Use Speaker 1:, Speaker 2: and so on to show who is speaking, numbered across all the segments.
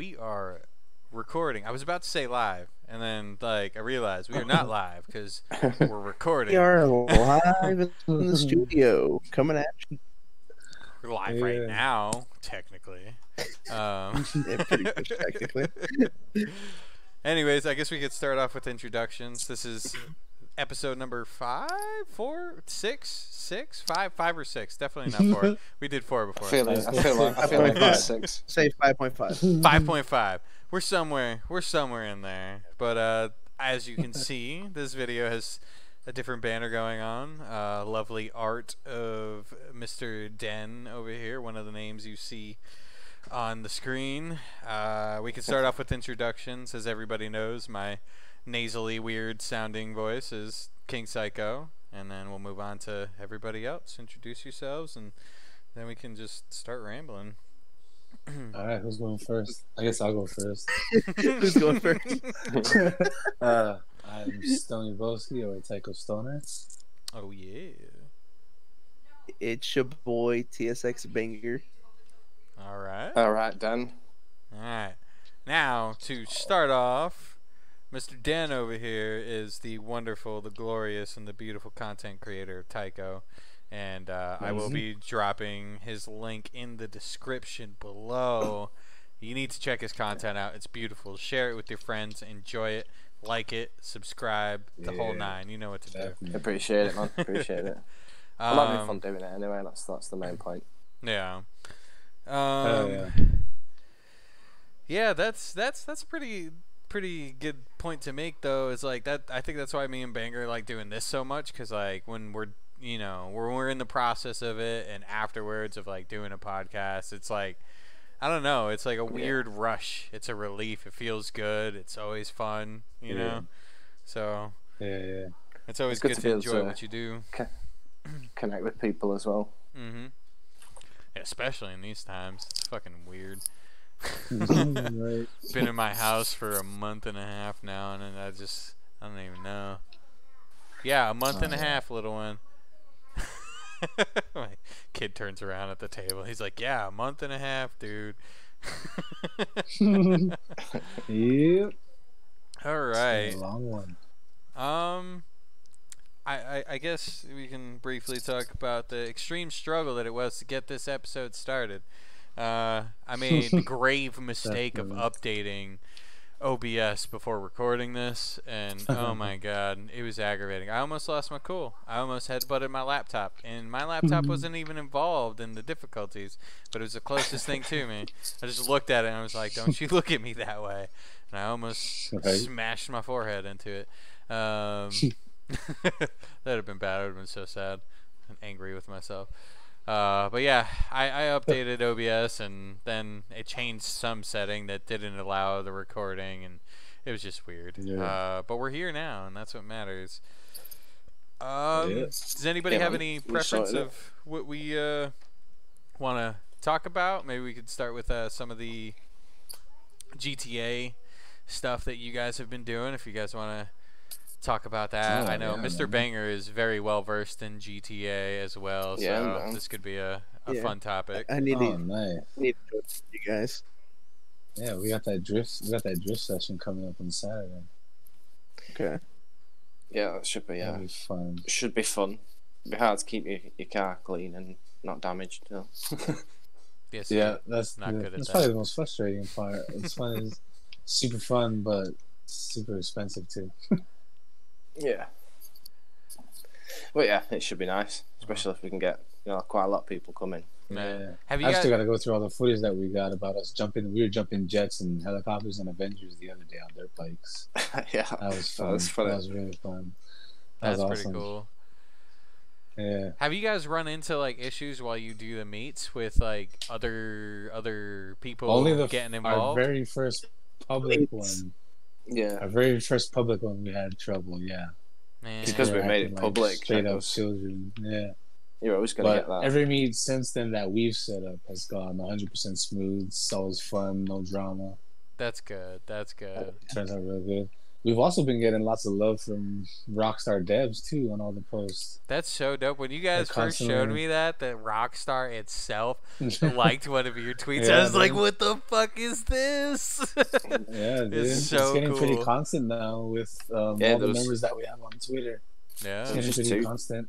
Speaker 1: we are recording. I was about to say live, and then like I realized we are not live because we're recording.
Speaker 2: We are live in the studio, coming at you.
Speaker 1: We're live right now, technically. Um,
Speaker 2: Yeah, pretty much technically.
Speaker 1: Anyways, I guess we could start off with introductions. This is episode number five, four, six, six, five, five or six. Definitely not four. We did four
Speaker 3: I
Speaker 1: before.
Speaker 3: feel like I feel like I feel like
Speaker 2: Five.
Speaker 3: six.
Speaker 2: Say 5.5.
Speaker 1: Five point five. We're somewhere. We're somewhere in there. But uh, as you can see, this video has a different banner going on. Uh, lovely art of Mr. Den over here. One of the names you see on the screen. Uh, we can start off with introductions. As everybody knows, my nasally, weird sounding voice is King Psycho. And then we'll move on to everybody else. Introduce yourselves, and then we can just start rambling.
Speaker 4: All right, who's going first? I guess I'll go first.
Speaker 2: Who's going first?
Speaker 4: Uh, I'm Stony Boski or TyCo Stoner.
Speaker 1: Oh yeah.
Speaker 2: It's your boy TSX Banger.
Speaker 1: All right.
Speaker 3: All right, done.
Speaker 1: All right. Now to start off, Mr. Den over here is the wonderful, the glorious, and the beautiful content creator of TyCo, and uh, I will be dropping his link in the description below. You need to check his content out. It's beautiful. Share it with your friends. Enjoy it. Like it. Subscribe. The whole nine. You know what to do.
Speaker 4: Definitely.
Speaker 3: Appreciate it, man. Appreciate it. I'm having
Speaker 1: Um,
Speaker 3: fun doing it anyway. That's that's the main point.
Speaker 1: Yeah. Um,
Speaker 4: Oh, yeah.
Speaker 1: Yeah, that's that's that's pretty pretty good point to make though. Is like that. I think that's why me and Banger like doing this so much because like when we're you know when we're in the process of it and afterwards of like doing a podcast, it's like I don't know. It's like a weird rush. It's a relief. It feels good. It's always fun. You
Speaker 4: Yeah.
Speaker 1: know. So
Speaker 4: Yeah, yeah.
Speaker 1: it's always
Speaker 3: It's good
Speaker 1: good,
Speaker 3: to
Speaker 1: to, enjoy
Speaker 3: to-
Speaker 1: what you do.
Speaker 3: Connect with people as well.
Speaker 1: Mm-hmm. especially in these times. It's fucking weird.
Speaker 4: right.
Speaker 1: been in my house for a month and a half now, and then I just I don't even know. Yeah, a month and a
Speaker 4: Oh, yeah.
Speaker 1: half, little one. my kid turns around at the table. He's like, "Yeah, a month and a half, dude."
Speaker 4: Yep.
Speaker 1: All right.
Speaker 4: It's a long one.
Speaker 1: Um, I, I I guess we can briefly talk about the extreme struggle that it was to get this episode started. Uh, I made the grave mistake of updating OBS before recording this, and oh my god, it was aggravating. I almost lost my cool. I almost headbutted my laptop, and my laptop wasn't even involved in the difficulties, but it was the closest thing to me. I just looked at it and I was like, "Don't you look at me that way!" And I almost
Speaker 4: Right.
Speaker 1: smashed my forehead into it. Um, that'd have been bad. I would have been so sad and angry with myself. Uh, but yeah, I, I updated OBS and then it changed some setting that didn't allow the recording, and it was just weird.
Speaker 4: Yeah.
Speaker 1: Uh, but we're here now, and that's what matters. Um,
Speaker 4: Yeah.
Speaker 1: Does anybody
Speaker 3: Yeah,
Speaker 1: have any
Speaker 3: We
Speaker 1: preference
Speaker 3: sorted
Speaker 1: of what we uh, want to talk about? Maybe we could start with uh, some of the GTA stuff that you guys have been doing. If you guys want to talk about that,
Speaker 4: Oh,
Speaker 1: I know
Speaker 4: yeah,
Speaker 1: Mr.
Speaker 4: man.
Speaker 1: Banger is very well versed in GTA as well, so
Speaker 3: man.
Speaker 1: this could be a, a
Speaker 2: Yeah.
Speaker 1: fun topic.
Speaker 2: I need
Speaker 4: Oh,
Speaker 2: to
Speaker 4: nice.
Speaker 2: need to join you guys.
Speaker 4: Yeah, we got that drift. We got that drift session coming up on Saturday.
Speaker 2: Okay.
Speaker 3: Yeah, that should be yeah.
Speaker 4: Be uh, fun.
Speaker 3: Should be fun. Be hard to keep your, your car clean and not damaged. You?
Speaker 1: Yes,
Speaker 4: Yeah, that's
Speaker 1: Not
Speaker 4: the,
Speaker 1: good at
Speaker 4: that's
Speaker 1: that.
Speaker 4: probably the most frustrating part. It's fun. It's super fun, but super expensive too.
Speaker 3: yeah. But yeah, it should be nice, especially if we can get you know quite a lot of people coming.
Speaker 1: Man.
Speaker 4: Yeah.
Speaker 1: Have you
Speaker 4: I
Speaker 1: guys?
Speaker 4: still got to go through all the footage that we got about us jumping. We were jumping jets and helicopters and Avengers the other day on their bikes.
Speaker 3: yeah,
Speaker 4: That was fun.
Speaker 3: That was funny.
Speaker 4: That was really fun. That
Speaker 1: That's
Speaker 4: was
Speaker 1: pretty cool.
Speaker 4: Yeah.
Speaker 1: Have you guys run into like issues while you do the meets with like other other people
Speaker 4: Only the
Speaker 1: getting
Speaker 4: our very first public one.
Speaker 3: Yeah.
Speaker 4: Our very first public one, we had trouble. Yeah.
Speaker 1: Man.
Speaker 3: It's 'cause we made it
Speaker 4: acting
Speaker 3: public,
Speaker 4: Straight
Speaker 3: that
Speaker 4: up children. Yeah.
Speaker 3: You're always gonna
Speaker 4: But
Speaker 3: get that.
Speaker 4: every meet since then that we've set up has gone 100% smooth. It's always fun, no drama.
Speaker 1: That's good. That's good.
Speaker 4: It Turns out real good. We've also been getting lots of love from Rockstar devs too on all the posts.
Speaker 1: That's so dope. When you guys
Speaker 4: They're
Speaker 1: first showed me that, that Rockstar itself liked one of your tweets,
Speaker 4: Yeah,
Speaker 1: I was like, "What the fuck is this?"
Speaker 4: Yeah, dude.
Speaker 1: It's
Speaker 4: It's,
Speaker 1: so
Speaker 4: getting pretty constant now with um,
Speaker 3: Yeah,
Speaker 4: all the
Speaker 3: those-
Speaker 4: members that we have on Twitter.
Speaker 1: yeah,
Speaker 4: It's getting
Speaker 3: just
Speaker 4: pretty
Speaker 3: two.
Speaker 4: constant.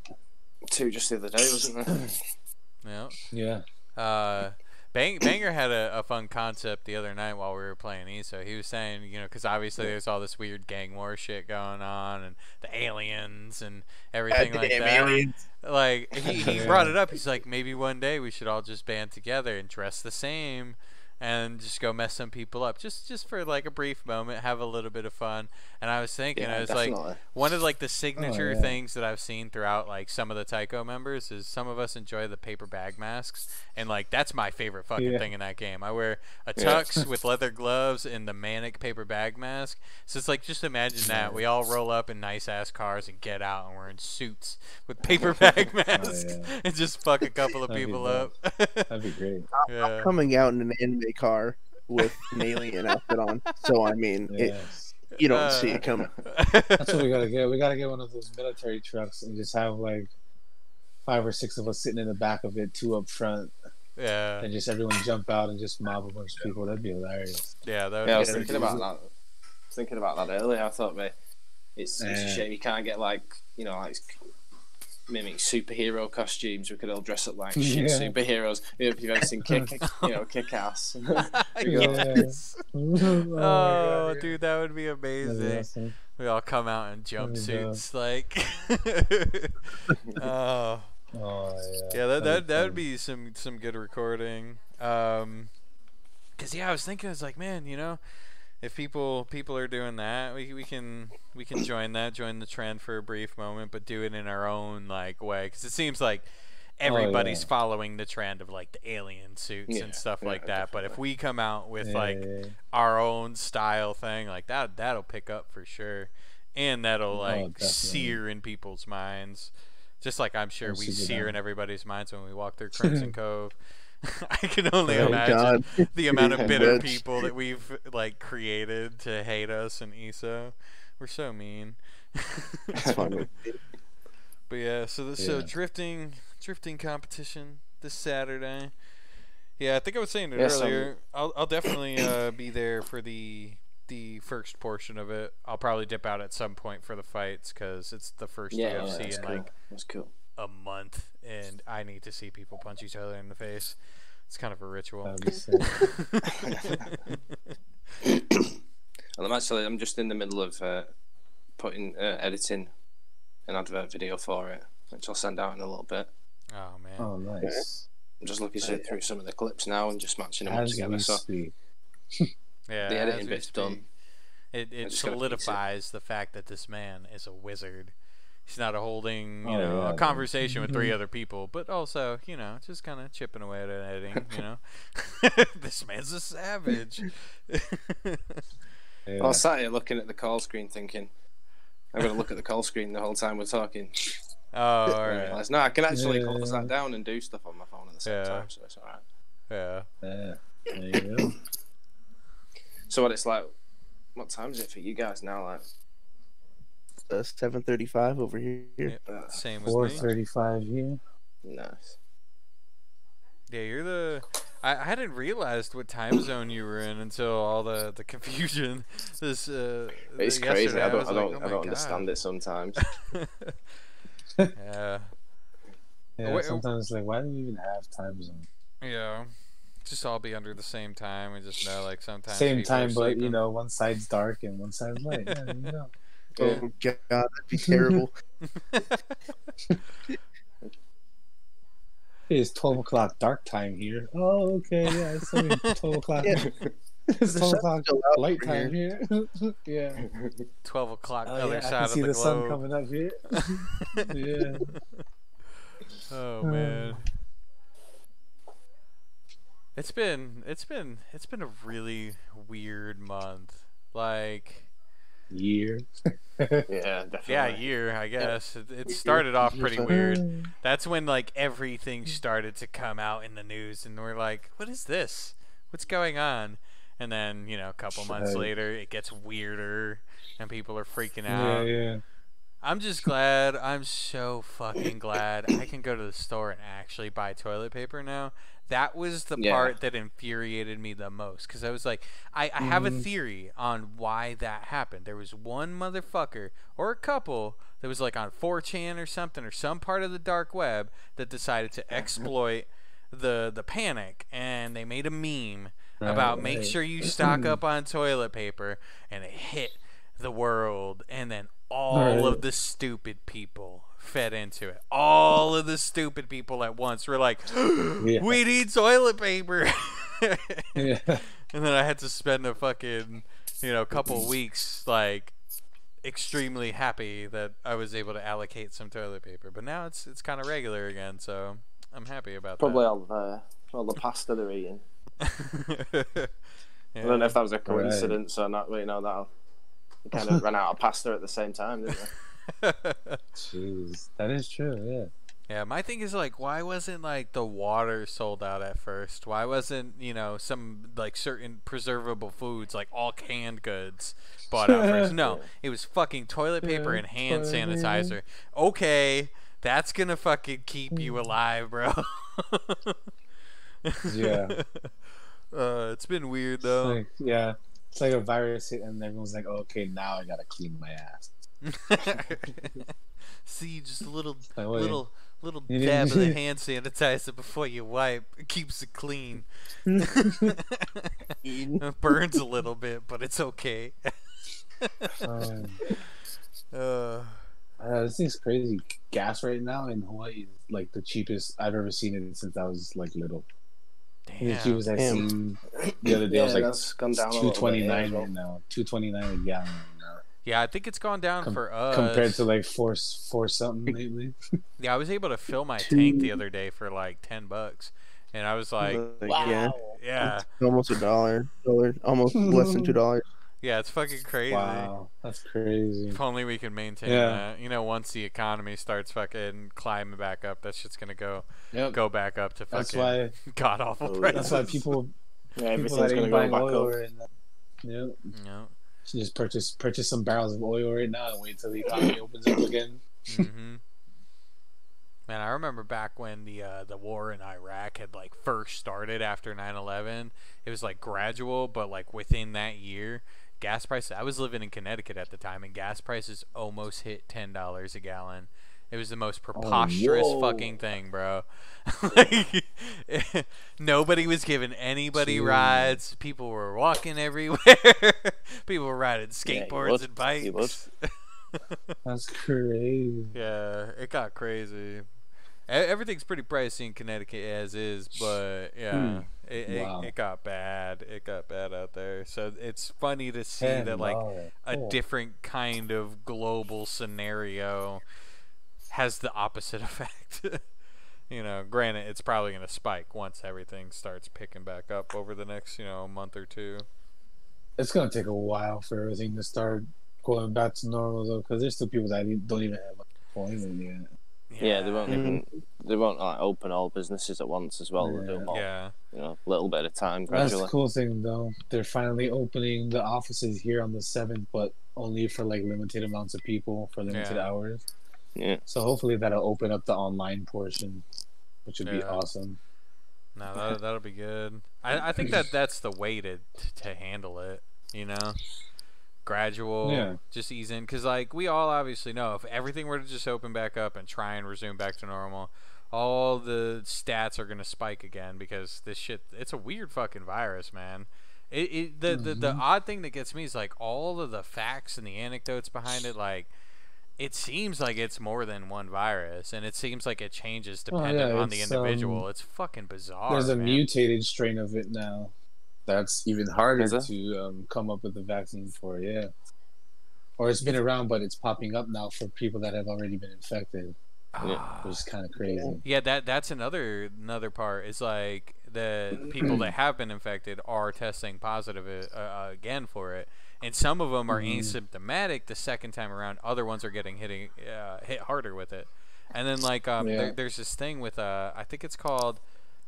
Speaker 3: Two just the other day, wasn't there?
Speaker 1: yeah.
Speaker 4: Yeah.
Speaker 1: Uh, Bang, Banger had a, a fun concept the other night while we were playing ESO. He was saying, you know, because obviously there's all this weird gang war shit going on, and the aliens and everything like that.
Speaker 2: aliens.
Speaker 1: Like he, he brought it up. He's like, maybe one day we should all just band together and dress the same, and just go mess some people up, just just for like a brief moment, have a little bit of fun. And I was thinking, I
Speaker 3: yeah,
Speaker 1: was like, one of like the oh, signature
Speaker 4: yeah.
Speaker 1: things that I've seen throughout like some of the TyCo members is some of us enjoy the paper bag masks, and like that's my favorite fucking
Speaker 4: Yeah.
Speaker 1: thing in that game. I wear a
Speaker 3: Yeah.
Speaker 1: tux with leather gloves and the manic paper bag mask. So it's like just imagine that we all roll up in nice ass cars and get out and we're in suits with paper oh, bag masks
Speaker 4: yeah.
Speaker 1: and just fuck a couple of people up.
Speaker 4: That'd be great.
Speaker 1: yeah.
Speaker 2: Coming out in an anime car with an alien outfit on. So I mean, it,
Speaker 4: Yes.
Speaker 2: You don't
Speaker 1: Uh,
Speaker 2: see it coming.
Speaker 4: That's what we gotta get. We gotta get one of those military trucks and just have like five or six of us sitting in the back of it, two up front,
Speaker 1: yeah,
Speaker 4: and just everyone jump out and just mob a bunch of people. That'd be hilarious.
Speaker 1: yeah, that would
Speaker 3: Yeah, I was
Speaker 1: pretty
Speaker 3: thinking about that. Thinking about that earlier. I thought, mate, it's, it's a shame you can't get like you know like mimic superhero costumes. We could all dress up like shit
Speaker 4: Yeah.
Speaker 3: superheroes. If you've ever seen Kick, you know, Kick Ass.
Speaker 1: yes.
Speaker 4: oh,
Speaker 1: Oh, dude, that would be amazing.
Speaker 4: awesome.
Speaker 1: We all come out in
Speaker 4: There we go.
Speaker 1: jumpsuits, like. oh,
Speaker 4: Oh yeah.
Speaker 1: yeah, that that
Speaker 4: That'd
Speaker 1: that would
Speaker 4: fun.
Speaker 1: be some some good recording. Um, cause yeah, I was thinking, I was like, man, you know, if people people are doing that, we we can we can join that, join the trend for a brief moment, but do it in our own like way, cause it seems like. Everybody's
Speaker 4: Oh, yeah.
Speaker 1: following the trend of like the alien suits
Speaker 3: Yeah,
Speaker 1: and stuff
Speaker 3: yeah,
Speaker 1: like that. But if we come out with like our own style thing like that that'll pick up for sure and that'll
Speaker 4: Oh,
Speaker 1: like
Speaker 4: definitely.
Speaker 1: sear in people's minds just like i'm sure
Speaker 4: Oh,
Speaker 1: we sear in everybody's minds when we walk through crimson cove i can only
Speaker 4: Oh,
Speaker 1: imagine
Speaker 2: God.
Speaker 1: the amount of bitter people that we've like created to hate us in eso we're so mean but yeah so the, so
Speaker 4: Yeah.
Speaker 1: drifting drifting competition this saturday yeah i think i was saying it
Speaker 3: Yeah,
Speaker 1: earlier i'll, I'll definitely uh, be there for the the first portion of it i'll probably dip out at some point for the fights because it's the first
Speaker 3: yeah, yeah,
Speaker 1: ufc
Speaker 3: that's
Speaker 1: in
Speaker 3: cool.
Speaker 1: like
Speaker 3: that's cool.
Speaker 1: A month and i need to see people punch each other in the face it's kind of a ritual
Speaker 4: That'd be sick.
Speaker 3: And I'm actually I'm just in the middle of uh, putting uh, editing an advert video for it, which I'll send out in a little bit.
Speaker 1: oh man
Speaker 4: Oh, nice.
Speaker 3: I'm just looking through through some of the clips now and just matching them up
Speaker 4: As
Speaker 3: together.
Speaker 4: we
Speaker 3: So
Speaker 4: speak.
Speaker 1: yeah
Speaker 3: the editing bit's done.
Speaker 1: speak. it,
Speaker 3: I
Speaker 1: it
Speaker 3: just gotta fix it.
Speaker 1: solidifies the fact that this man is a wizard he's not a holding you
Speaker 4: Oh,
Speaker 1: know
Speaker 4: yeah,
Speaker 1: a
Speaker 4: dude.
Speaker 1: conversation with three
Speaker 4: Mhm.
Speaker 1: other people but also you know just kind of chipping away at editing you know this man's a savage
Speaker 4: Yeah.
Speaker 3: I was sat here looking at the call screen, thinking I'm going to look at the call screen the whole time we're talking.
Speaker 1: oh all
Speaker 3: And
Speaker 1: right
Speaker 3: no, I can actually
Speaker 4: Yeah,
Speaker 3: close that down and do stuff on my phone at the same
Speaker 1: Yeah.
Speaker 3: time, so it's alright.
Speaker 1: yeah
Speaker 4: Yeah. There you go.
Speaker 3: So what it's like? What time is it for you guys now? Like,
Speaker 2: Uh, 7:35 over here.
Speaker 1: Yeah.
Speaker 3: uh,
Speaker 1: same with
Speaker 4: Four
Speaker 1: me
Speaker 4: thirty-five here.
Speaker 3: nice.
Speaker 1: Yeah, you're the. I, I hadn't realized what time zone you were in until all the, the confusion. This uh,
Speaker 3: It's crazy. I don't,
Speaker 1: was
Speaker 3: I
Speaker 1: like,
Speaker 3: don't,
Speaker 1: oh
Speaker 3: I don't understand it sometimes.
Speaker 1: yeah,
Speaker 4: Yeah.
Speaker 1: Wait,
Speaker 4: sometimes it's like, why do we even have time zone?
Speaker 1: yeah. Just all be under the same time. We just know like sometimes
Speaker 4: Same time, but you know, one side's dark and one side's light. Yeah, you go.
Speaker 3: Oh, yeah.
Speaker 2: Oh god, that'd be terrible.
Speaker 4: It's twelve o'clock dark time here. Oh, okay, yeah, it's only twelve o'clock.
Speaker 2: Yeah.
Speaker 4: it's twelve o'clock light
Speaker 2: over
Speaker 4: time here. yeah.
Speaker 1: Twelve o'clock,
Speaker 4: Oh,
Speaker 1: other
Speaker 4: yeah, I can
Speaker 1: of
Speaker 4: see
Speaker 1: the,
Speaker 4: the, sun coming up here. yeah.
Speaker 1: oh uh. man. It's been it's been it's been a really weird month. Like
Speaker 4: Year.
Speaker 3: yeah, definitely.
Speaker 1: yeah, year I guess. It, it started off pretty weird. Mm. That's when like everything started to come out in the news, and we're like, "What is this? What's going on?" and then you know a couple months later it gets weirder and people are freaking
Speaker 4: Yeah,
Speaker 1: out.
Speaker 4: yeah.
Speaker 1: I'm just glad. I'm so fucking glad I can go to the store and actually buy toilet paper now. That was the
Speaker 3: Yeah.
Speaker 1: part that infuriated me the most because I was like, I, I have a
Speaker 4: Mhm.
Speaker 1: theory on why that happened. There was one motherfucker or a couple that was like on 4chan or something or some part of the dark web that decided to exploit the the panic and they made a meme about
Speaker 4: Right,
Speaker 1: make sure you stock up on toilet paper and it hit the world and then all
Speaker 4: Right.
Speaker 1: of the stupid people fed into it all of the stupid people at once were like
Speaker 4: Yeah.
Speaker 1: we need toilet paper
Speaker 4: Yeah.
Speaker 1: and then i had to spend a fucking you know couple weeks like extremely happy that i was able to allocate some toilet paper but now it's it's kind of regular again so i'm happy about that.
Speaker 5: Probably all the all the pasta they're eating.
Speaker 1: that
Speaker 5: I don't know if that was a
Speaker 4: Right.
Speaker 5: coincidence or not. But you know that you kind of ran out of pasta at the same time, didn't they?
Speaker 4: Jeez, that is true. Yeah.
Speaker 1: Yeah, my thing is like, why wasn't like the water sold out at first? Why wasn't you know some like certain preservable foods like all canned goods bought out first? No, it was fucking toilet paper
Speaker 4: Yeah,
Speaker 1: and hand
Speaker 4: toilet
Speaker 1: sanitizer. Okay, that's gonna fucking keep you alive, bro.
Speaker 4: Yeah.
Speaker 1: Uh, it's been weird though.
Speaker 4: like, yeah. It's like a virus hit, and everyone's like, oh, "Okay, now I gotta clean my ass."
Speaker 1: See, just a little,
Speaker 4: Like, what,
Speaker 1: little, little
Speaker 4: you
Speaker 1: dab of the hand sanitizer before you wipe. It keeps it clean. it burns a little bit, but it's okay.
Speaker 4: Um,
Speaker 1: Uh,
Speaker 4: uh, this thing's crazy. Gas right now in Hawaii is like the cheapest I've ever seen it since I was like little. The
Speaker 1: damn.
Speaker 4: cheapest I
Speaker 2: Damn.
Speaker 4: seen the other day
Speaker 5: Yeah,
Speaker 4: was like
Speaker 5: that's gone down a
Speaker 4: two
Speaker 5: little
Speaker 4: twenty
Speaker 5: bit, yeah,
Speaker 4: nine
Speaker 5: as well.
Speaker 4: right now. Two twenty nine a gallon right now.
Speaker 1: Yeah, I think it's gone down
Speaker 4: Com-
Speaker 1: for us.
Speaker 4: compared to like four four something lately.
Speaker 1: yeah, I was able to fill my
Speaker 2: Two-
Speaker 1: tank the other day for like ten bucks, and I was like,
Speaker 2: yeah,
Speaker 1: yeah,
Speaker 2: almost a dollar, dollar, almost less than two dollars.
Speaker 1: yeah, it's fucking crazy.
Speaker 4: Wow, that's crazy.
Speaker 1: If only we can maintain
Speaker 4: Yeah.
Speaker 1: that. You know, once the economy starts fucking climbing back up, that shit's gonna go
Speaker 4: Yep.
Speaker 1: go back up to
Speaker 4: That's
Speaker 1: fucking
Speaker 4: why.
Speaker 1: god awful
Speaker 5: Oh,
Speaker 1: prices.
Speaker 4: That's why people
Speaker 5: Yeah,
Speaker 4: people
Speaker 5: everything's gonna go
Speaker 4: buying
Speaker 5: back
Speaker 4: oil
Speaker 5: up.
Speaker 4: right now. Yep.
Speaker 1: Yeah.
Speaker 4: Should just purchase purchase some barrels of oil right now and wait till the economy opens up again.
Speaker 1: Mm-hmm. Man, I remember back when the uh, the war in Iraq had like first started after 9/11. It was like gradual, but like within that year, gas prices. I was living in Connecticut at the time, and gas prices almost hit ten dollars a gallon. It was the most preposterous
Speaker 4: whoa.
Speaker 1: fucking thing, bro. like, nobody was giving anybody
Speaker 4: Jeez.
Speaker 1: rides. People were walking everywhere. People were riding
Speaker 5: Yeah, you
Speaker 1: skateboards
Speaker 5: would.
Speaker 1: and
Speaker 5: You
Speaker 1: bikes.
Speaker 4: That's crazy.
Speaker 1: Yeah, it got crazy. Everything's pretty pricey in Connecticut as is, but yeah,
Speaker 4: Hmm.
Speaker 1: it, it,
Speaker 4: Wow.
Speaker 1: it got bad. It got bad out there. So it's funny to see
Speaker 4: Ten
Speaker 1: that like a
Speaker 4: Oh.
Speaker 1: different kind of global scenario has the opposite effect. you know, granted, it's probably going to spike once everything starts picking back up over the next you know month or two.
Speaker 4: It's gonna take a while for everything to start going back to normal though, because there's still people that e- don't even have employment yet.
Speaker 3: Yeah, they won't even mm-hmm. they won't like open all businesses at once as well. They'll do
Speaker 4: Yeah.
Speaker 3: them all,
Speaker 1: Yeah.
Speaker 3: you know, a little bit of a time,
Speaker 4: That's
Speaker 3: gradually.
Speaker 4: the cool thing though. They're finally opening the offices here on the seventh, but only for like limited amounts of people for limited
Speaker 1: Yeah.
Speaker 4: hours.
Speaker 3: Yeah,
Speaker 4: So hopefully that'll open up the online portion, which would be awesome.
Speaker 1: No, that that'll be good. I, I think that that's the way to to handle it. You know, gradual,
Speaker 4: Yeah.
Speaker 1: just ease in. Because like we all obviously know, if everything were to just open back up and try and resume back to normal, all the stats are gonna spike again because this shit. It's a weird fucking virus, man. It, it the, the the
Speaker 4: Mhm.
Speaker 1: odd thing that gets me is like all of the facts and the anecdotes behind it, like. It seems like it's more than one virus, and it seems like it changes
Speaker 4: Oh,
Speaker 1: depending
Speaker 4: yeah,
Speaker 1: on the individual.
Speaker 4: um,
Speaker 1: it's fucking bizarre.
Speaker 4: There's a
Speaker 1: man.
Speaker 4: mutated strain of it now. That's even harder to um, come up with a vaccine for. Yeah. Or it's been around, but it's popping up now for people that have already been infected,
Speaker 1: Ah.
Speaker 4: which is kind of crazy.
Speaker 1: Yeah, that that's another another part. Is like the people that have been infected are testing positive uh, uh, again for it, and some of them are
Speaker 4: Mhm.
Speaker 1: asymptomatic the second time around. Other ones are getting hitting uh, hit harder with it, and then like um,
Speaker 4: Yeah.
Speaker 1: there, there's this thing with uh, I think it's called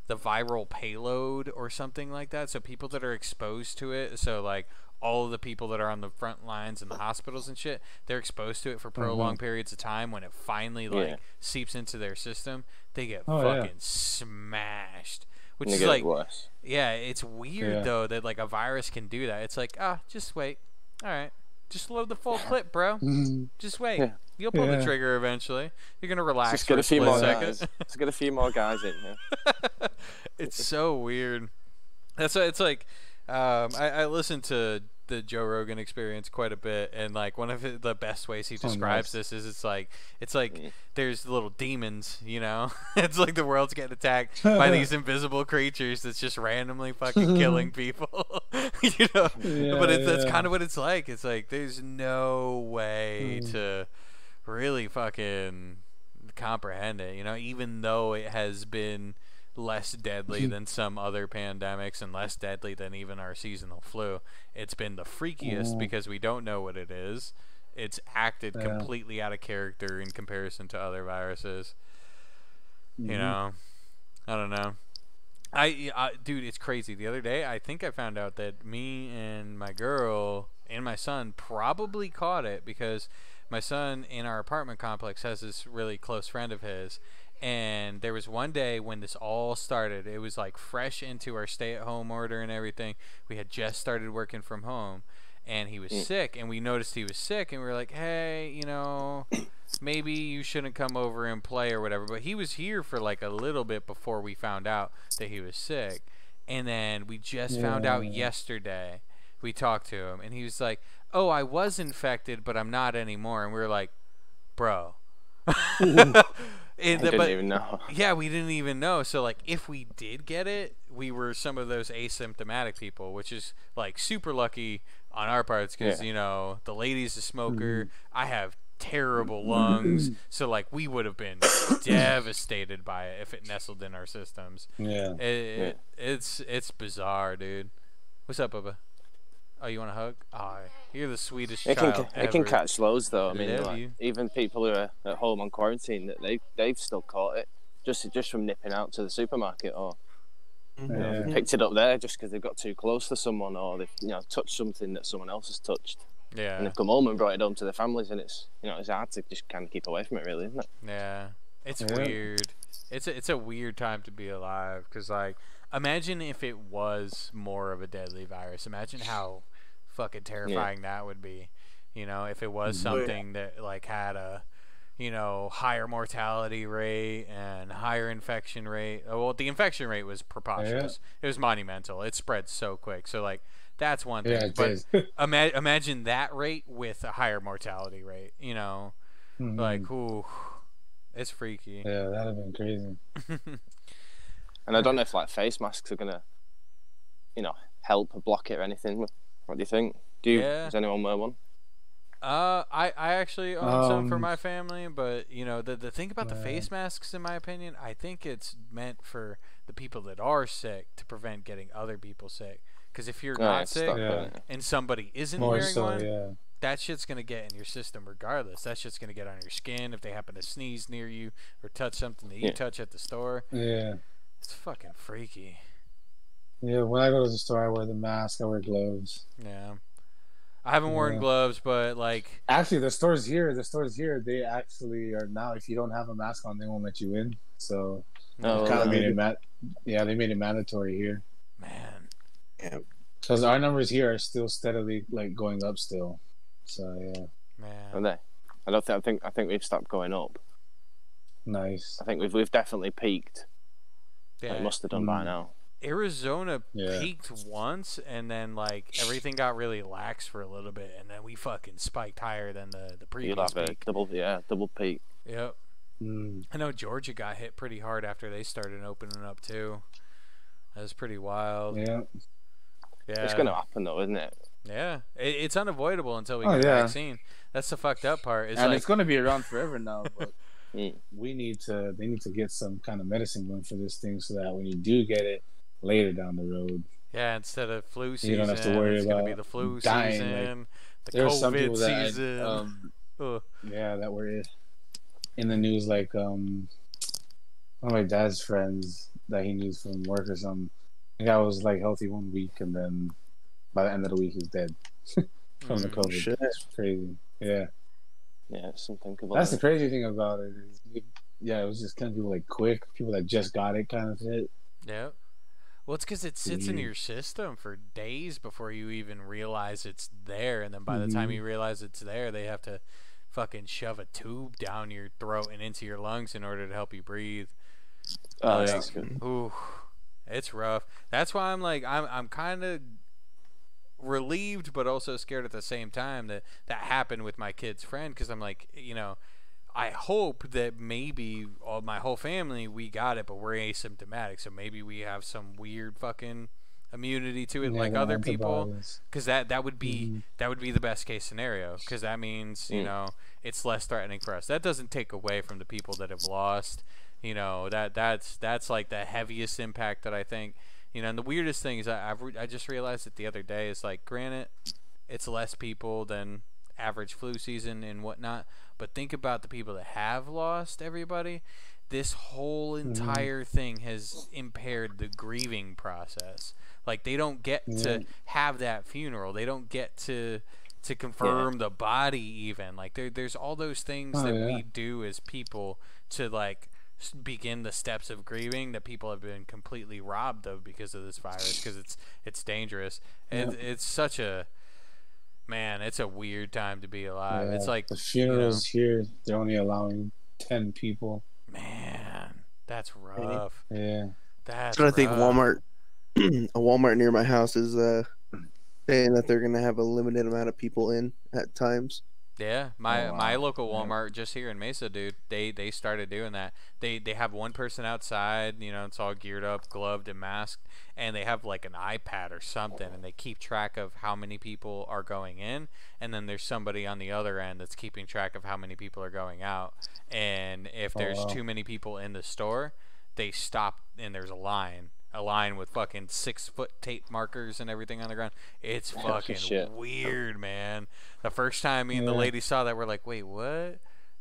Speaker 1: the viral payload or something like that. So people that are exposed to it, so like all of the people that are on the front lines in the hospitals and shit, they're exposed to it for prolonged periods of time. When it finally like
Speaker 5: Yeah.
Speaker 1: seeps into their system, they get
Speaker 4: Oh, yeah.
Speaker 1: fucking smashed. Which is like,
Speaker 5: worse.
Speaker 1: yeah, it's weird
Speaker 4: Yeah.
Speaker 1: though that like a virus can do that. It's like, ah, just wait. All right, just load the full clip, bro. Just wait.
Speaker 5: Yeah.
Speaker 1: You'll pull the trigger eventually. You're gonna relax
Speaker 5: Just
Speaker 1: for
Speaker 5: get a few
Speaker 1: split
Speaker 5: more
Speaker 1: second.
Speaker 5: guys. Let's get a few more guys in here.
Speaker 1: it's so weird. That's why it's like um, I, I listen to the Joe Rogan Experience quite a bit, and like one of the the best ways he
Speaker 4: Oh,
Speaker 1: describes
Speaker 4: nice.
Speaker 1: this is it's like it's like
Speaker 5: Mm.
Speaker 1: there's little demons, you know. it's like the world's getting attacked by these invisible creatures that's just randomly fucking killing people, you know.
Speaker 4: Yeah,
Speaker 1: but it's, that's kind of what it's like. It's like there's no way
Speaker 4: Mm.
Speaker 1: to really fucking comprehend it, you know, even though it has been less deadly than some other pandemics and less deadly than even our seasonal flu. It's been the freakiest
Speaker 4: Mm.
Speaker 1: because we don't know what it is. It's acted
Speaker 4: Yeah.
Speaker 1: completely out of character in comparison to other viruses. You
Speaker 4: Mhm.
Speaker 1: know, I don't know. I, I, dude, it's crazy. The other day, I think I found out that me and my girl and my son probably caught it because my son in our apartment complex has this really close friend of his. And there was one day when this all started. It was like fresh into our stay at home order and everything. We had just started working from home. And he was
Speaker 5: Mm.
Speaker 1: sick. And we noticed he was sick. And we were like, hey, you know, maybe you shouldn't come over and play or whatever. But he was here for like a little bit before we found out that he was sick. And then we just found out yesterday. We talked to him and he was like, "Oh, I was infected, but I'm not anymore." And we were like, "Bro." and
Speaker 5: I
Speaker 1: the-
Speaker 5: didn't
Speaker 1: but
Speaker 5: even know.
Speaker 1: yeah, we didn't even know. So like if we did get it, we were some of those asymptomatic people, which is like super lucky on our parts because
Speaker 5: Yeah.
Speaker 1: you know the lady's a smoker. Mm-hmm. I have terrible lungs, so like we would have been devastated by it if it nestled in our systems.
Speaker 4: Yeah.
Speaker 1: It, it, it's it's bizarre, dude. What's up, Bubba? Oh, you want a hug? Oh, you're the sweetest
Speaker 5: It can,
Speaker 1: child
Speaker 5: ca- it can catch loads though. I mean, like, even people who are at home on quarantine, that they they've still caught it just just from nipping out to the supermarket or mm-hmm. you know,
Speaker 4: Yeah.
Speaker 5: picked it up there just because they've got too close to someone or they've you know touched something that someone else has touched
Speaker 1: Yeah.
Speaker 5: and they've come home and brought it home to their families and it's you know it's hard to just kind of keep away from it really, isn't it?
Speaker 1: yeah. It's
Speaker 4: Yeah.
Speaker 1: weird. It's a, it's a weird time to be alive because like imagine if it was more of a deadly virus. Imagine how fucking terrifying that would be. You know, if it was
Speaker 2: yeah.
Speaker 1: something that like had a you know higher mortality rate and higher infection rate. Oh, well, the infection rate was preposterous. It was monumental. It spread so quick. So like that's one thing.
Speaker 4: Yeah,
Speaker 1: but ima- imagine that rate with a higher mortality rate. You know,
Speaker 4: Mhm.
Speaker 1: like ooh, it's freaky.
Speaker 4: yeah, that'd have been crazy.
Speaker 5: And I don't know if like face masks are gonna you know help or block it or anything. What do you think? Do you?
Speaker 1: Yeah.
Speaker 5: Does anyone wear one?
Speaker 1: Uh, I, I actually own some for
Speaker 4: Um,
Speaker 1: my family, but you know the the thing about the face masks, in my opinion, I think it's meant for the people that are sick to prevent getting other people sick. Because if you're
Speaker 5: Oh, yeah,
Speaker 1: not sick
Speaker 4: Yeah.
Speaker 1: and somebody isn't
Speaker 4: More
Speaker 1: wearing
Speaker 4: so,
Speaker 1: one,
Speaker 4: yeah.
Speaker 1: that shit's gonna get in your system regardless. That shit's gonna get on your skin if they happen to sneeze near you or touch something that you
Speaker 5: Yeah.
Speaker 1: touch at the store.
Speaker 4: Yeah.
Speaker 1: It's fucking freaky.
Speaker 4: Yeah, when I go to the store, I wear the mask. I wear gloves.
Speaker 1: Yeah. I haven't worn
Speaker 4: Yeah.
Speaker 1: gloves, but like,
Speaker 4: Actually, the stores here, the stores here, they actually are now. If you don't have a mask on, they won't let you in. So
Speaker 5: Oh,
Speaker 4: they kind of made it mat. Yeah, they made it mandatory here
Speaker 1: man,
Speaker 4: because our numbers here are still steadily like going up still. So yeah,
Speaker 1: man.
Speaker 5: Are they? I don't think. I think. I think we've stopped going up.
Speaker 4: nice.
Speaker 5: I think we've we've definitely peaked.
Speaker 1: Yeah.
Speaker 5: It must have done by
Speaker 4: Mm.
Speaker 5: now.
Speaker 1: Arizona
Speaker 4: Yeah.
Speaker 1: peaked once, and then like everything got really lax for a little bit, and then we fucking spiked higher than the the previous peak.
Speaker 5: double. Yeah, double peak.
Speaker 1: Yep.
Speaker 4: Mm.
Speaker 1: I know Georgia got hit pretty hard after they started opening up too. That was pretty wild.
Speaker 4: Yeah.
Speaker 1: Yeah.
Speaker 5: It's going to happen though, isn't it?
Speaker 1: Yeah. It, it's unavoidable until we
Speaker 4: Oh,
Speaker 1: get a
Speaker 4: yeah.
Speaker 1: vaccine. That's the fucked up part. It's
Speaker 2: and
Speaker 1: like
Speaker 2: it's going to be around forever now. But
Speaker 5: Mm.
Speaker 4: We need to. They need to get some kind of medicine going for this thing so that when you do get it later down the road,
Speaker 1: yeah, instead of flu season,
Speaker 4: You don't have to worry
Speaker 1: it's gonna be
Speaker 4: about
Speaker 1: the flu
Speaker 4: dying,
Speaker 1: season, the
Speaker 4: there are some
Speaker 1: COVID
Speaker 4: people that
Speaker 1: season.
Speaker 4: um, yeah, that were in the news. Like um, one of my dad's friends that he knew from work or something. The guy was like healthy one week, and then by the end of the week, he's dead from the
Speaker 1: Mm,
Speaker 4: COVID.
Speaker 2: shit.
Speaker 4: It's crazy. Yeah,
Speaker 5: Yeah, it's unthinkable.
Speaker 4: that's the crazy thing about it. Is, yeah, it was just kind of people like quick, people that just got it, kind of shit.
Speaker 1: Yep. Well, it's because it sits in your system for days before you even realize it's there, and then by the time
Speaker 4: Mhm.
Speaker 1: you realize it's there, they have to fucking shove a tube down your throat and into your lungs in order to help you breathe.
Speaker 5: Oh,
Speaker 1: Like,
Speaker 5: that's good.
Speaker 1: Ooh, it's rough. That's why I'm like I'm I'm kind of relieved, but also scared at the same time that that happened with my kid's friend because I'm like, you know, I hope that maybe all my whole family we got it, but we're asymptomatic, so maybe we have some weird fucking immunity to it
Speaker 4: Yeah,
Speaker 1: like other people. because that that would be
Speaker 4: Mhm.
Speaker 1: that would be the best case scenario. Because that means you
Speaker 5: Mm.
Speaker 1: know it's less threatening for us. That doesn't take away from the people that have lost you know that that's that's like the heaviest impact that i think you know and the weirdest thing is I, I've re- i just realized it the other day is like granted it's less people than average flu season and whatnot but think about the people that have lost everybody. This whole
Speaker 4: Mm-hmm.
Speaker 1: entire thing has impaired the grieving process. Like they don't get
Speaker 4: Yeah.
Speaker 1: to have that funeral. They don't get to to confirm the body even. Like there, there's all those things
Speaker 4: Oh,
Speaker 1: that
Speaker 4: yeah.
Speaker 1: we do as people to like begin the steps of grieving that people have been completely robbed of because of this virus because it's it's dangerous. And it's such a man it's a weird time to be alive it's like
Speaker 4: the funerals here, they're only allowing ten people.
Speaker 1: man that's rough
Speaker 4: Yeah,
Speaker 1: that's
Speaker 2: That's what I think. Walmart, a Walmart near my house is uh, saying that they're gonna have a limited amount of people in at times.
Speaker 1: Yeah, my
Speaker 4: Oh,
Speaker 1: my
Speaker 4: wow.
Speaker 1: local
Speaker 4: Yeah.
Speaker 1: Walmart just here in Mesa, dude. They they started doing that. They they have one person outside, you know, it's all geared up, gloved and masked, and they have like an iPad or something, and they keep track of how many people are going in, and then there's somebody on the other end that's keeping track of how many people are going out. And if
Speaker 4: Oh,
Speaker 1: there's
Speaker 4: wow.
Speaker 1: too many people in the store, they stop and there's a line. A line with fucking six foot tape markers and everything on the ground. It's fucking
Speaker 5: Shit.
Speaker 1: weird, man. The first time me and the lady saw that, we're like, wait, what?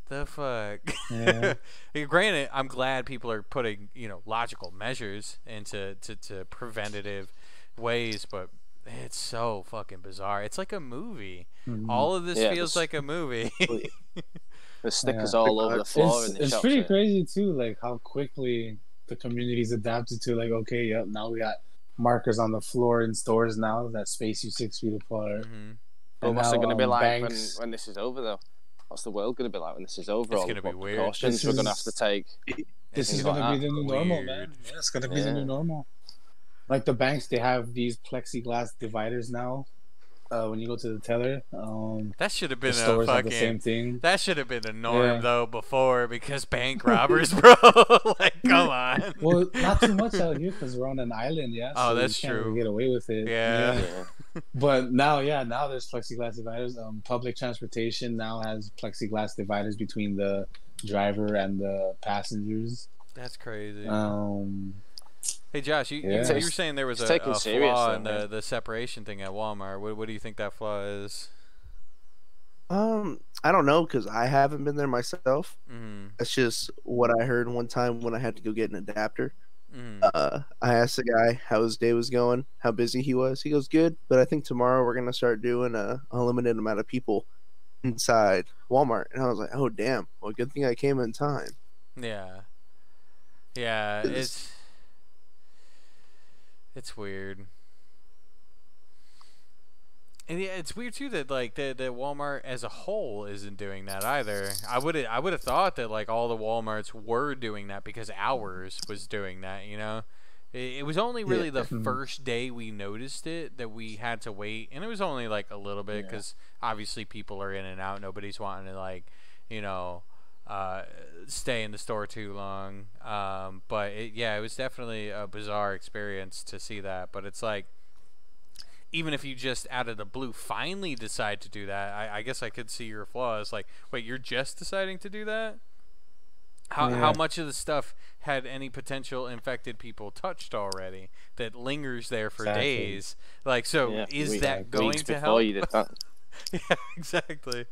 Speaker 1: The fuck?
Speaker 4: Yeah.
Speaker 1: Yeah, Granted, I'm glad people are putting, you know, logical measures into to, to preventative ways, but it's so fucking bizarre. It's like a movie.
Speaker 4: Mhm.
Speaker 1: All of this
Speaker 5: Yeah,
Speaker 1: feels
Speaker 5: this-
Speaker 1: like a movie.
Speaker 5: the stickers
Speaker 4: Yeah.
Speaker 5: all over the floor
Speaker 4: it's,
Speaker 5: in the
Speaker 4: it's pretty
Speaker 5: here.
Speaker 4: crazy too, like how quickly the community's adapted to like, okay, yeah now we got markers on the floor in stores now that space you six feet apart.
Speaker 1: hmm
Speaker 4: And
Speaker 5: what's it going to be
Speaker 4: um,
Speaker 5: like
Speaker 4: banks-
Speaker 5: when, when this is over, though? What's the world going to be like when this is over?
Speaker 1: It's gonna be weird.
Speaker 5: precautions
Speaker 4: This
Speaker 5: we're going to have to take.
Speaker 4: This
Speaker 5: Things
Speaker 4: is
Speaker 5: like
Speaker 4: gonna be
Speaker 5: that.
Speaker 4: the new normal,
Speaker 1: Weird.
Speaker 4: man. Yeah, it's gonna be the new normal. Like the banks, they have these plexiglass dividers now. Uh, when you go to the teller, um,
Speaker 1: That should have been a
Speaker 4: stores have the same
Speaker 1: fucking.
Speaker 4: thing.
Speaker 1: That should have been a norm
Speaker 4: Yeah.
Speaker 1: though before because bank robbers, bro. like, come on.
Speaker 4: Well, not too much out here because we're on an island, yeah.
Speaker 1: Oh,
Speaker 4: so
Speaker 1: that's
Speaker 4: you can't
Speaker 1: true.
Speaker 4: Really get away with it.
Speaker 1: Yeah.
Speaker 5: Yeah.
Speaker 4: But now, yeah, now there's plexiglass dividers. Um, public transportation now has plexiglass dividers between the driver and the passengers.
Speaker 1: That's crazy.
Speaker 4: Um,
Speaker 1: Hey Josh, you,
Speaker 4: Yeah.
Speaker 1: you, you were saying there was
Speaker 5: It's
Speaker 1: a,
Speaker 5: taken
Speaker 1: a flaw
Speaker 5: though,
Speaker 1: in the, the separation thing at Walmart. What, what do you think that flaw is?
Speaker 2: Um, I don't know because I haven't been there myself.
Speaker 1: Mm,
Speaker 2: That's just what I heard one time when I had to go get an adapter.
Speaker 1: mm.
Speaker 2: Uh, I asked the guy how his day was going, how busy he was. He goes, "Good, but I think tomorrow we're gonna start doing a limited amount of people inside Walmart." And I was like, "Oh damn! Well, good thing I came in time."
Speaker 1: Yeah. Yeah,
Speaker 2: It's-
Speaker 1: it's weird. And yeah, it's weird too that like that, the Walmart as a whole isn't doing that either. I would I would have thought that like all the WalMarts were doing that because ours was doing that. You know, it, it was only really the
Speaker 4: Mhm.
Speaker 1: first day we noticed it that we had to wait, and it was only like a little bit
Speaker 4: Yeah.
Speaker 1: because obviously people are in and out. Nobody's wanting to like you know uh, stay in the store too long. Um, but it, yeah, it was definitely a bizarre experience to see that. But it's like, even if you just out of the blue finally decide to do that, I, I guess I could see your flaws. Like, wait, you're just deciding to do that? How, how much of the stuff had any potential infected people touched already that lingers there for
Speaker 4: Exactly.
Speaker 1: days? Like, so
Speaker 5: Yeah,
Speaker 1: is
Speaker 5: weeks-
Speaker 1: that going to
Speaker 5: before
Speaker 1: help?
Speaker 5: you did that.
Speaker 1: yeah, exactly.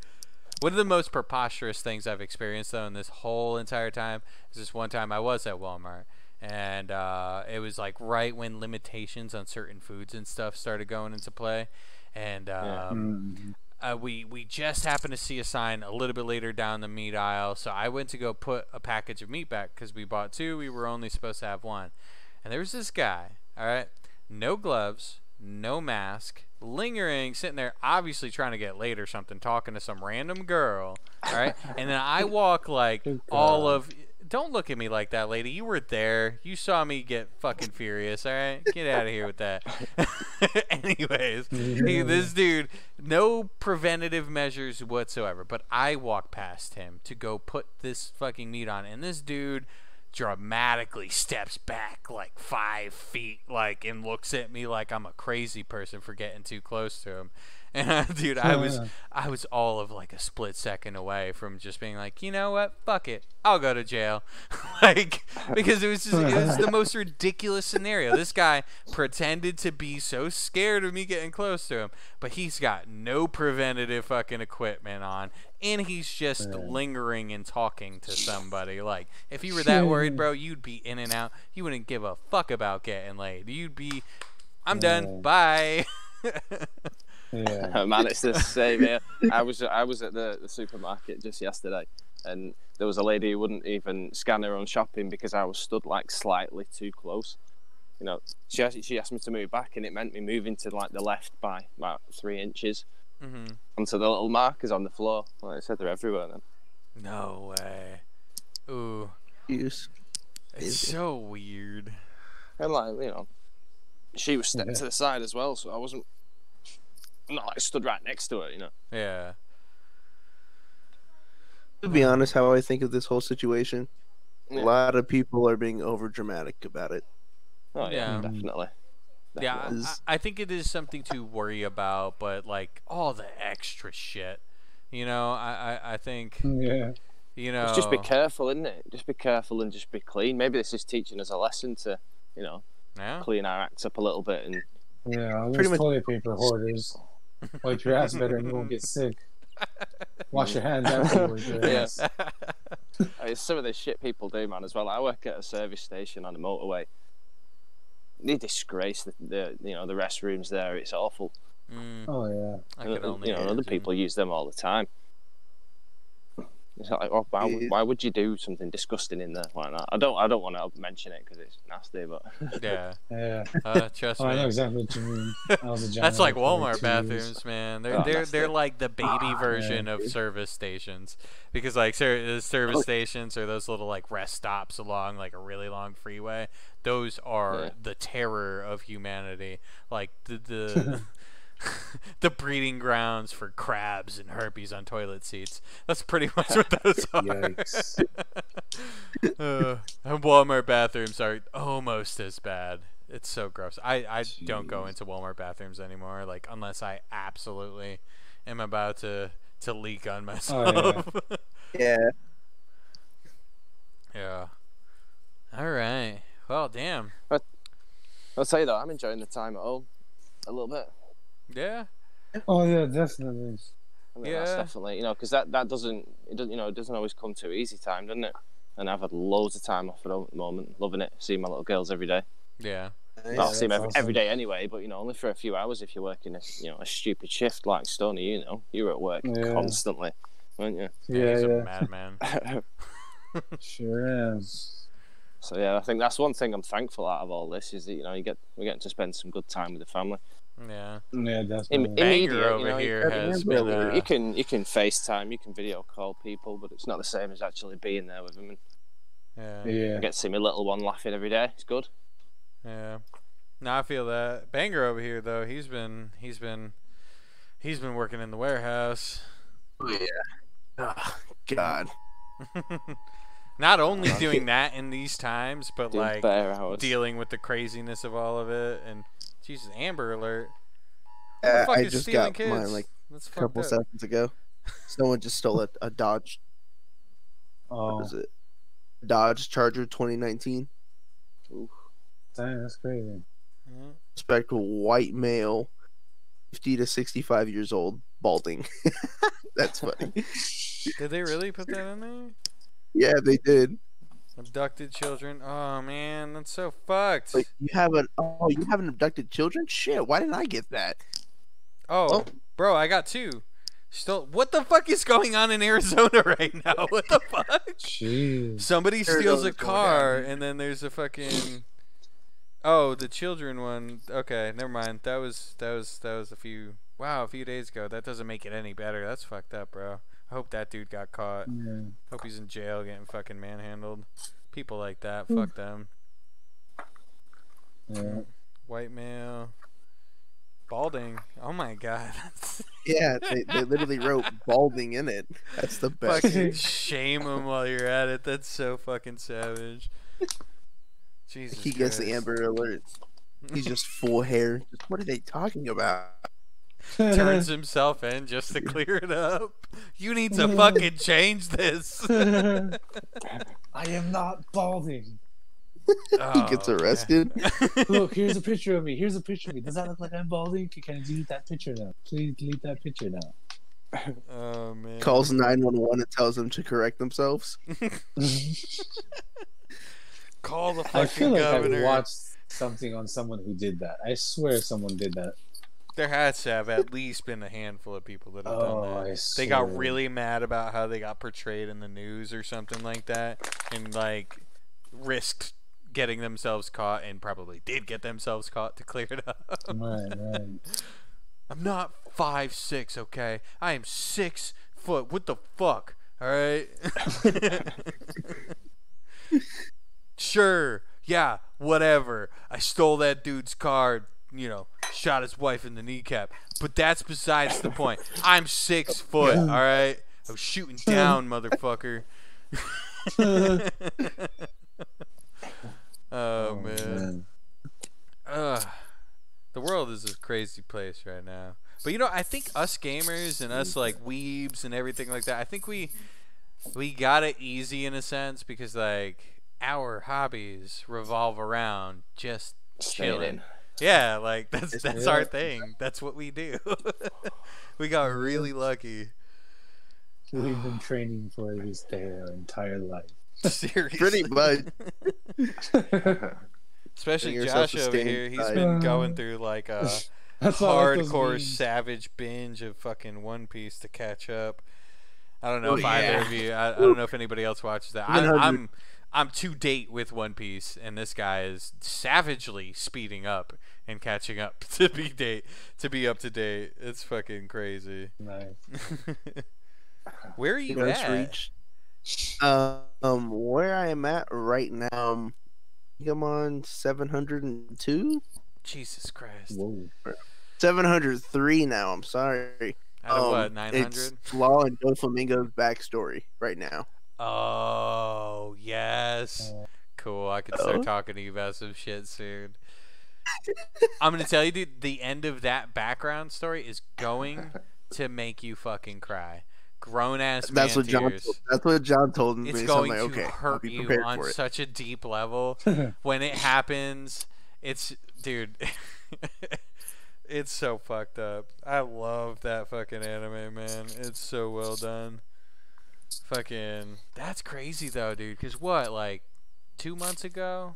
Speaker 1: One of the most preposterous things I've experienced though in this whole entire time is this one time I was at Walmart and uh, it was like right when limitations on certain foods and stuff started going into play, and
Speaker 3: Yeah.
Speaker 1: um,
Speaker 4: Mm.
Speaker 1: uh, we we just happened to see a sign a little bit later down the meat aisle, so I went to go put a package of meat back because we bought two. We were only supposed to have one, and there was this guy. All right, no gloves, no mask, lingering, sitting there, obviously trying to get laid or something, talking to some random girl. All right, and then I walk like all of. Don't look at me like that, lady. You were there. You saw me get fucking furious. All right, get out of here with that. Anyways, he, this dude, no preventative measures whatsoever. But I walk past him to go put this fucking meat on, and this dude dramatically steps back like five feet, like, and looks at me like I'm a crazy person for getting too close to him. And uh, dude, I was I was all of like a split second away from just being like, you know what, fuck it, I'll go to jail, like because it was just it was the most ridiculous scenario. This guy pretended to be so scared of me getting close to him, but he's got no preventative fucking equipment on, and he's just lingering and talking to somebody. Like if you were that worried, bro, you'd be in and out. You wouldn't give a fuck about getting laid. You'd be, I'm done, bye.
Speaker 4: Yeah.
Speaker 3: man, it's the same here. I was I was at the, the supermarket just yesterday, and there was a lady who wouldn't even scan her own shopping because I was stood like slightly too close. You know, she asked, she asked me to move back, and it meant me moving to like the left by about three inches
Speaker 1: hmm
Speaker 3: onto the little markers on the floor. Like I said, they're everywhere. Then
Speaker 1: No way. Ooh,
Speaker 2: Use.
Speaker 1: it's
Speaker 2: Crazy.
Speaker 1: so weird.
Speaker 3: and like you know, she was stepped
Speaker 4: Yeah.
Speaker 3: to the side as well, so I wasn't not like stood right next to it, You know.
Speaker 1: Yeah.
Speaker 2: To be honest, how I think of this whole situation,
Speaker 3: Yeah.
Speaker 2: a lot of people are being over dramatic about it.
Speaker 3: Oh yeah,
Speaker 1: Yeah.
Speaker 3: definitely.
Speaker 1: Yeah, I, I think it is something to worry about, but like all the extra shit, you know, I, I, I think,
Speaker 4: Yeah.
Speaker 1: you know,
Speaker 3: It's just be careful, isn't it? Just be careful and just be clean. Maybe this is teaching us a lesson to, you know,
Speaker 1: yeah,
Speaker 3: clean our acts up a little bit. And
Speaker 4: Yeah. All
Speaker 2: Pretty
Speaker 4: those
Speaker 2: much-
Speaker 4: toilet paper hoarders. Wipe your ass better and you won't get sick. Wash your hands afterwards. your
Speaker 3: Yeah. I mean, some of the shit people do, man, as well. I work at a service station on the motorway. They disgrace the, the you know the restrooms there. It's awful.
Speaker 1: mm,
Speaker 4: Oh yeah.
Speaker 1: I
Speaker 3: And,
Speaker 1: can only
Speaker 3: you know, other people use them all the time. It's like, oh, why,
Speaker 2: Yeah.
Speaker 3: why would you do something disgusting in there like that? I don't, I don't want to mention it because it's nasty, but
Speaker 1: Yeah,
Speaker 4: Yeah.
Speaker 1: uh, trust
Speaker 4: Oh, I know
Speaker 1: me.
Speaker 4: exactly what you mean. I was a
Speaker 1: That's like Walmart bathrooms,
Speaker 4: years.
Speaker 1: man. They're
Speaker 3: Oh,
Speaker 1: they're they're
Speaker 3: it.
Speaker 1: like the baby
Speaker 2: Ah,
Speaker 1: version
Speaker 2: yeah,
Speaker 1: of
Speaker 2: dude.
Speaker 1: service stations because like ser- the service
Speaker 2: Oh.
Speaker 1: stations are those little like rest stops along like a really long freeway. Those are
Speaker 3: Yeah.
Speaker 1: the terror of humanity. Like the the the breeding grounds for crabs and herpes on toilet seats. That's pretty much what those are.
Speaker 4: Yikes.
Speaker 1: uh, and Walmart bathrooms are almost as bad. It's so gross. I, I don't go into Walmart bathrooms anymore, like unless I absolutely am about to to leak on myself.
Speaker 2: Yeah.
Speaker 1: yeah. All right. Well, damn.
Speaker 3: I'll tell you though, I'm enjoying the time at home a little bit.
Speaker 1: Yeah.
Speaker 4: Oh yeah, definitely.
Speaker 3: I mean, that's
Speaker 1: Yeah.
Speaker 3: definitely you know because that that doesn't it doesn't you know it doesn't always come to easy time, doesn't it? And I've had loads of time off at home at the moment, loving it, seeing my little girls every day.
Speaker 1: Yeah.
Speaker 2: Nice.
Speaker 3: Well, I see them
Speaker 4: that's
Speaker 3: every,
Speaker 4: awesome.
Speaker 3: every day anyway, but you know only for a few hours if you're working a you know a stupid shift like Stony. You know you were at work
Speaker 4: Yeah.
Speaker 3: constantly, weren't you?
Speaker 4: Yeah,
Speaker 1: He's a
Speaker 4: yeah.
Speaker 1: madman.
Speaker 4: Sure is.
Speaker 3: so yeah, I think that's one thing I'm thankful out of all this is that you know you get we're getting to spend some good time with the family.
Speaker 1: Yeah.
Speaker 4: Yeah,
Speaker 3: In,
Speaker 4: definitely.
Speaker 3: in media,
Speaker 1: over
Speaker 3: you know,
Speaker 1: here has been, uh,
Speaker 3: you can you can FaceTime, you can video call people, but it's not the same as actually being there with them. And
Speaker 1: Yeah.
Speaker 4: yeah.
Speaker 3: I get to see my little one laughing every day. It's good.
Speaker 1: Yeah. No, I feel that. Banger over here though, he's been he's been he's been working in the warehouse.
Speaker 2: Oh, yeah. Ah, God.
Speaker 1: Not only doing that in these times, but
Speaker 3: Doing
Speaker 1: like dealing with the craziness of all of it and Jesus, Amber Alert. Who
Speaker 2: Uh, I just got
Speaker 1: kids?
Speaker 2: mine like
Speaker 1: That's
Speaker 2: a couple
Speaker 1: up.
Speaker 2: seconds ago. Someone just stole a, a Dodge.
Speaker 4: Oh,
Speaker 2: is it? Dodge Charger 2019.
Speaker 4: dang, that's crazy.
Speaker 2: Respectable white male, 50 to 65 years old, balding. That's funny.
Speaker 1: Did they really put that in there?
Speaker 2: yeah, they did.
Speaker 1: Abducted children. Oh man, that's so fucked.
Speaker 2: Like you have an Oh, you haven't abducted children? Shit! Why didn't I get that?
Speaker 1: Oh,
Speaker 2: Oh.
Speaker 1: bro, I got two. Still, what the fuck is going on in Arizona right now? What the fuck?
Speaker 4: Jeez.
Speaker 1: Somebody steals a car, and then there's a fucking. Oh, the children one. Okay, never mind. That was that was that was a few. Wow, a few days ago. That doesn't make it any better. That's fucked up, bro. I hope that dude got caught.
Speaker 4: Yeah.
Speaker 1: Hope he's in jail getting fucking manhandled. People like that,
Speaker 2: Hmm.
Speaker 1: fuck them.
Speaker 4: Yeah.
Speaker 1: White male. Balding. Oh my god.
Speaker 2: Yeah, they, they literally wrote balding in it. That's the best.
Speaker 1: fucking shame him while you're at it. That's so fucking savage. Jesus.
Speaker 2: he gets the Amber Alert. He's just full hair. What are they talking about?
Speaker 1: Turns himself in just to clear it up. You need to fucking change this.
Speaker 4: I am not balding.
Speaker 2: he gets
Speaker 1: Oh,
Speaker 2: arrested.
Speaker 4: Look, here's a picture of me. Here's a picture of me. Does that look like I'm balding? Can can I delete that picture now? Please delete that picture now.
Speaker 1: oh man.
Speaker 2: Calls nine one one and tells them to correct themselves.
Speaker 1: Call the fucking
Speaker 4: I feel like
Speaker 1: governor.
Speaker 4: I watched something on someone who did that. I swear someone did that.
Speaker 1: There has to have at least been a handful of people that have
Speaker 4: Oh,
Speaker 1: done
Speaker 4: I
Speaker 1: that. They got really mad about how they got portrayed in the news or something like that, and like risked getting themselves caught, and probably did get themselves caught to clear it up.
Speaker 4: Right, right.
Speaker 1: I'm not five six, okay? I am six foot. What the fuck? All right. sure. Yeah. Whatever. I stole that dude's car. You know, shot his wife in the kneecap. But that's besides the point. I'm six foot. All right. I was shooting down, motherfucker. oh, oh man. Ugh. The world is a crazy place right now. But you know, I think us gamers and us like weebs and everything like that, I think we we got it easy in a sense because like our hobbies revolve around just
Speaker 3: Staying
Speaker 1: chilling.
Speaker 3: In.
Speaker 1: Yeah, like that's
Speaker 2: It's-
Speaker 1: that's
Speaker 4: yeah.
Speaker 1: our thing. That's what we do. we got really lucky.
Speaker 4: We've been training for this day our entire life.
Speaker 1: Seriously.
Speaker 2: Pretty much.
Speaker 1: Especially
Speaker 2: Bring
Speaker 1: Josh
Speaker 2: yourself to
Speaker 1: over here. He's
Speaker 2: aside.
Speaker 1: been going through like a
Speaker 4: That's like
Speaker 1: hardcore savage binge of fucking One Piece to catch up. I don't know
Speaker 2: Oh,
Speaker 1: if either of you. I, I don't know if anybody else watches that. I, I'm I'm to date with One Piece, and this guy is savagely speeding up and catching up to be date to be up to date. It's fucking crazy.
Speaker 4: Nice.
Speaker 1: Where are you
Speaker 2: Just
Speaker 1: at?
Speaker 2: reached. Um, where I am at right now, um, I think I'm on 702,
Speaker 1: Jesus Christ!
Speaker 4: Whoa.
Speaker 2: 703 now. I'm sorry.
Speaker 1: Out of
Speaker 2: Um,
Speaker 1: what? Nine
Speaker 2: It's? Law and Doflamingo's backstory right now.
Speaker 1: Oh yes.
Speaker 4: Uh,
Speaker 1: Cool. I can start
Speaker 2: Oh.
Speaker 1: talking to you about some shit soon. I'm gonna tell you, dude. The end of that background story is going to make you fucking cry. Grown ass man
Speaker 2: That's what John.
Speaker 1: tears.
Speaker 2: Told, that's what John told me.
Speaker 1: It's
Speaker 2: so
Speaker 1: going
Speaker 2: like,
Speaker 1: to
Speaker 2: okay,
Speaker 1: hurt
Speaker 2: be
Speaker 1: you
Speaker 2: prepared
Speaker 1: on
Speaker 2: it.
Speaker 1: such a deep level. when it happens, it's dude. it's so fucked up. I love that fucking anime, man. It's so well done. Fucking, that's crazy though, dude. Cause what, like, two months ago,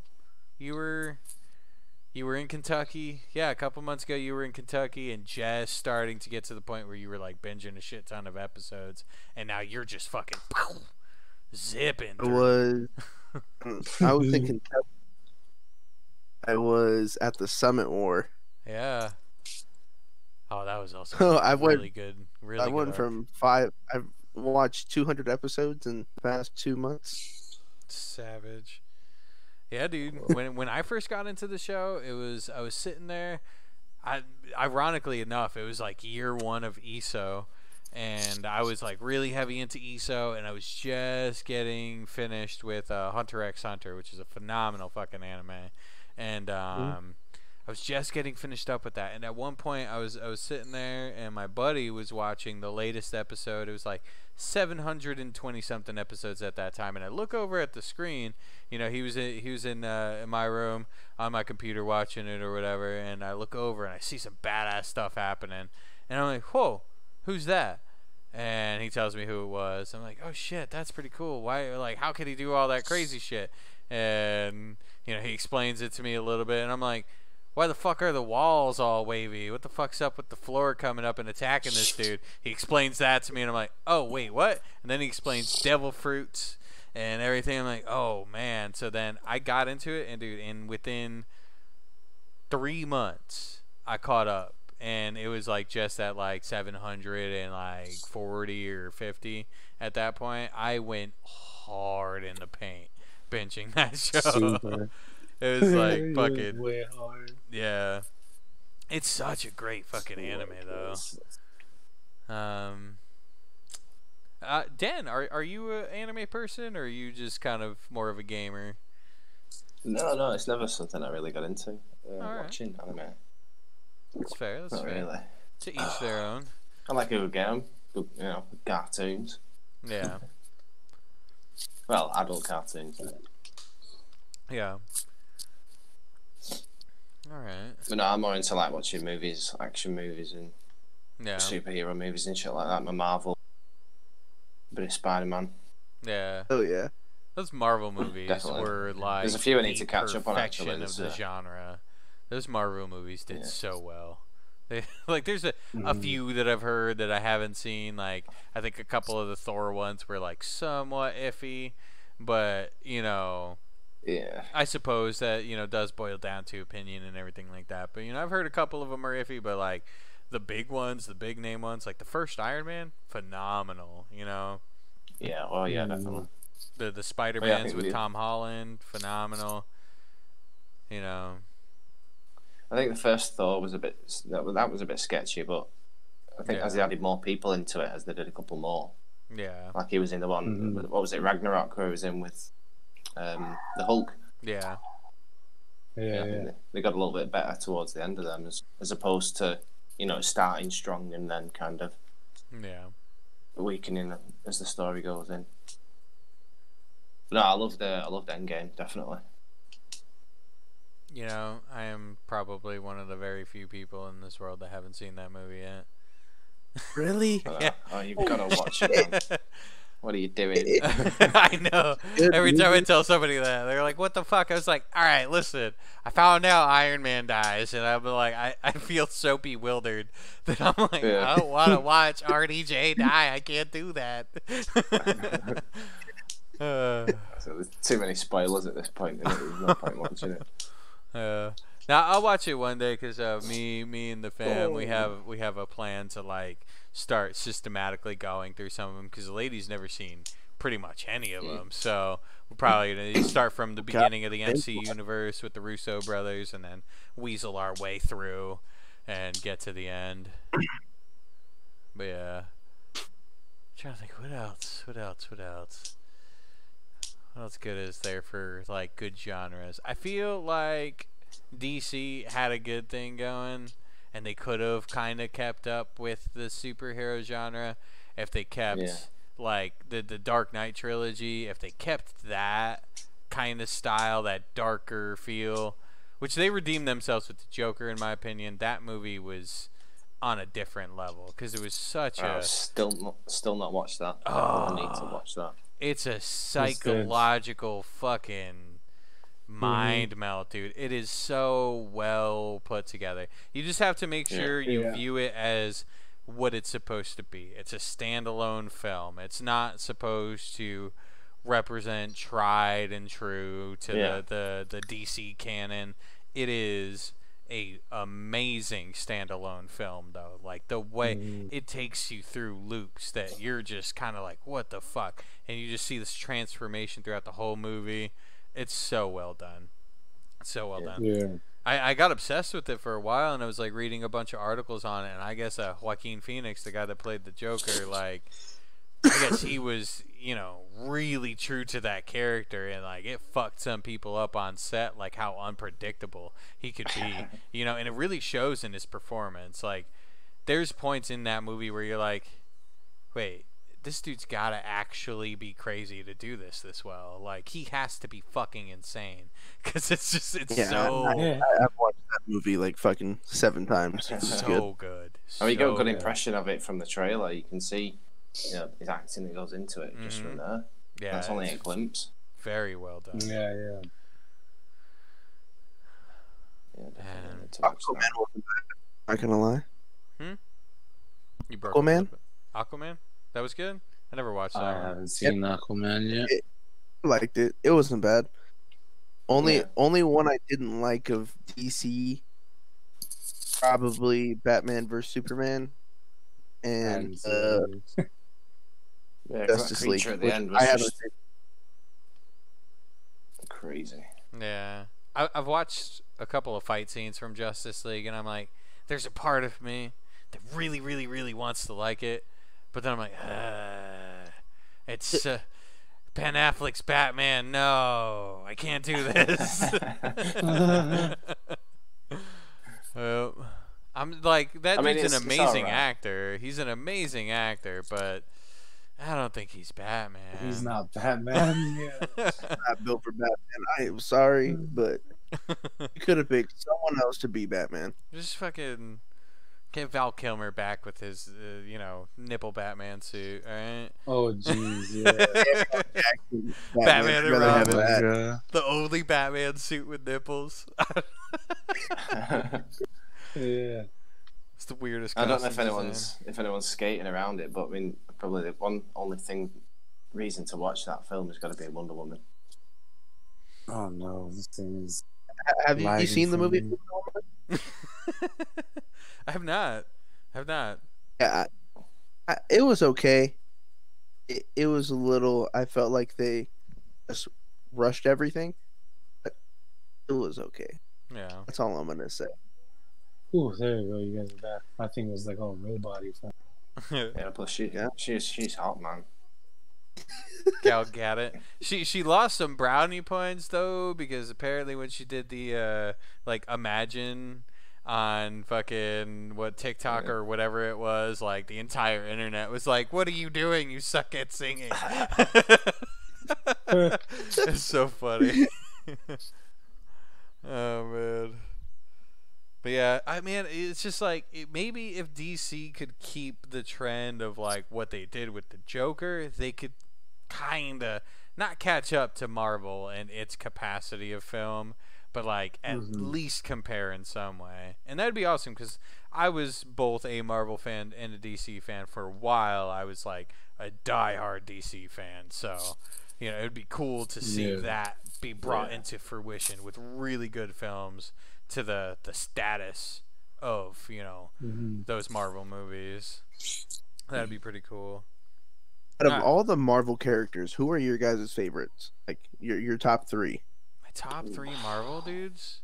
Speaker 1: you were, you were in Kentucky. Yeah, a couple months ago, you were in Kentucky and just starting to get to the point where you were like binging a shit ton of episodes, and now you're just fucking zipping.
Speaker 2: I was. I was in Kentucky. I was at the Summit War.
Speaker 1: Yeah. Oh, that was also
Speaker 2: Oh, I went-
Speaker 1: really good. Really
Speaker 2: I
Speaker 1: good
Speaker 2: went from five. I've watched 200 episodes in the past two months.
Speaker 1: savage. Yeah, dude. when when I first got into the show, it was I was sitting there. I ironically enough, it was like year one of ESO, and I was like really heavy into ESO, and I was just getting finished with uh, Hunter X Hunter, which is a phenomenal fucking anime, and um. I was just getting finished up with that, and at one point I was I was sitting there, and my buddy was watching the latest episode. It was like 720 something episodes at that time, and I look over at the screen. You know, he was in, he was in uh, in my room on my computer watching it or whatever, and I look over and I see some badass stuff happening, and I'm like, whoa, who's that? and he tells me who it was. I'm like, oh shit, that's pretty cool. Why? Like, how could he do all that crazy shit? And you know, he explains it to me a little bit, and I'm like, why the fuck are the walls all wavy? What the fuck's up with the floor coming up and attacking this dude? He explains that to me, and I'm like, oh wait, what? And then he explains devil fruits and everything. I'm like, oh man. So then I got into it, and dude, and within three months, I caught up, and it was like just at like 700 and like 40 or 50 at that point. I went hard in the paint, benching that show.
Speaker 4: Super.
Speaker 1: It was like
Speaker 4: It was
Speaker 1: fucking
Speaker 4: way hard.
Speaker 1: yeah. It's such a great fucking anime though. Um. Uh, Den, are are you an anime person or are you just kind of more of a gamer?
Speaker 3: No, no, it's never something I really got into. Uh,
Speaker 1: Alright.
Speaker 3: Watching anime,
Speaker 1: That's fair. That's
Speaker 3: not
Speaker 1: fair.
Speaker 3: really.
Speaker 1: To each their own.
Speaker 3: I like a good game, good, you know, cartoons.
Speaker 1: Yeah.
Speaker 3: Well, adult cartoons.
Speaker 1: Yeah. All right.
Speaker 3: But no, I'm more into like watching movies, action movies, and
Speaker 1: Yeah.
Speaker 3: superhero movies and shit like that. My Marvel, bit of Spider Man.
Speaker 1: Yeah.
Speaker 2: Oh yeah.
Speaker 1: Those Marvel movies
Speaker 3: Definitely.
Speaker 1: were like
Speaker 3: There's a few I need to catch up on, actually.
Speaker 1: of the genre. Those Marvel movies did
Speaker 3: Yeah.
Speaker 1: so well. They, like there's a, a
Speaker 4: Mhm.
Speaker 1: few that I've heard that I haven't seen. Like I think a couple of the Thor ones were like somewhat iffy, but you know
Speaker 3: Yeah,
Speaker 1: I suppose that you know does boil down to opinion and everything like that. But you know I've heard a couple of them are iffy, but like the big ones, the big name ones, like the first Iron Man, phenomenal. You know
Speaker 3: yeah, well, yeah,
Speaker 4: Mm.
Speaker 3: definitely.
Speaker 1: the the Spider
Speaker 3: Oh, yeah, I
Speaker 1: Mans
Speaker 3: think
Speaker 1: with Tom Holland, phenomenal. You know,
Speaker 3: I think the first Thor was a bit that was, that was a bit sketchy, but I think as they added more people into it, as they did a couple more,
Speaker 1: yeah,
Speaker 3: like he was in the one,
Speaker 4: Mhm.
Speaker 3: what was it, Ragnarok, where he was in with um, the Hulk.
Speaker 1: yeah,
Speaker 4: Yeah,
Speaker 3: I
Speaker 4: yeah.
Speaker 3: they, they got a little bit better towards the end of them, as, as opposed to you know starting strong and then kind of
Speaker 1: yeah.
Speaker 3: weakening as the story goes in. No, I love the I loved Endgame definitely.
Speaker 1: You know, I am probably one of the very few people in this world that haven't seen that movie yet.
Speaker 2: Really?
Speaker 1: Yeah.
Speaker 3: Oh, you've got to watch it. What are you doing?
Speaker 1: I know. Every time I tell somebody that, they're like, "What the fuck?" I was like, "All right, listen. I found out Iron Man dies, and I'm like, I, I feel so bewildered that I'm like,
Speaker 3: Yeah.
Speaker 1: I don't want to watch RDJ die. I can't do that." uh,
Speaker 3: So there's too many spoilers at this point. There's no point watching it.
Speaker 1: Uh, now I'll watch it one day because uh, me, me and the fam, we
Speaker 2: Oh.
Speaker 1: have we have a plan to like start systematically going through some of them because the lady's never seen pretty much any of them. So we're probably gonna start from the beginning of the MC universe with the Russo brothers, and then weasel our way through and get to the end. But yeah, trying to think what else, what else, what else. What else good is there for like good genres? I feel like DC had a good thing going, and they could have kind of kept up with the superhero genre if they kept
Speaker 3: Yeah.
Speaker 1: like the the Dark Knight trilogy. If they kept that kind of style, that darker feel, which they redeemed themselves with the Joker, in my opinion. That movie was on a different level because it was such a
Speaker 3: I've still not, still not watched that. I need to
Speaker 1: Oh.
Speaker 3: watch that.
Speaker 1: it's a
Speaker 4: good.
Speaker 1: psychological fucking mind melt, dude. It is so well put together. You just have to make
Speaker 3: Yeah.
Speaker 1: sure you
Speaker 4: Yeah.
Speaker 1: view it as what it's supposed to be. It's a standalone film. It's not supposed to represent tried and true to
Speaker 3: Yeah.
Speaker 1: the, the the DC canon. It is a amazing standalone film though. Like the way
Speaker 4: Mhm.
Speaker 1: it takes you through loops that you're just kind of like what the fuck and you just see this transformation throughout the whole movie. It's so well done. So well done.
Speaker 4: Yeah.
Speaker 1: I, I got obsessed with it for a while, and I was like reading a bunch of articles on it. And I guess uh, Joaquin Phoenix, the guy that played the Joker, like I guess he was, you know, really true to that character, and like it fucked some people up on set, like how unpredictable he could be, you know. And it really shows in his performance. Like there's points in that movie where you're like, wait. This dude's gotta actually be crazy to do this this well. Like he has to be fucking insane, because it's just it's
Speaker 2: Yeah,
Speaker 1: so
Speaker 2: I,
Speaker 4: Yeah.
Speaker 2: I, I've watched that movie like fucking seven times. It's
Speaker 1: so
Speaker 2: good.
Speaker 1: good.
Speaker 3: I mean, you got a
Speaker 1: so
Speaker 3: good impression of it from the trailer. You can see you know his acting that goes into it just from
Speaker 1: Mhm.
Speaker 3: there.
Speaker 1: Yeah,
Speaker 3: That's only a glimpse.
Speaker 1: very well done.
Speaker 4: Yeah, yeah.
Speaker 3: Yeah, definitely
Speaker 1: And-
Speaker 3: need to watch
Speaker 2: Aquaman
Speaker 3: that.
Speaker 2: wasn't bad. Not gonna lie. Hmm.
Speaker 1: You broke up
Speaker 2: Aquaman?
Speaker 1: Aquaman, that was good. I never watched that.
Speaker 4: I
Speaker 1: one.
Speaker 4: haven't seen Aquaman yet.
Speaker 2: I liked it. It wasn't bad. Only
Speaker 3: Yeah.
Speaker 2: only one I didn't like of DC probably Batman vs Superman and
Speaker 4: And,
Speaker 2: uh,
Speaker 3: Yeah,
Speaker 2: Justice League.
Speaker 3: at the end
Speaker 2: I
Speaker 3: was
Speaker 2: haven't
Speaker 3: just crazy.
Speaker 1: Yeah, I, I've watched a couple of fight scenes from Justice League, and I'm like, there's a part of me that really, really, really wants to like it, but then I'm like, uh, it's uh, Ben Affleck's Batman. No, I can't do this. well, I'm like that
Speaker 3: I mean,
Speaker 1: dude's an
Speaker 3: it's- it's
Speaker 1: amazing
Speaker 3: alright.
Speaker 1: actor. He's an amazing actor, but I don't think he's Batman.
Speaker 4: He's not Batman. yeah.
Speaker 2: Not built for Batman. I am sorry, but you could have picked someone else to be Batman.
Speaker 1: Just fucking get Val Kilmer back with his, uh, you know, nipple Batman suit. All right.
Speaker 4: Oh, jeez. Yeah.
Speaker 2: Batman,
Speaker 1: Batman and Robin.
Speaker 4: Yeah.
Speaker 1: the only Batman suit with nipples.
Speaker 4: yeah.
Speaker 1: it's the weirdest.
Speaker 3: I don't know if anyone's
Speaker 1: design.
Speaker 3: if anyone's skating around it, but I mean, probably the one only thing reason to watch that film has got to be Wonder Woman.
Speaker 4: Oh no, this thing is.
Speaker 2: Have you, you seen the movie?
Speaker 4: me.
Speaker 1: I have not. I have not.
Speaker 2: Yeah, I, I, it was okay. It, it was a little. I felt like they just rushed everything, but it was okay.
Speaker 1: Yeah.
Speaker 2: That's all I'm gonna say.
Speaker 4: Ooh, there you go. You guys are back. My thing was like, oh, robot
Speaker 3: Yeah, plus she
Speaker 2: Yeah.
Speaker 3: she's she's hot, man.
Speaker 1: Gal Gadot. She she lost some brownie points though because apparently when she did the uh like Imagine on fucking what TikTok
Speaker 3: Yeah.
Speaker 1: or whatever it was, like the entire internet was like, "What are you doing? You suck at singing." it's so funny. oh man. But yeah, I mean, it's just like it, maybe if DC could keep the trend of like what they did with the Joker, they could kind of not catch up to Marvel and its capacity of film, but like at
Speaker 4: Mhm.
Speaker 1: least compare in some way. And that'd be awesome because I was both a Marvel fan and a DC fan for a while. I was like a diehard DC fan, so you know it'd be cool to see
Speaker 4: Yeah.
Speaker 1: that be brought
Speaker 3: Yeah.
Speaker 1: into fruition with really good films to the the status of you know
Speaker 4: hmm
Speaker 1: those Marvel movies. That'd be pretty cool.
Speaker 2: Out of all the Marvel characters, who are your guys' favorites? Like your your top three?
Speaker 1: My top three Marvel dudes.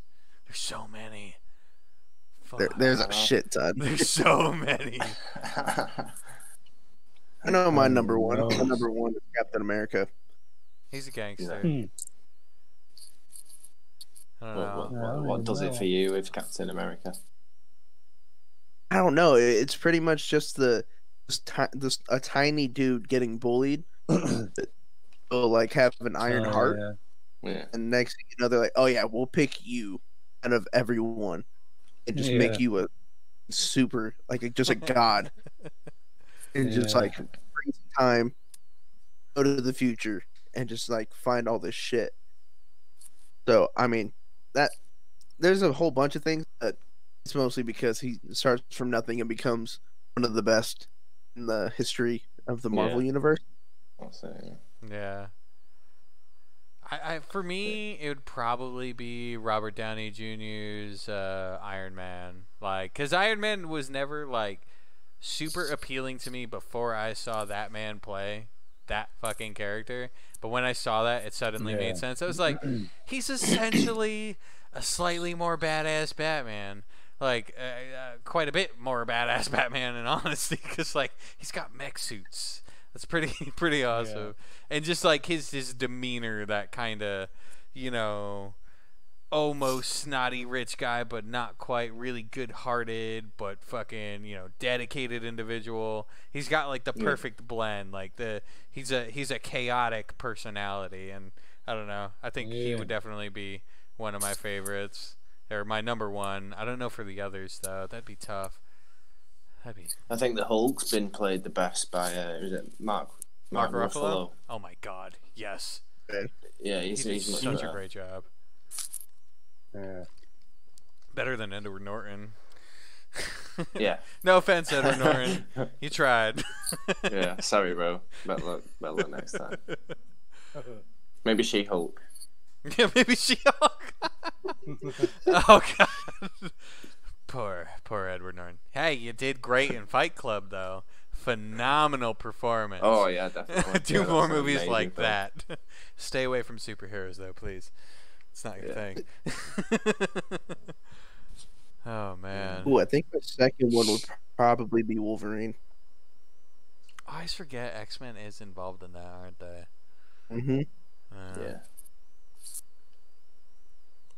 Speaker 1: There's so many.
Speaker 2: There, there's a shit ton.
Speaker 1: There's so many.
Speaker 2: I know my number one.
Speaker 4: No.
Speaker 2: My number one is Captain America.
Speaker 1: He's a gangster.
Speaker 4: Hmm.
Speaker 3: What, what, what, what does it for you with Captain America?
Speaker 2: I don't know. It's pretty much just the this, ti- this a tiny dude getting bullied. will like have an iron
Speaker 4: Oh,
Speaker 2: heart,
Speaker 4: yeah.
Speaker 3: Yeah,
Speaker 2: and next thing you know, they're like, "Oh yeah, we'll pick you out of everyone, and just make you a super like just a god, and just like freeze time, go to the future, and just like find all this shit." So I mean, that there's a whole bunch of things, but it's mostly because he starts from nothing and becomes one of the best in the history of the Marvel
Speaker 3: Yeah.
Speaker 2: universe.
Speaker 3: that's it. yeah.
Speaker 1: I, I for me it would probably be Robert Downey Jr.'s uh, Iron Man. Like cuz Iron Man was never like super appealing to me before I saw that man play that fucking character. But when I saw that it suddenly
Speaker 4: Yeah.
Speaker 1: made sense. I was like he's essentially a slightly more badass Batman. Like uh, uh, quite a bit more badass Batman in honesty cuz like he's got mech suits. That's pretty pretty awesome. And just like his his demeanor that kind of, you know, almost snotty rich guy but not quite really good-hearted but fucking, you know, dedicated individual. He's got like the
Speaker 3: Yeah.
Speaker 1: perfect blend. Like the he's a he's a chaotic personality and I don't know. I think he would definitely be one of my favorites or my number one. I don't know for the others though. That'd be tough. That'd
Speaker 3: I think the Hulk's been played the best by uh, is it Mark
Speaker 1: Mark,
Speaker 3: Mark,
Speaker 1: Ruffalo. Oh my God, yes,
Speaker 3: Yeah, he's,
Speaker 1: did
Speaker 3: he's much
Speaker 1: such
Speaker 3: better.
Speaker 1: a great job.
Speaker 4: Yeah.
Speaker 1: Better than Edward Norton.
Speaker 3: Yeah,
Speaker 1: no offense, Edward Norton. You tried.
Speaker 3: yeah. Sorry, bro. Better luck, better luck next time. Maybe She Hulk.
Speaker 1: yeah, maybe she. Hulk. oh God. Poor, poor Edward Norton. Hey, you did great in Fight Club, though. Phenomenal performance.
Speaker 3: Oh yeah, definitely.
Speaker 1: Do
Speaker 3: Yeah,
Speaker 1: more movies
Speaker 3: amazing
Speaker 1: like
Speaker 3: film.
Speaker 1: that. Stay away from superheroes, though, please. It's not your
Speaker 3: Yeah.
Speaker 1: thing. oh man,
Speaker 2: Ooh, I think the second one would probably be Wolverine.
Speaker 1: I always forget X Men is involved in that, aren't they?
Speaker 2: hmm
Speaker 1: Uh,
Speaker 3: Yeah.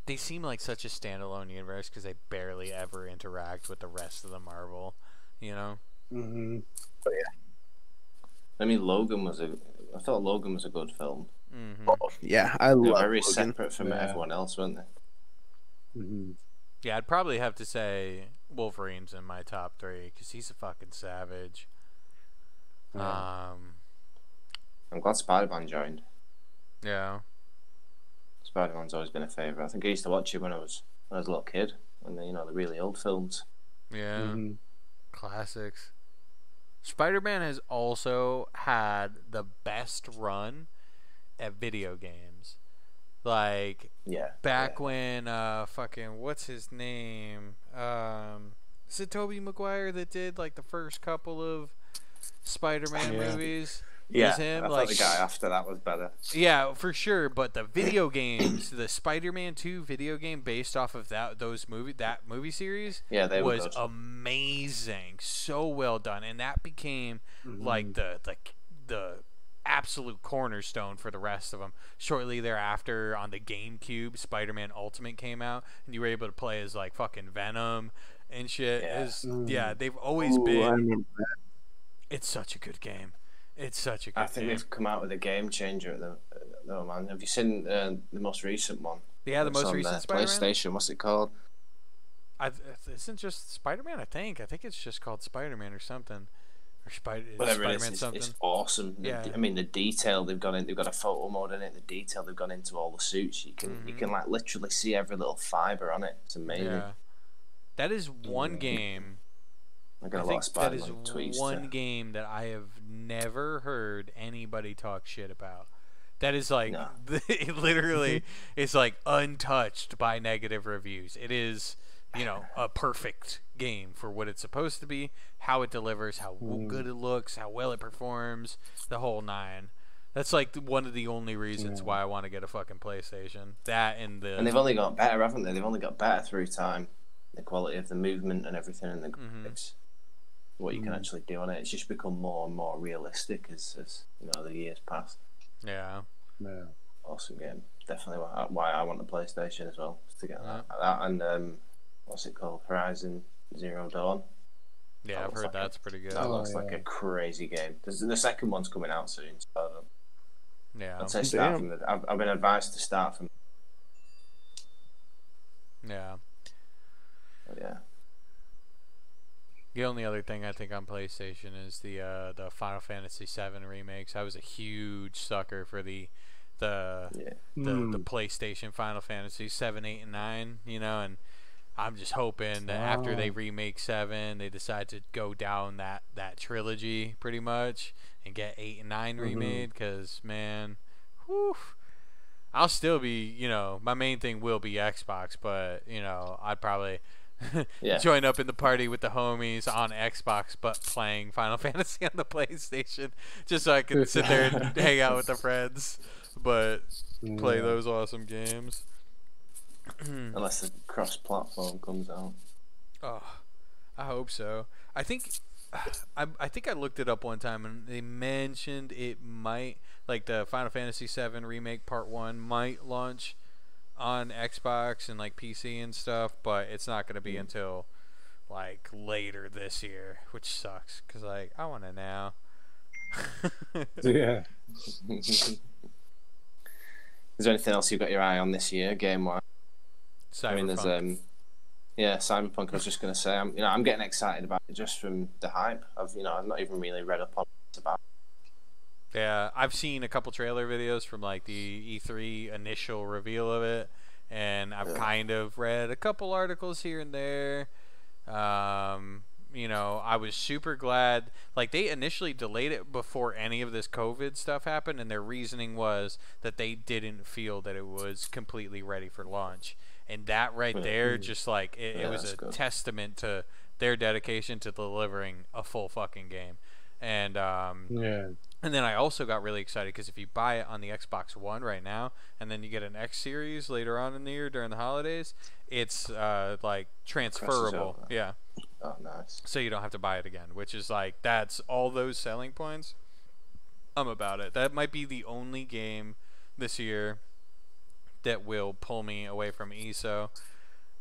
Speaker 1: They seem like such a standalone universe because they barely ever interact with the rest of the Marvel. You know?
Speaker 4: hmm But yeah,
Speaker 3: I mean, Logan was a. I thought Logan was a good film.
Speaker 1: hmm
Speaker 2: Oh, yeah, I
Speaker 3: They're
Speaker 2: love
Speaker 3: very
Speaker 2: Logan.
Speaker 3: separate from
Speaker 4: Yeah.
Speaker 3: everyone else, weren't they?
Speaker 4: hmm
Speaker 1: Yeah, I'd probably have to say Wolverine's in my top three because he's a fucking savage.
Speaker 4: Yeah.
Speaker 1: Um,
Speaker 3: I'm glad Spider Man joined.
Speaker 1: yeah.
Speaker 3: Spider Man's always been a favourite. I think I used to watch it when I was when I was a little kid, when they, you know the really old films.
Speaker 1: Yeah.
Speaker 4: hmm
Speaker 1: Classics. Spider Man has also had the best run at video games. Like
Speaker 3: Yeah.
Speaker 1: back when uh fucking what's his name? Um is it Tobey Maguire that did like the first couple of Spider Man
Speaker 4: Yeah.
Speaker 1: movies?
Speaker 3: Yeah,
Speaker 1: was him,
Speaker 3: I thought
Speaker 1: like-
Speaker 3: the guy after that was better.
Speaker 1: Yeah, for sure. But the video games, the Spider-Man Two video game based off of that those movie that movie series
Speaker 3: Yeah, they
Speaker 1: was
Speaker 3: good.
Speaker 1: amazing, so well done, and that became
Speaker 4: Mm-hmm.
Speaker 1: like the the the absolute cornerstone for the rest of them. Shortly thereafter, on the GameCube, Spider-Man Ultimate came out, and you were able to play as like fucking Venom and shit.
Speaker 3: Yeah.
Speaker 1: It's-
Speaker 4: Mm.
Speaker 1: yeah, they've always
Speaker 2: Ooh,
Speaker 1: been.
Speaker 2: remember that.
Speaker 1: It's such a good game. It's such a good
Speaker 3: I think
Speaker 1: game.
Speaker 3: they've come out with a game changer at the though, man. Have you seen uh, the most recent one?
Speaker 1: Yeah, the
Speaker 3: It's
Speaker 1: most
Speaker 3: on
Speaker 1: recent Spider-Man.
Speaker 3: PlayStation. What's it called?
Speaker 1: I, isn't just Spider-Man. I think. I think it's just called Spider-Man or something, or Spider-
Speaker 3: Whatever
Speaker 1: Spider-Man
Speaker 3: it's,
Speaker 1: something.
Speaker 3: it's awesome. The-
Speaker 1: Yeah.
Speaker 3: I mean, the detail they've gone in, they've got a photo mode in it. The detail they've gone into all the suits, you can you
Speaker 1: Mhm.
Speaker 3: can like literally see every little fiber on it. It's amazing.
Speaker 1: yeah, that is one game.
Speaker 3: I
Speaker 1: I
Speaker 3: got a lot
Speaker 1: think
Speaker 3: of
Speaker 1: that
Speaker 3: Spider-Man tweets.
Speaker 1: one
Speaker 3: to-
Speaker 1: game that I have never heard anybody talk shit about. That is like
Speaker 3: No.
Speaker 1: it literally is like untouched by negative reviews. It is, you know, a perfect game for what it's supposed to be, how it delivers, how good it looks, how well it performs, the whole nine. That's like one of the only reasons
Speaker 4: Yeah.
Speaker 1: why I want to get a fucking PlayStation. That and the
Speaker 3: And they've only got better, haven't they? They've only got better through time. The quality of the movement and everything and the
Speaker 1: Mhm.
Speaker 3: graphics. What you can
Speaker 4: Mhm.
Speaker 3: actually do on it. It's just become more and more realistic as, as you know the years pass.
Speaker 1: yeah.
Speaker 4: Yeah.
Speaker 3: Awesome game. Definitely why, why I want the PlayStation as well. To get
Speaker 1: Yeah.
Speaker 3: that. that and um, what's it called? Horizon Zero Dawn.
Speaker 1: Yeah,
Speaker 3: That
Speaker 1: I've heard
Speaker 3: like a-
Speaker 1: that's pretty good.
Speaker 3: That
Speaker 4: Oh,
Speaker 3: looks like a crazy game. There's, the second one's coming out soon. So
Speaker 1: Yeah.
Speaker 3: I'd say start
Speaker 2: Damn.
Speaker 3: from the. I've, I've been advised to start from.
Speaker 1: Yeah.
Speaker 3: Yeah.
Speaker 1: The only other thing I think on PlayStation is the uh, the Final Fantasy VII remakes. I was a huge sucker for the the
Speaker 3: Yeah.
Speaker 1: the, the
Speaker 4: Mm.
Speaker 1: PlayStation Final Fantasy seven, eight, and nine. You know, and I'm just hoping that after they remake seven, they decide to go down that that trilogy pretty much and get eight and 9
Speaker 4: Mhm.
Speaker 1: remade. Because man, whew, I'll still be you know my main thing will be Xbox, but you know I'd probably.
Speaker 3: Yeah.
Speaker 1: join up in the party with the homies on Xbox, but playing Final Fantasy on the PlayStation, just so I can sit there and hang out with the friends, but play those awesome games.
Speaker 3: Unless the cross-platform comes out.
Speaker 1: oh, I hope so. I think, I, I think I looked it up one time and they mentioned it might, like the Final Fantasy VII remake Part One might launch on Xbox and like PC and stuff, but it's not going to be until like later this year, which sucks because like I want to now.
Speaker 4: Yeah.
Speaker 3: Is there anything else you've got your eye on this year, game wise? I mean, there's um, Yeah, Cyberpunk. I was just gonna say, I'm you know I'm getting excited about it just from the hype. I've you know I've not even really read up on it about.
Speaker 1: Yeah, I've seen a couple trailer videos from like the E3 initial reveal of it, and I've
Speaker 3: Yeah.
Speaker 1: kind of read a couple articles here and there. Um, you know, I was super glad. Like they initially delayed it before any of this COVID stuff happened, and their reasoning was that they didn't feel that it was completely ready for launch. And that right
Speaker 3: Yeah.
Speaker 1: there, just like it, it was a
Speaker 3: good.
Speaker 1: testament to their dedication to delivering a full fucking game. And um,
Speaker 4: Yeah.
Speaker 1: And then I also got really excited because if you buy it on the Xbox One right now, and then you get an X Series later on in the year during the holidays, it's uh, like transferable. Yeah,
Speaker 3: Oh, nice.
Speaker 1: so you don't have to buy it again, which is like that's all those selling points. I'm about it. That might be the only game this year that will pull me away from ESO.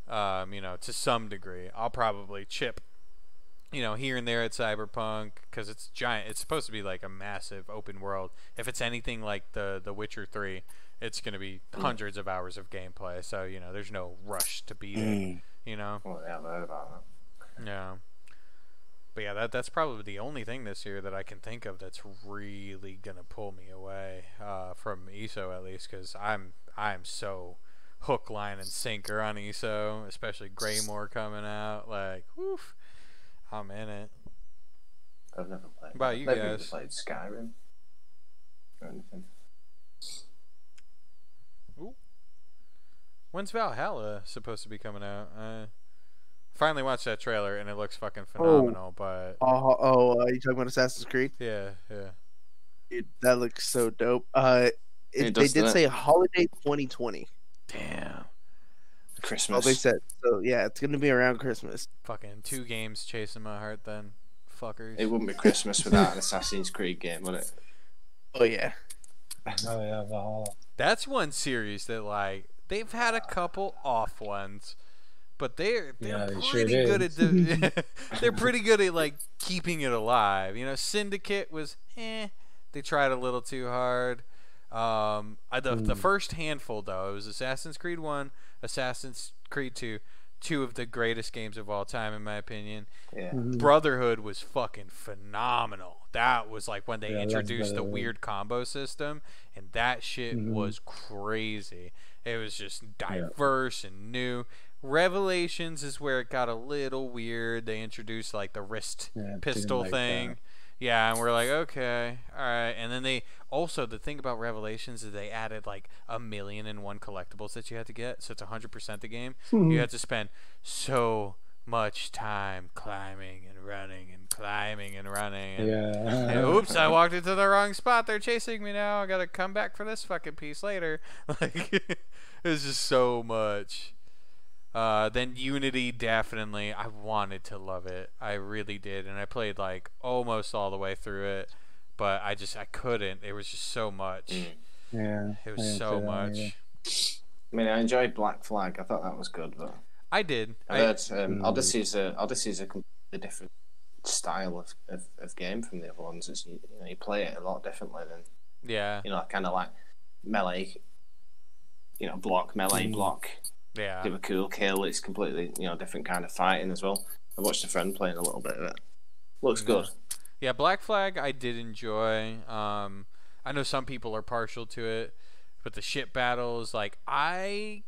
Speaker 1: Um, you know, to some degree, I'll probably chip you know, here and there at Cyberpunk because it's giant. It's supposed to be like a massive open world. If it's anything like the The Witcher Three, it's going to be hundreds of hours of gameplay. So you know, there's no rush to beat it. You know,
Speaker 3: Well, yeah, I've heard about that.
Speaker 1: yeah. But yeah, that that's probably the only thing this year that I can think of that's really gonna pull me away uh, from ESO at least because I'm I'm so hook, line, and sinker on ESO, especially Greymoor coming out. Like, woof, I'm in it.
Speaker 3: I've never played.
Speaker 1: What about
Speaker 3: I've
Speaker 1: you
Speaker 3: never
Speaker 1: guys?
Speaker 3: played Skyrim or anything. Ooh.
Speaker 1: When's Valhalla supposed to be coming out? Uh, finally watched that trailer and it looks fucking
Speaker 2: Oh.
Speaker 1: phenomenal. But
Speaker 2: Oh, oh, uh, you talking about Assassin's Creed?
Speaker 1: yeah, yeah.
Speaker 2: Dude, that looks so dope. Uh, it,
Speaker 3: It
Speaker 2: they did
Speaker 3: that.
Speaker 2: say holiday 2020.
Speaker 1: Damn.
Speaker 2: Oh, they said so. Yeah, it's gonna be around Christmas.
Speaker 1: Fucking two games chasing my heart then. Fuckers.
Speaker 3: It wouldn't be Christmas without an Assassin's Creed game, would it?
Speaker 2: Oh yeah.
Speaker 4: Oh yeah, Valhalla.
Speaker 1: That's one series that like they've had a couple off ones, but they're they're
Speaker 4: Yeah, they sure
Speaker 1: pretty
Speaker 4: did.
Speaker 1: good at the, they're pretty good at like keeping it alive. You know, Syndicate was eh, they tried a little too hard. Um, I, the the
Speaker 4: Mm.
Speaker 1: first handful though, it was Assassin's Creed One, Assassin's Creed Two, two of the greatest games of all time in my opinion.
Speaker 3: Yeah.
Speaker 4: Mhm.
Speaker 1: Brotherhood was fucking phenomenal. That was like when they
Speaker 4: Yeah,
Speaker 1: introduced the weird combo system, and that shit
Speaker 4: Mhm.
Speaker 1: was crazy. It was just diverse and new. Revelations is where it got a little weird. They introduced like the wrist
Speaker 4: Yeah,
Speaker 1: pistol
Speaker 4: like
Speaker 1: thing.
Speaker 4: that.
Speaker 1: Yeah, and we're like, okay, all right. And then they also the thing about Revelations is they added like a million and one collectibles that you had to get, so it's hundred percent the game. You had to spend so much time climbing and running and climbing and running. And,
Speaker 4: Yeah.
Speaker 1: and oops, I walked into the wrong spot. They're chasing me now. I gotta come back for this fucking piece later. Like it was just so much. Uh, then Unity definitely. I wanted to love it. I really did, and I played like almost all the way through it, but I just I couldn't. It was just so much.
Speaker 3: Mm.
Speaker 4: yeah.
Speaker 1: It was so
Speaker 4: play
Speaker 1: much.
Speaker 4: either.
Speaker 3: I mean, I enjoyed Black Flag. I thought that was good, but
Speaker 1: I did.
Speaker 3: I
Speaker 1: I,
Speaker 3: heard um,
Speaker 4: Mm.
Speaker 3: Odyssey's a Odyssey's a completely different style of, of, of game from the other ones. It's, you, you know, you play it a lot differently than
Speaker 1: yeah,
Speaker 3: you know, kind of like melee. You know, block melee
Speaker 4: Mm.
Speaker 3: block.
Speaker 1: yeah.
Speaker 3: Give a cool kill. It's completely you know different kind of fighting as well. I watched a friend playing a little bit of it. Looks
Speaker 1: Yeah.
Speaker 3: good.
Speaker 1: Yeah, Black Flag I did enjoy. Um, I know some people are partial to it, but the ship battles, like I,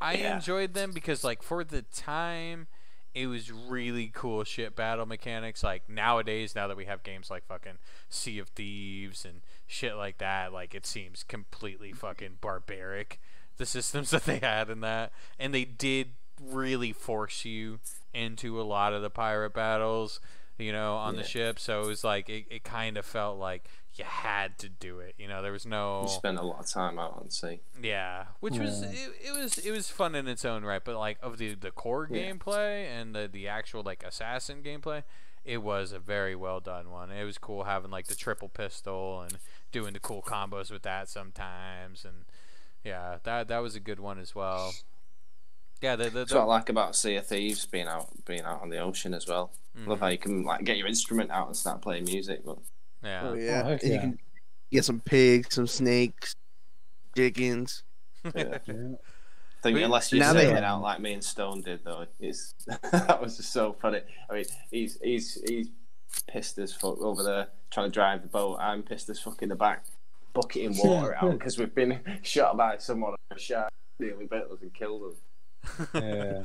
Speaker 1: I
Speaker 3: Yeah.
Speaker 1: enjoyed them because like for the time, it was really cool ship battle mechanics. Like nowadays, now that we have games like fucking Sea of Thieves and shit like that, like it seems completely fucking barbaric. The systems that they had in that, and they did really force you into a lot of the pirate battles you know, on the ship. So it was like it, it kind of felt like you had to do it. You know, there was no
Speaker 3: You spend a lot of time out on sea.
Speaker 1: yeah, which was it, it was it was fun in its own right. But like of the the core
Speaker 3: Yeah.
Speaker 1: gameplay and the the actual like assassin gameplay, it was a very well done one. It was cool having like the triple pistol and doing the cool combos with that sometimes and. Yeah, that that was a good one as well. Yeah, the the,
Speaker 3: That's
Speaker 1: the
Speaker 3: what I like about Sea of Thieves being out being out on the ocean as well. Love
Speaker 1: mhm,
Speaker 3: how you can like get your instrument out and start playing music. But
Speaker 1: yeah.
Speaker 2: Oh yeah.
Speaker 4: heck
Speaker 2: and you can get some pigs, some snakes, chickens.
Speaker 3: yeah.
Speaker 4: Yeah.
Speaker 3: I think
Speaker 1: We-
Speaker 3: unless you're
Speaker 2: Now they-
Speaker 3: out like me and Stone did, though, it's that was just so funny. I mean, he's he's he's pissed as fuck over there trying to drive the boat. I'm pissed as fuck in the back, bucketing water out because we've been shot by someone on a shark nearly bit us and killed us.
Speaker 4: Yeah.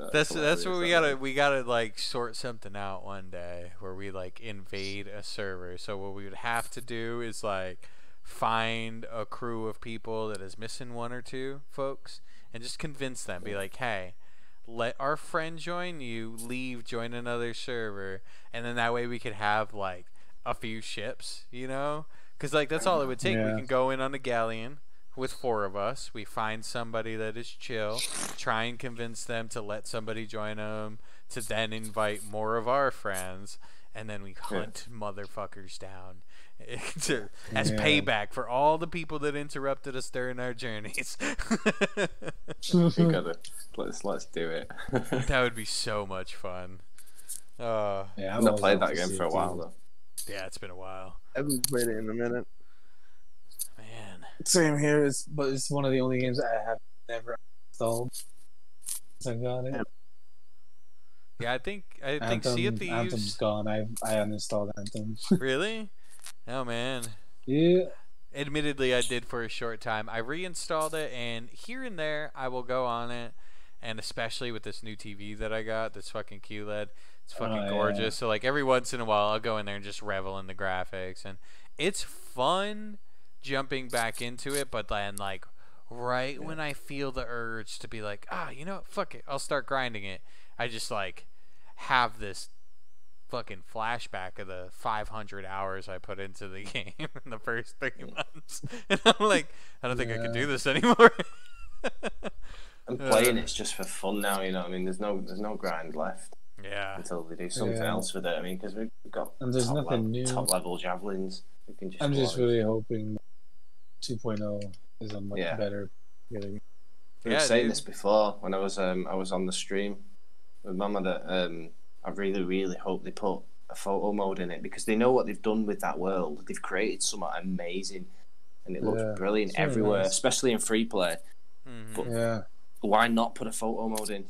Speaker 3: Uh,
Speaker 1: That's that's what we
Speaker 3: that
Speaker 1: gotta
Speaker 3: was.
Speaker 1: we gotta like sort something out one day where we like invade a server. So what we would have to do is like find a crew of people that is missing one or two folks and just convince them. Be like, hey, let our friend join you. Leave, join another server, and then that way we could have like a few ships. You know, because like that's all it would take. We can go in on a galleon with four of us. We find somebody that is chill, try and convince them to let somebody join them, to then invite more of our friends, and then we hunt motherfuckers down to, as
Speaker 4: Yeah.
Speaker 1: payback for all the people that interrupted us during our journeys.
Speaker 3: We gotta let's let's do it.
Speaker 1: that would be so much fun. Uh,
Speaker 4: Yeah,
Speaker 3: I've not played that game for a while though.
Speaker 1: yeah, it's been a while,
Speaker 2: I haven't played it in a minute.
Speaker 1: Man.
Speaker 4: Same here. It's but it's one of the only games I have never installed. Since I got it.
Speaker 2: Yeah.
Speaker 1: Yeah, I think I think
Speaker 4: Anthem,
Speaker 1: Sea of
Speaker 4: Anthem's
Speaker 1: Thieves.
Speaker 4: gone. I I uninstalled Anthem.
Speaker 1: Really? Oh man.
Speaker 4: yeah.
Speaker 1: Admittedly, I did for a short time. I reinstalled it, and here and there, I will go on it. And especially with this new TV that I got, this fucking QLED, it's oh, fucking
Speaker 4: Oh, yeah.
Speaker 1: gorgeous. So like every once in a while, I'll go in there and just revel in the graphics, and it's fun jumping back into it. But then like right when I feel the urge to be like, ah, you know what, fuck it, I'll start grinding it. I just like have this fucking flashback of the 500 hours I put into the game in the first three months, and I'm like, I don't think I can do this anymore. I'm
Speaker 3: playing it's just for fun now. You know, I mean, there's no there's no grind left
Speaker 1: yeah,
Speaker 3: until they do something
Speaker 4: Yeah.
Speaker 3: else with it. I mean, because we've got
Speaker 4: And there's
Speaker 3: top
Speaker 4: nothing
Speaker 3: level,
Speaker 4: new.
Speaker 3: top level javelins. We can just
Speaker 4: I'm just
Speaker 3: go on.
Speaker 4: really hoping 2.0 is a much
Speaker 3: Yeah.
Speaker 4: better. better-
Speaker 3: We
Speaker 1: Yeah,
Speaker 3: were saying
Speaker 1: dude.
Speaker 3: this before when I was um I was on the stream with Mama that um I really really hope they put a photo mode in it because they know what they've done with that world. They've created something amazing, and it looks
Speaker 4: Yeah,
Speaker 3: brilliant
Speaker 4: really
Speaker 3: everywhere,
Speaker 4: nice.
Speaker 3: especially in free play.
Speaker 1: Mhm.
Speaker 3: But-
Speaker 4: Yeah.
Speaker 3: Why not put a photo mode in?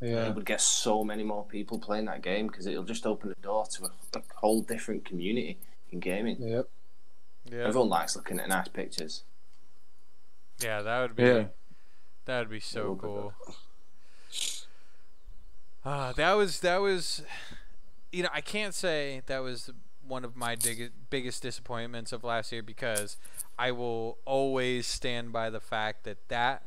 Speaker 4: Yeah.
Speaker 3: It would get so many more people playing that game because it'll just open the door to a, a whole different community in gaming.
Speaker 4: Yep.
Speaker 1: Yeah,
Speaker 3: Everyone likes looking at nice pictures.
Speaker 1: yeah, that would be
Speaker 4: Yeah.
Speaker 1: that would be so
Speaker 3: would be
Speaker 1: cool. Ah, that was that was, you know, I can't say that was one of my dig- biggest disappointments of last year because I will always stand by the fact that that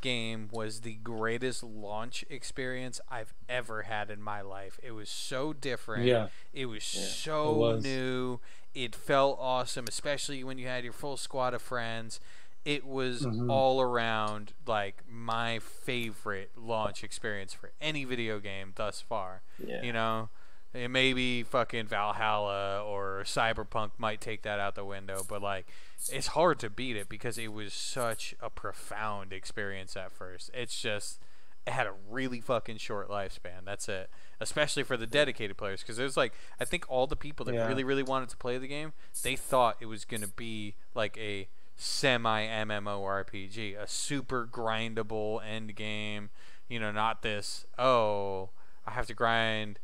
Speaker 1: game was the greatest launch experience I've ever had in my life. It was so different.
Speaker 4: Yeah.
Speaker 1: It was
Speaker 3: Yeah.
Speaker 1: so
Speaker 4: It was.
Speaker 1: new. It felt awesome, especially when you had your full squad of friends. It was
Speaker 4: Mhm.
Speaker 1: all around like my favorite launch experience for any video game thus far.
Speaker 3: Yeah.
Speaker 1: You know, it maybe fucking Valhalla or Cyberpunk might take that out the window, but like it's hard to beat it because it was such a profound experience at first. It's just it had a really fucking short lifespan. That's it. Especially for the dedicated players because there's like I think all the people that
Speaker 4: Yeah.
Speaker 1: really really wanted to play the game, they thought it was going to be like a semi MMORPG, a super grindable end game, you know, not this, oh, I have to grind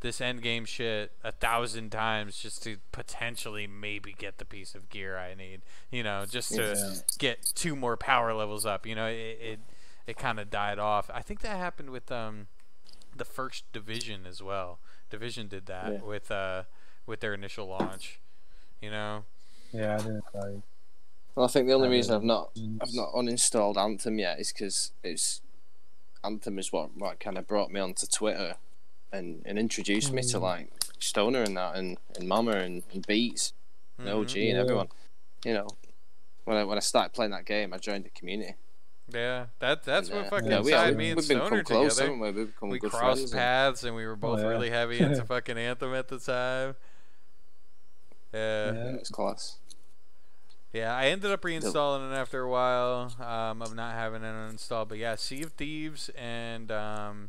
Speaker 1: this end game shit a thousand times just to potentially maybe get the piece of gear I need. You know, just to
Speaker 4: Yeah.
Speaker 1: get two more power levels up. You know, it it, it kind of died off. I think that happened with um the first division as well. Division did that
Speaker 3: Yeah.
Speaker 1: with uh with their initial launch. You know.
Speaker 4: Yeah. I didn't like.
Speaker 3: Well, I think the only reason I've not I've not uninstalled Anthem yet is because it's Anthem is what what kind of brought me onto Twitter and, and introduced me to
Speaker 4: Mm.
Speaker 3: like Stoner and that and, and Mama and, and Beats and
Speaker 1: Mhm.
Speaker 3: OG and
Speaker 4: Yeah.
Speaker 3: everyone. You know, when I when I started playing that game, I joined the community.
Speaker 1: Yeah, that that's
Speaker 3: And,
Speaker 1: what
Speaker 3: uh,
Speaker 1: fucking
Speaker 4: yeah,
Speaker 3: we
Speaker 1: tied me and
Speaker 3: we've
Speaker 1: Stoner
Speaker 3: come close,
Speaker 1: together.
Speaker 3: we? We've become
Speaker 1: we
Speaker 3: good
Speaker 1: crossed
Speaker 3: friends.
Speaker 1: paths and we were both
Speaker 4: yeah.
Speaker 1: really heavy into fucking Anthem at the time. Yeah.
Speaker 4: Yeah.
Speaker 3: It's close.
Speaker 1: Yeah, I ended up reinstalling it after a while um, of not having it uninstalled. But yeah, Sea of Thieves and um,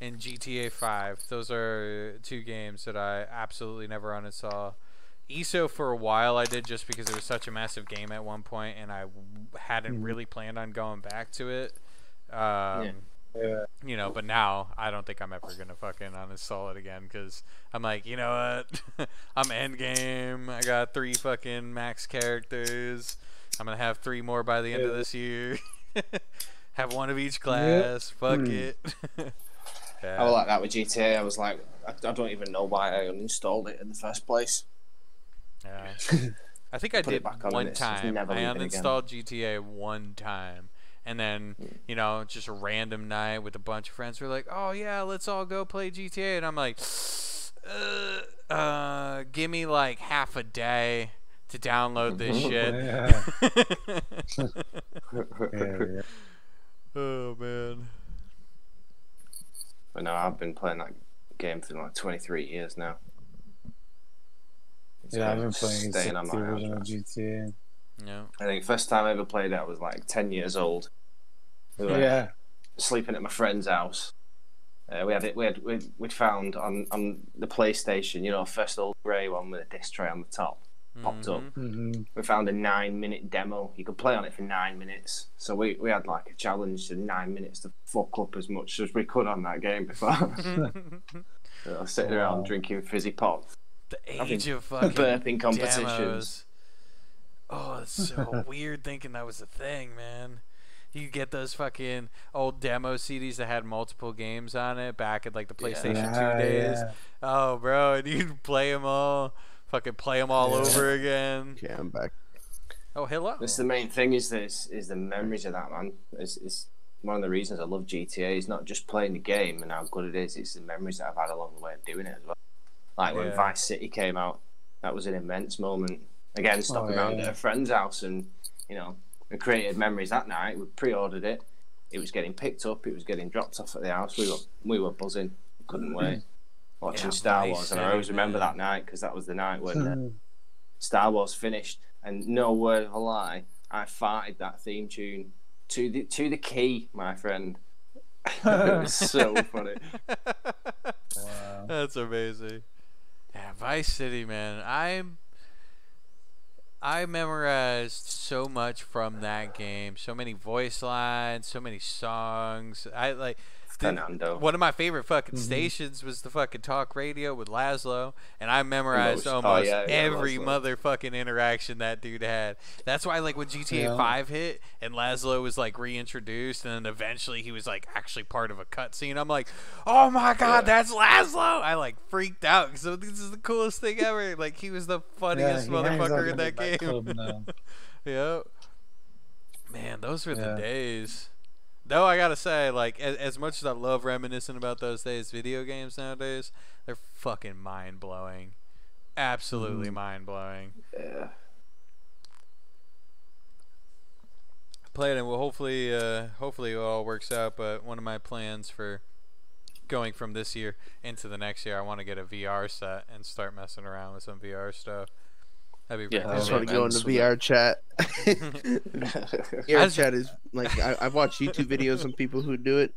Speaker 1: and GTA 5. Those are two games that I absolutely never uninstall. ESO for a while I did just because it was such a massive game at one point, and I hadn't
Speaker 4: Mhm.
Speaker 1: really planned on going back to it. Um,
Speaker 4: Yeah.
Speaker 1: You know, but now I don't think I'm ever gonna fucking uninstall it again because I'm like, you know what? I'm end game. I got three fucking max characters. I'm gonna have three more by the end of this year. have one of each class. Fuck
Speaker 4: Hmm.
Speaker 1: it. yeah.
Speaker 3: I was like that with GTA. I was like, I, I don't even know why I uninstalled it in the first place.
Speaker 1: Yeah. I think I did
Speaker 3: on
Speaker 1: one time. I uninstalled GTA one time. And then,
Speaker 3: Hmm.
Speaker 1: you know, just a random night with a bunch of friends. We're like, oh, yeah, let's all go play GTA. And I'm like, uh, uh, give me like half a day to download this shit.
Speaker 4: Yeah. yeah, yeah.
Speaker 1: oh, man.
Speaker 3: But no, I've been playing that game for like 23 years now. It's
Speaker 4: Yeah, I've
Speaker 3: been
Speaker 4: been playing
Speaker 3: staying
Speaker 4: since
Speaker 3: on
Speaker 4: the
Speaker 3: my
Speaker 4: original
Speaker 3: house.
Speaker 4: GTA.
Speaker 1: Yeah.
Speaker 3: I think first time I ever played it, I was like 10 years old. We were
Speaker 4: Yeah.
Speaker 3: sleeping at my friend's house. Uh, we had it. We had we we'd found on on the PlayStation, you know, first old grey one with a disc tray on the top. Popped up.
Speaker 1: Mhm.
Speaker 4: hmm
Speaker 3: We found a nine minute demo. You could play on it for nine minutes. So we, we had like a challenge to nine minutes to fuck up as much as we could on that game before. I was sitting
Speaker 4: Wow.
Speaker 3: around drinking fizzy pop,
Speaker 1: the
Speaker 3: Having
Speaker 1: age of fucking
Speaker 3: burping competitions.
Speaker 1: demos. Oh, it's so weird thinking that was a thing, man. You could get those fucking old demo CDs that had multiple games on it back at like the PlayStation
Speaker 4: Yeah,
Speaker 1: 2 ah, days.
Speaker 4: yeah.
Speaker 1: Oh, bro, and you'd play them all, fucking play them all
Speaker 4: Yeah.
Speaker 1: over again.
Speaker 2: Okay, I'm back.
Speaker 1: Oh, hello.
Speaker 3: That's the main thing is this is the memories of that man. It's, it's one of the reasons I love GTA. It's not just playing the game and how good it is. It's the memories that I've had along the way of doing it as well. Like when
Speaker 1: Yeah.
Speaker 3: Vice City came out, that was an immense moment. Again, stopping around
Speaker 4: yeah.
Speaker 3: at a friend's house and you know we created memories that night. We pre-ordered it. It was getting picked up. It was getting dropped off at the house. We were we were buzzing. Couldn't wait. Watching
Speaker 1: Yeah,
Speaker 3: Star
Speaker 1: Vice
Speaker 3: Wars, and I always remember
Speaker 1: man.
Speaker 3: that night because that was the night when uh,
Speaker 4: Mhm.
Speaker 3: Star Wars finished, and no word of a lie, I farted that theme tune to the to the key, my friend. it was so funny.
Speaker 4: Wow.
Speaker 1: That's amazing. Yeah, Vice City, man. I'm I memorized so much from that game. So many voice lines, so many songs. I like
Speaker 3: Fernando.
Speaker 1: one of my favorite fucking
Speaker 4: Mhm.
Speaker 1: stations was the fucking talk radio with Lazlow, and I memorized
Speaker 3: Most- oh,
Speaker 1: almost
Speaker 3: yeah, yeah,
Speaker 1: every
Speaker 3: Lazlow.
Speaker 1: motherfucking interaction that dude had. That's why, like, when GTA
Speaker 4: Yeah.
Speaker 1: 5 hit and Lazlow was like reintroduced, and then eventually he was like actually part of a cutscene, I'm like, oh my god,
Speaker 3: Yeah.
Speaker 1: that's Lazlow! I like freaked out because this is the coolest thing ever. Like, he was the funniest
Speaker 4: Yeah, he hangs out
Speaker 1: motherfucker in
Speaker 4: in
Speaker 1: that game. Yep. Man, those were the days. Though I gotta say, like, as, as much as I love reminiscing about those days, video games nowadays, they're fucking mind blowing. Absolutely
Speaker 4: Mhm.
Speaker 1: mind blowing.
Speaker 3: Yeah.
Speaker 1: Played and well, hopefully, uh, hopefully it all works out. But one of my plans for going from this year into the next year, I want to get a VR set and start messing around with some VR stuff. That'd
Speaker 3: Yeah,
Speaker 1: pretty
Speaker 2: I just want to go into
Speaker 3: Events with
Speaker 2: VR chat. VR
Speaker 1: As-
Speaker 2: chat is like I, I've watched YouTube videos on people who do it.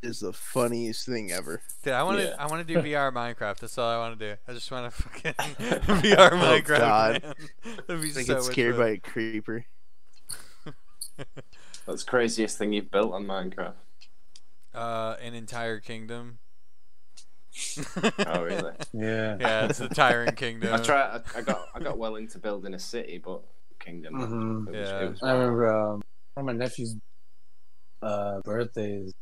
Speaker 2: Is the funniest thing ever.
Speaker 1: Dude, I want to.
Speaker 3: Yeah.
Speaker 1: I want to do VR Minecraft. That's all I want to do. I just want to fucking VR Minecraft.
Speaker 2: Oh, God.
Speaker 1: Man. That'd be
Speaker 2: Like
Speaker 1: so
Speaker 2: get scared
Speaker 1: fun.
Speaker 2: by a creeper.
Speaker 3: That's the craziest thing you've built on Minecraft.
Speaker 1: uh, an entire kingdom.
Speaker 3: Oh really?
Speaker 4: Yeah.
Speaker 1: yeah, it's the Tyrant Kingdom.
Speaker 3: I try. I, I got. I got well into building a city, but kingdom.
Speaker 4: Mhm.
Speaker 3: It was,
Speaker 1: Yeah.
Speaker 3: it was
Speaker 4: I remember um, one of my nephew's uh, birthdays.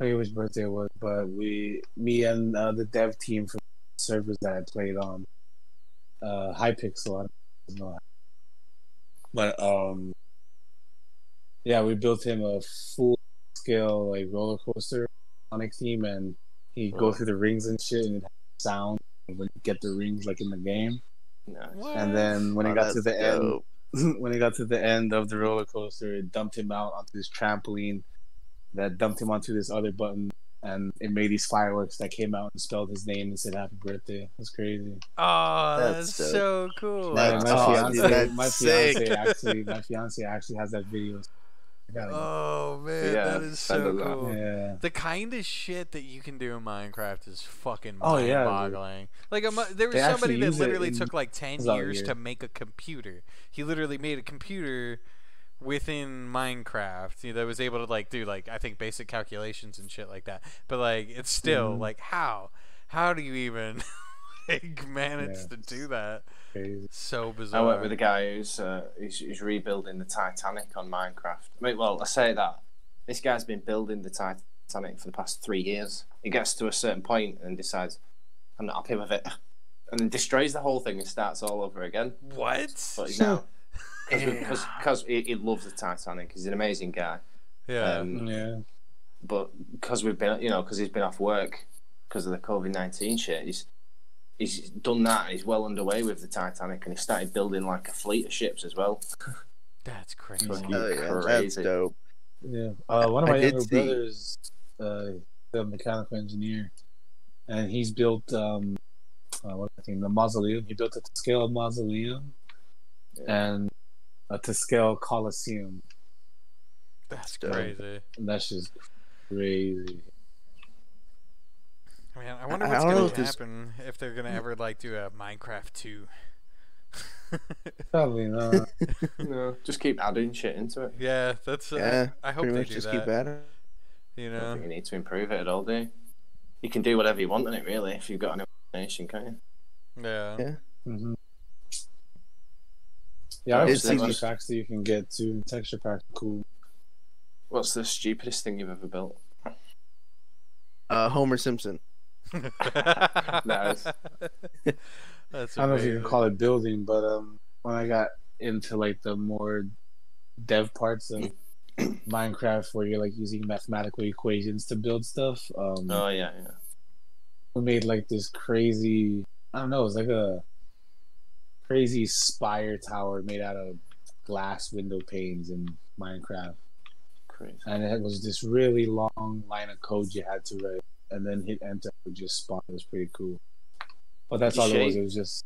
Speaker 4: I forget which birthday it was, but we, me and uh, the dev team from servers that I played on, uh, Hypixel. I don't know. But um, yeah, we built him a full scale like roller coaster Sonic theme, and he would go through the rings and shit, and it had sound when you get the rings like in the game.
Speaker 3: nice.
Speaker 1: What?
Speaker 4: And then when
Speaker 2: Oh,
Speaker 4: it got to
Speaker 2: that's
Speaker 4: the end, when it got to the end of the roller coaster, it dumped him out onto this trampoline that dumped him onto this other button, and it made these fireworks that came out and spelled his name and said "Happy Birthday." That's crazy.
Speaker 1: Oh,
Speaker 2: That's
Speaker 1: that's, so cool.
Speaker 4: My,
Speaker 2: That's
Speaker 4: my
Speaker 2: awesome,
Speaker 4: fiance.
Speaker 2: That's
Speaker 4: my
Speaker 2: sick.
Speaker 4: fiance actually, my fiance actually has that video. I gotta go.
Speaker 1: Oh man,
Speaker 3: Yeah,
Speaker 1: that is so
Speaker 3: that.
Speaker 1: cool.
Speaker 4: Yeah.
Speaker 1: The kind of shit that you can do in Minecraft is fucking
Speaker 4: Oh, yeah, dude.
Speaker 1: mind-boggling. Like a, there was
Speaker 4: They
Speaker 1: somebody that literally took like ten years
Speaker 4: here.
Speaker 1: to make a computer. He literally made a computer within Minecraft you know, that was able to like do like I think basic calculations and shit like that. But like it's still
Speaker 4: Mhm.
Speaker 1: like how how do you even like manage
Speaker 4: Yeah.
Speaker 1: to do that?
Speaker 4: Crazy.
Speaker 1: So bizarre.
Speaker 3: I
Speaker 1: bizarre.
Speaker 3: work with a guy who's, uh, who's who's rebuilding the Titanic on Minecraft. I mean, well, I say that this guy's been building the Titanic for the past three years. He gets to a certain point and decides, "I'm not happy with it," and then destroys the whole thing and starts all over again.
Speaker 1: what?
Speaker 3: But he's now because because he, he loves the Titanic. He's an amazing guy.
Speaker 1: Yeah.
Speaker 3: Um,
Speaker 4: Yeah.
Speaker 3: but because we've been, you know, because he's been off work because of the COVID nineteen shit, he's he's done that. He's well underway with the Titanic, and he started building like a fleet of ships as well.
Speaker 1: That's crazy.
Speaker 2: Oh yeah, that's dope.
Speaker 4: Yeah. Uh, one of my younger
Speaker 2: see-
Speaker 4: brothers, uh, the mechanical engineer, and he's built um, uh, what I think the mausoleum. He built a to scale mausoleum and a to scale coliseum.
Speaker 1: That's crazy.
Speaker 4: And that's just crazy.
Speaker 1: Man, I wonder what's
Speaker 2: don't
Speaker 1: gonna happen if they're gonna ever like do a Minecraft two.
Speaker 4: Probably not.
Speaker 3: No, just keep adding shit into it.
Speaker 1: yeah, that's. Uh,
Speaker 2: Yeah,
Speaker 1: I hope
Speaker 2: Pretty
Speaker 1: they
Speaker 2: much
Speaker 1: do
Speaker 2: just
Speaker 1: that.
Speaker 2: keep at it.
Speaker 1: You know.
Speaker 3: you need to improve it at all, do you? You can do whatever you want in it, really, if you've got an imagination, can't you?
Speaker 1: Yeah.
Speaker 2: Yeah.
Speaker 4: hmm Yeah, I
Speaker 2: It's
Speaker 4: have texture
Speaker 2: easy.
Speaker 4: packs that you can get too. Texture packs cool.
Speaker 3: What's the stupidest thing you've ever built?
Speaker 2: Uh, Homer Simpson.
Speaker 3: Nice.
Speaker 1: That's
Speaker 4: I don't know if you can call it building, but um, when I got into like the more dev parts of Minecraft, where you're like using mathematical equations to build stuff, um,
Speaker 3: Oh yeah, yeah.
Speaker 4: we made like this crazy. I don't know. It was like a crazy spire tower made out of glass window panes in Minecraft,
Speaker 3: Crazy.
Speaker 4: and it was this really long line of code you had to write, and then hit enter it would just spawn. It was pretty cool. But that's
Speaker 3: You
Speaker 4: all it was. It was just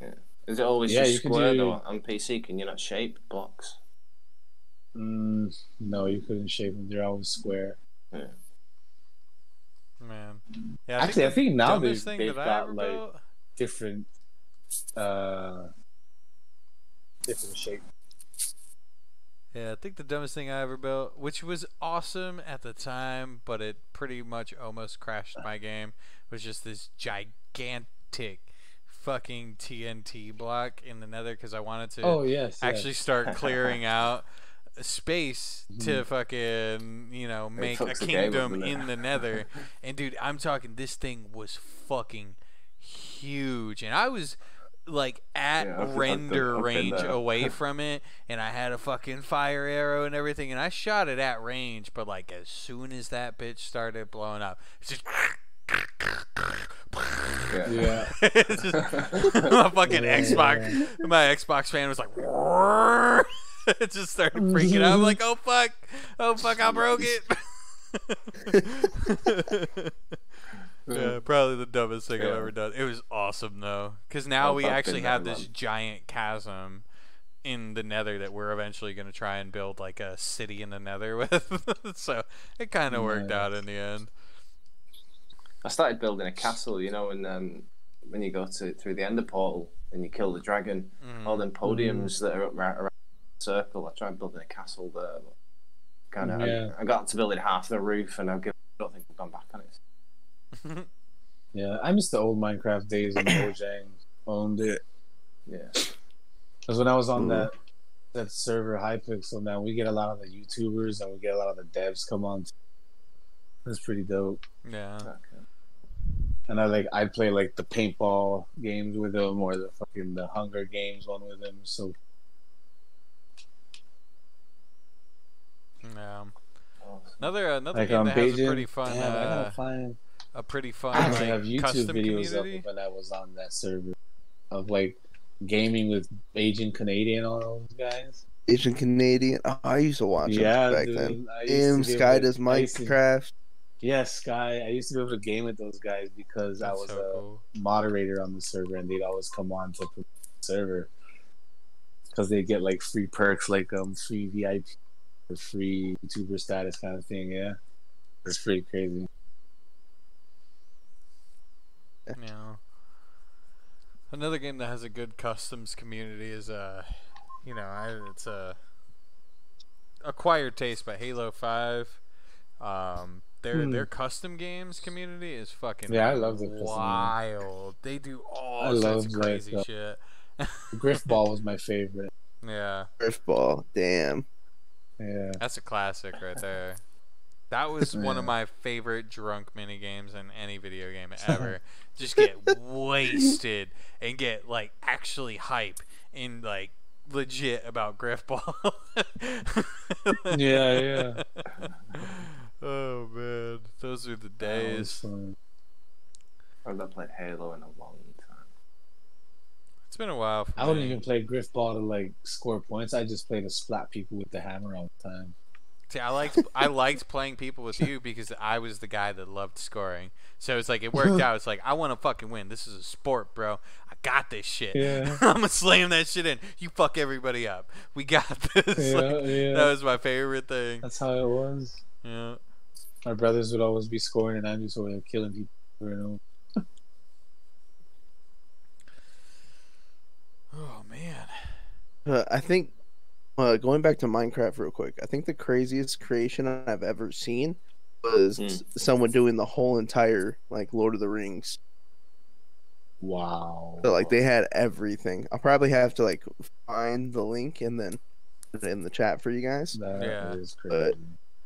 Speaker 4: Yeah.
Speaker 3: Is it always
Speaker 4: Yeah,
Speaker 3: just
Speaker 4: you can
Speaker 3: square
Speaker 4: do-
Speaker 3: though? On PC, can you not shape blocks?
Speaker 4: Mm, no, you couldn't shape them. They're always square. Yeah.
Speaker 1: Man. Yeah,
Speaker 4: Actually, I think now they've,
Speaker 1: thing
Speaker 4: they've
Speaker 1: that
Speaker 4: got like
Speaker 1: built.
Speaker 4: different, uh, different shape.
Speaker 1: Yeah, I think the dumbest thing I ever built, which was awesome at the time, but it pretty much almost crashed my game, was just this gigantic fucking TNT block in the nether because I wanted to
Speaker 4: Oh yes,
Speaker 1: actually
Speaker 4: yes.
Speaker 1: start clearing out space to
Speaker 4: Mhm.
Speaker 1: fucking, you know, make a
Speaker 3: fucks the
Speaker 1: kingdom in the nether. and dude, I'm talking, this thing was fucking huge. And I was like at
Speaker 3: Yeah, I've- I've
Speaker 1: render
Speaker 3: I've
Speaker 1: range away from it and I had a fucking fire arrow and everything and I shot it at range but like as soon as that bitch started blowing up it's just
Speaker 3: Yeah.
Speaker 4: Yeah.
Speaker 1: It's just- my fucking
Speaker 4: Yeah.
Speaker 1: Xbox my Xbox fan was like it just started freaking out I'm like oh fuck oh fuck I broke it Yeah, probably the dumbest thing I've ever done. It was awesome though, because now
Speaker 3: Oh,
Speaker 1: we actually have this
Speaker 3: man.
Speaker 1: giant chasm in the Nether that we're eventually going to try and build like a city in the Nether with. so it kind of worked
Speaker 4: Nice.
Speaker 1: out in the end.
Speaker 3: I started building a castle, you know, and um, when you go to through the Ender portal and you kill the dragon,
Speaker 1: Mhm.
Speaker 3: all them podiums that are up right around the circle. I tried building a castle there. Kind of,
Speaker 4: Yeah.
Speaker 3: I, I got to building half the roof, and I've given, I don't think I've gone back on it.
Speaker 4: Yeah, I miss the old Minecraft days when Mojang owned it.
Speaker 3: Yeah,
Speaker 4: Because when I was on
Speaker 2: Mhm.
Speaker 4: that that server Hypixel, man, we get a lot of the YouTubers and we get a lot of the devs come on. That's pretty dope.
Speaker 1: yeah.
Speaker 3: okay.
Speaker 4: And I like I play like the paintball games with them or the fucking the Hunger Games one with them. So
Speaker 1: Yeah. Another another
Speaker 4: like
Speaker 1: game that has a pretty fun
Speaker 4: damn, I
Speaker 1: uh,
Speaker 4: gotta find.
Speaker 1: A pretty fun
Speaker 4: I actually
Speaker 1: like,
Speaker 4: have YouTube
Speaker 1: custom
Speaker 4: videos
Speaker 1: community.
Speaker 4: of when I was on that server of like gaming with Bajan Canadian all those guys.
Speaker 2: Bajan Canadian. Oh, I used to watch
Speaker 4: yeah,
Speaker 2: them back
Speaker 4: dude,
Speaker 2: then.
Speaker 4: I used
Speaker 2: Him, Sky does
Speaker 4: I used to-
Speaker 2: Minecraft.
Speaker 4: Yes, Sky. I used to be able to game with those guys because I was
Speaker 1: so
Speaker 4: a
Speaker 1: cool.
Speaker 4: moderator on the server, and they'd always come on to the server because they get like free perks, like um free VIP the free YouTuber status kind of thing. Yeah, it's pretty crazy.
Speaker 1: You know, another game that has a good customs community is uh, you know, I, it's a acquired taste by Halo Five. Um, their
Speaker 4: Hmm.
Speaker 1: their custom games community is fucking
Speaker 4: Yeah, I love the custom
Speaker 1: wild. They do all
Speaker 4: I
Speaker 1: sorts
Speaker 4: love,
Speaker 1: of crazy
Speaker 4: uh,
Speaker 1: shit.
Speaker 4: Grifball was my favorite.
Speaker 1: Yeah,
Speaker 2: Grifball, damn.
Speaker 4: Yeah,
Speaker 1: that's a classic right there. That was one of my favorite drunk mini games in any video game ever. Just get wasted and get like actually hype and like legit about Grifball.
Speaker 4: Yeah, yeah.
Speaker 1: oh man, those are the days.
Speaker 3: I've not played Halo in a long time.
Speaker 1: It's been a while. For
Speaker 4: I wouldn't even play Grifball to like score points. I just play to splat people with the hammer all the time.
Speaker 1: See, I liked I liked playing people with you because I was the guy that loved scoring. So it's like it worked out. It's like I want to fucking win. This is a sport, bro. I got this shit.
Speaker 4: Yeah.
Speaker 1: I'm gonna slam that shit in. You fuck everybody up. We got this.
Speaker 4: Yeah,
Speaker 1: Like,
Speaker 4: yeah.
Speaker 1: That was my favorite thing.
Speaker 4: That's how it was.
Speaker 1: Yeah.
Speaker 4: My brothers would always be scoring, and I'm just over there killing people. You know?
Speaker 1: Oh man.
Speaker 2: Uh, I think uh, going back to Minecraft real quick. I think the craziest creation I've ever seen was
Speaker 3: Hmm.
Speaker 2: someone doing the whole entire like Lord of the Rings.
Speaker 4: Wow.
Speaker 2: So like they had everything. I'll probably have to like find the link and then put it in the chat for you guys.
Speaker 4: That
Speaker 1: Yeah.
Speaker 4: is crazy.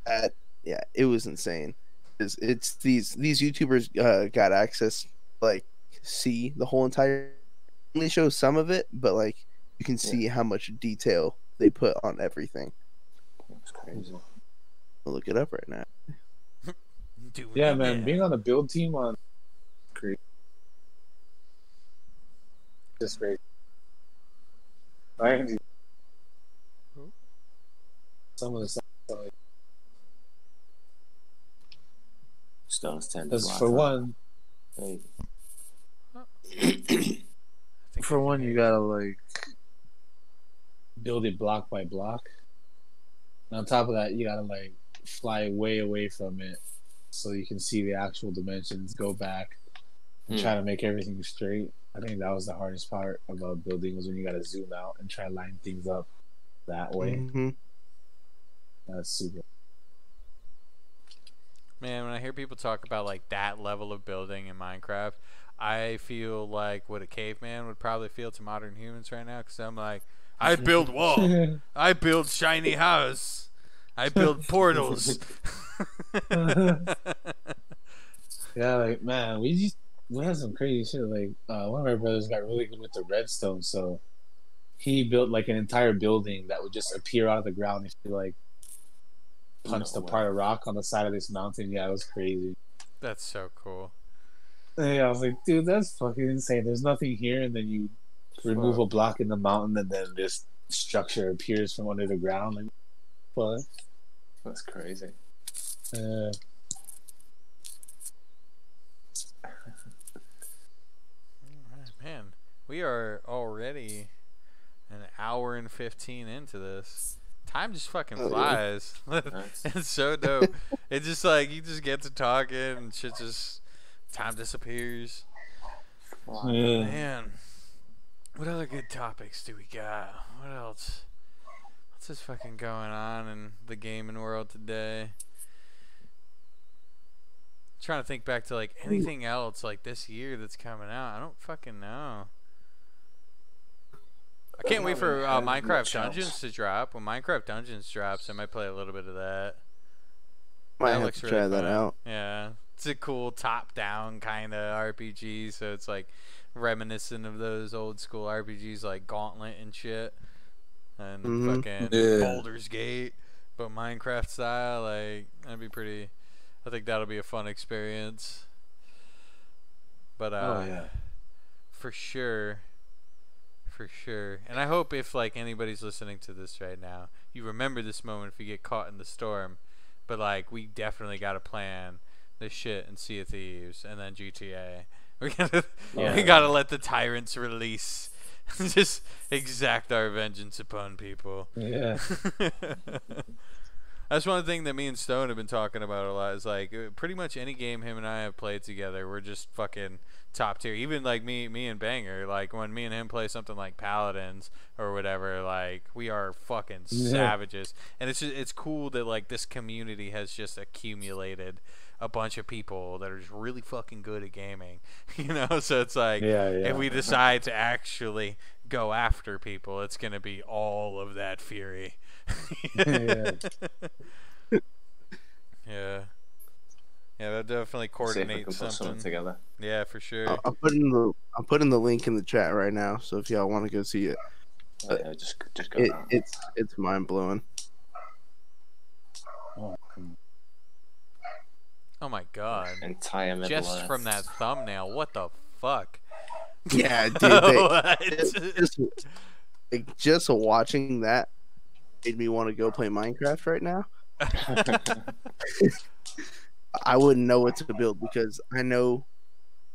Speaker 2: That yeah, it was insane. It's, it's these these YouTubers uh, got access like see the whole entire. Only show some of it, but like you can see how much detail they put on everything.
Speaker 3: That's crazy.
Speaker 2: I'll look it up right now.
Speaker 1: Dude,
Speaker 4: yeah, man. Being on the build team on great. Just great. I can do some of the stuff. like-
Speaker 3: Stars tend to
Speaker 4: for
Speaker 3: out.
Speaker 4: one,
Speaker 3: Hey.
Speaker 4: For one, you gotta like build it block by block. And on top of that, you gotta like fly way away from it, so you can see the actual dimensions. Go back and
Speaker 3: Hmm.
Speaker 4: try to make everything straight. I think that was the hardest part about building was when you gotta zoom out and try to line things up that way.
Speaker 2: Mhm.
Speaker 4: That's super.
Speaker 1: Man, when I hear people talk about like that level of building in Minecraft, I feel like what a caveman would probably feel to modern humans right now. Because I'm like, I build wall, I build shiny house, I build portals.
Speaker 4: Yeah, like man, we just we had some crazy shit. Like uh, one of our brothers got really good with the redstone, so he built like an entire building that would just appear out of the ground if you like punched
Speaker 3: No
Speaker 4: apart a rock on the side of this mountain. Yeah, it was crazy.
Speaker 1: That's so cool.
Speaker 4: Yeah, I was like, dude, that's fucking insane. There's nothing here, and then you remove a block in the mountain, and then this structure appears from under the ground. Like, what?
Speaker 3: That's crazy.
Speaker 4: Uh,
Speaker 1: Alright, Man, we are already an hour and 15 into this. Time just fucking
Speaker 2: Oh, yeah.
Speaker 1: flies. It's so dope. it's just like you just get to talking and shit just time disappears.
Speaker 4: yeah.
Speaker 1: Man, what other good topics do we got? What else? What's just fucking going on in the gaming world today? trying to think back to like anything else like this year that's coming out. I don't fucking know. I can't wait for uh, Minecraft. Dungeons to drop. When Minecraft Dungeons drops, I might play a little bit of that.
Speaker 2: Might
Speaker 1: That
Speaker 2: have to
Speaker 1: really
Speaker 2: try that out.
Speaker 1: Yeah, it's a cool top-down kind of RPG. So it's like reminiscent of those old school RPGs like Gauntlet and shit, and
Speaker 2: Mhm.
Speaker 1: fucking
Speaker 4: Yeah.
Speaker 1: Baldur's Gate, but Minecraft style. Like that'd be pretty. I think that'll be a fun experience. But uh,
Speaker 4: Oh yeah.
Speaker 1: for sure for sure and i hope if like anybody's listening to this right now you remember this moment if you get caught in the storm but like we definitely got to plan this shit and sea of thieves and then gta we gotta we gotta let the tyrants release just exact our vengeance upon people
Speaker 4: Yeah.
Speaker 1: That's one thing that me and Stone have been talking about a lot. Is like uh, pretty much any game him and I have played together, we're just fucking top tier. Even like me, me and Banger, like when me and him play something like Paladins or whatever, like we are fucking
Speaker 4: Yeah.
Speaker 1: savages. And it's just, it's cool that like this community has just accumulated a bunch of people that are just really fucking good at gaming. You know, so it's like
Speaker 4: Yeah, yeah.
Speaker 1: if we decide to actually go after people, it's gonna be all of that fury.
Speaker 4: Yeah.
Speaker 1: yeah. Yeah, that definitely
Speaker 3: See
Speaker 1: coordinates
Speaker 3: something
Speaker 1: something.
Speaker 3: together.
Speaker 1: Yeah, for sure.
Speaker 2: I'm I'll put in the I'll put in the link in the chat right now. So if y'all want to go see it,
Speaker 3: Oh, yeah, just just go
Speaker 2: it it's it's mind blowing.
Speaker 4: Oh, come
Speaker 1: Oh my god.
Speaker 3: Entire Middle
Speaker 1: Just
Speaker 3: Earth.
Speaker 1: from that thumbnail, what the fuck?
Speaker 2: Yeah, dude. They,
Speaker 1: What?
Speaker 2: just, like, just watching that made me want to go play Minecraft right now. I wouldn't know what to build because I know,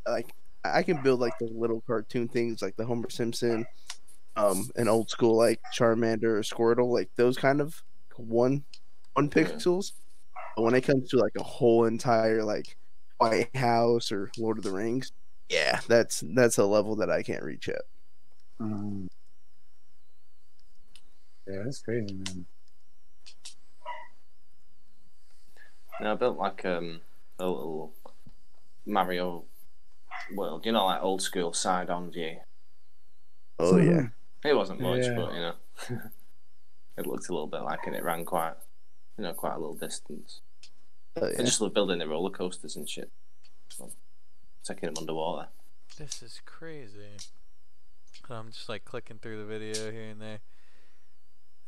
Speaker 2: like, I can build like the little cartoon things like the Homer Simpson, um, an old school like Charmander or Squirtle, like those kind of one one
Speaker 3: Yeah.
Speaker 2: pixels. But when it comes to like a whole entire like White House or Lord of the Rings, yeah, that's that's a level that I can't reach yet.
Speaker 4: Mhm. Yeah, that's crazy, man.
Speaker 3: No, I built like um, a little Mario world. You know, like old school side on view.
Speaker 2: Oh yeah.
Speaker 3: It wasn't much,
Speaker 4: Yeah.
Speaker 3: but you know, it looked a little bit like it. It ran quite, you know, quite a little distance.
Speaker 2: Oh,
Speaker 3: I just love building the roller coasters and shit. So, taking them underwater.
Speaker 1: This is crazy. I'm just like clicking through the video here and there.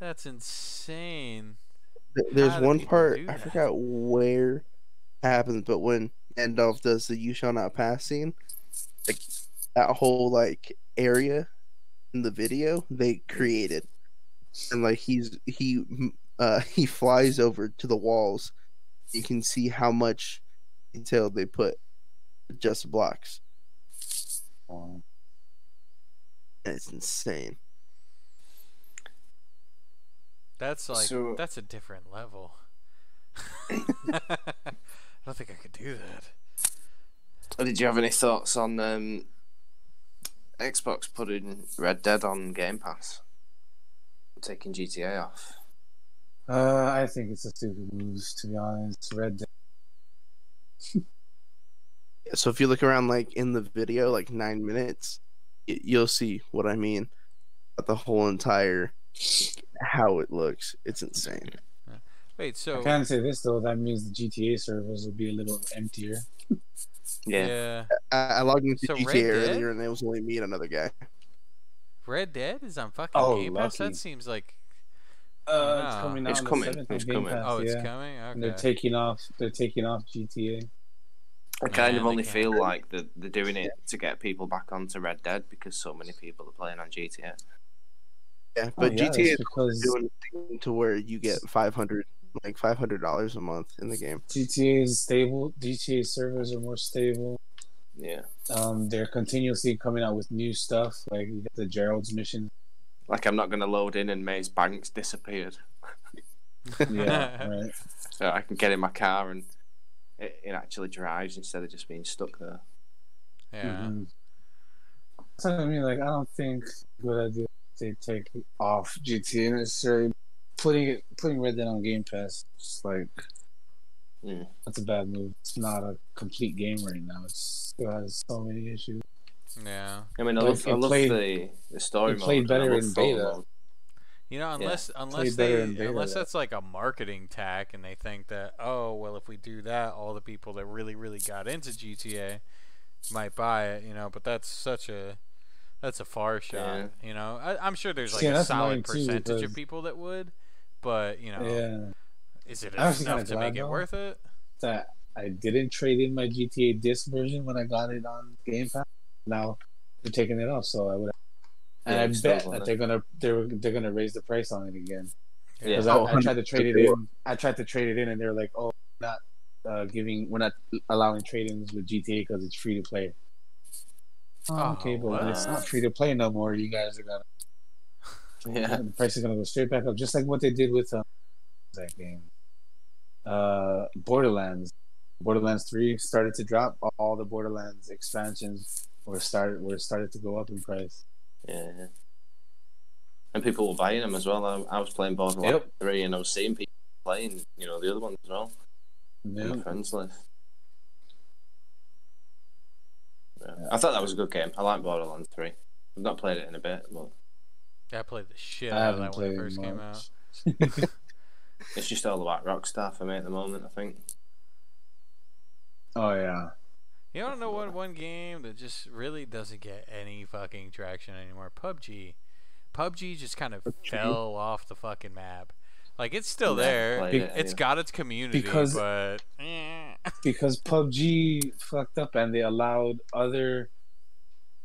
Speaker 1: That's insane.
Speaker 2: There's
Speaker 1: How
Speaker 2: one part I forgot where it happens, but when Gandalf does the "You shall not pass" scene, like that whole like area in the video they created, and like he's he uh he flies over to the walls. You can see how much detail they put just blocks,
Speaker 4: Wow.
Speaker 2: and it's insane.
Speaker 1: That's like
Speaker 3: So-
Speaker 1: that's a different level. I don't think I could do that.
Speaker 3: Oh, Did you have any thoughts on um, Xbox putting Red Dead on Game Pass? Taking GTA off.
Speaker 4: Uh, I think it's a stupid move, to be honest. Red Dead.
Speaker 2: So if you look around like in the video, like nine minutes, y- you'll see what I mean. About the whole entire how it looks, it's insane.
Speaker 1: Wait, so
Speaker 4: I
Speaker 1: so
Speaker 4: can say this though. That means the GTA servers will be a little emptier.
Speaker 3: Yeah.
Speaker 1: yeah,
Speaker 2: I, I logged into
Speaker 1: So Red
Speaker 2: GTA
Speaker 1: Dead?
Speaker 2: earlier, and it was only me and another guy.
Speaker 1: Red Dead is on fucking
Speaker 4: Oh,
Speaker 1: Game Pass. That seems like
Speaker 4: Uh, it's coming out
Speaker 3: It's coming, it's coming.
Speaker 4: Pass,
Speaker 1: oh, it's
Speaker 4: yeah.
Speaker 1: coming.
Speaker 4: And they're taking off. They're taking off GTA.
Speaker 3: I kind
Speaker 1: Man,
Speaker 3: of only
Speaker 1: they
Speaker 3: feel like that they're doing it to get people back onto Red Dead because so many people are playing on GTA.
Speaker 2: Yeah, but
Speaker 4: oh, yeah,
Speaker 2: GTA is
Speaker 4: because
Speaker 2: doing a thing to where you get five hundred, like five hundred dollars a month in the game.
Speaker 4: GTA is stable. GTA servers are more stable.
Speaker 3: Yeah.
Speaker 4: Um, they're continuously coming out with new stuff. Like you got the Gerald's mission.
Speaker 3: Like I'm not going to load in and Maze Banks disappeared.
Speaker 4: Yeah, right.
Speaker 3: So I can get in my car and it, it actually drives instead of just being stuck there.
Speaker 1: Yeah.
Speaker 4: Mhm. That's what I mean. Like, I don't think good idea they take off GTA necessarily. Putting it, putting Red Dead on Game Pass, it's like
Speaker 3: Mm.
Speaker 4: that's a bad move. It's not a complete game right now. It still has so many issues.
Speaker 1: Yeah.
Speaker 3: I mean, I
Speaker 4: But
Speaker 3: love, I love
Speaker 4: played-
Speaker 3: the the story
Speaker 4: it
Speaker 3: mode.
Speaker 4: played better in beta.
Speaker 3: mode.
Speaker 1: You know, unless unless they
Speaker 4: beta,
Speaker 1: unless that's like a marketing tack, and they think that oh well, if we do that, all the people that really really got into GTA might buy it. You know, but that's such a that's a far shot. You know, I, I'm sure there's like
Speaker 4: Yeah,
Speaker 1: a solid
Speaker 4: mine too,
Speaker 1: percentage of people that would, but you know,
Speaker 4: Yeah,
Speaker 1: is it enough to make it worth it?
Speaker 4: that I didn't trade in my GTA disc version when I got it on Game Pass. Now they're taking it off, so I would. And
Speaker 3: Yeah,
Speaker 4: I bet that
Speaker 3: it.
Speaker 4: they're gonna they're they're gonna raise the price on it again.
Speaker 3: Yeah.
Speaker 4: Because
Speaker 2: Oh,
Speaker 4: I, I tried to trade it in. I tried to trade it in, and they're like, "Oh, not uh, giving. We're not allowing trade-ins with GTA because it's free to play." Oh,
Speaker 1: Oh,
Speaker 4: okay, but when it's not free to play no more, you guys are gonna
Speaker 3: Yeah.
Speaker 4: the price is gonna go straight back up, just like what they did with um, that game. uh, Borderlands. Borderlands Three started to drop. All the Borderlands expansions were started were started to go up in price.
Speaker 3: Yeah. And people were buying them as well. I, I was playing Borderlands
Speaker 4: Yep.
Speaker 3: 3 and I was seeing people playing, you know, the other ones as well
Speaker 4: Yeah.
Speaker 3: my friends list. Yeah. I thought that was a good game. I like Borderlands 3. I've not played it in a bit, but yeah,
Speaker 1: I played the shit
Speaker 4: I
Speaker 1: out of
Speaker 4: haven't
Speaker 1: that when it
Speaker 4: played
Speaker 1: first came out.
Speaker 3: it's just all about Rockstar for me at the moment, I think.
Speaker 4: oh yeah.
Speaker 1: You don't know what one game that just really doesn't get any fucking traction anymore? PUBG. PUBG just kind of
Speaker 2: PUBG?
Speaker 1: fell off the fucking map. Like it's still there.
Speaker 3: played it,
Speaker 1: It's
Speaker 3: yeah.
Speaker 1: got its community,
Speaker 4: Because-
Speaker 1: but eh.
Speaker 4: because PUBG fucked up and they allowed other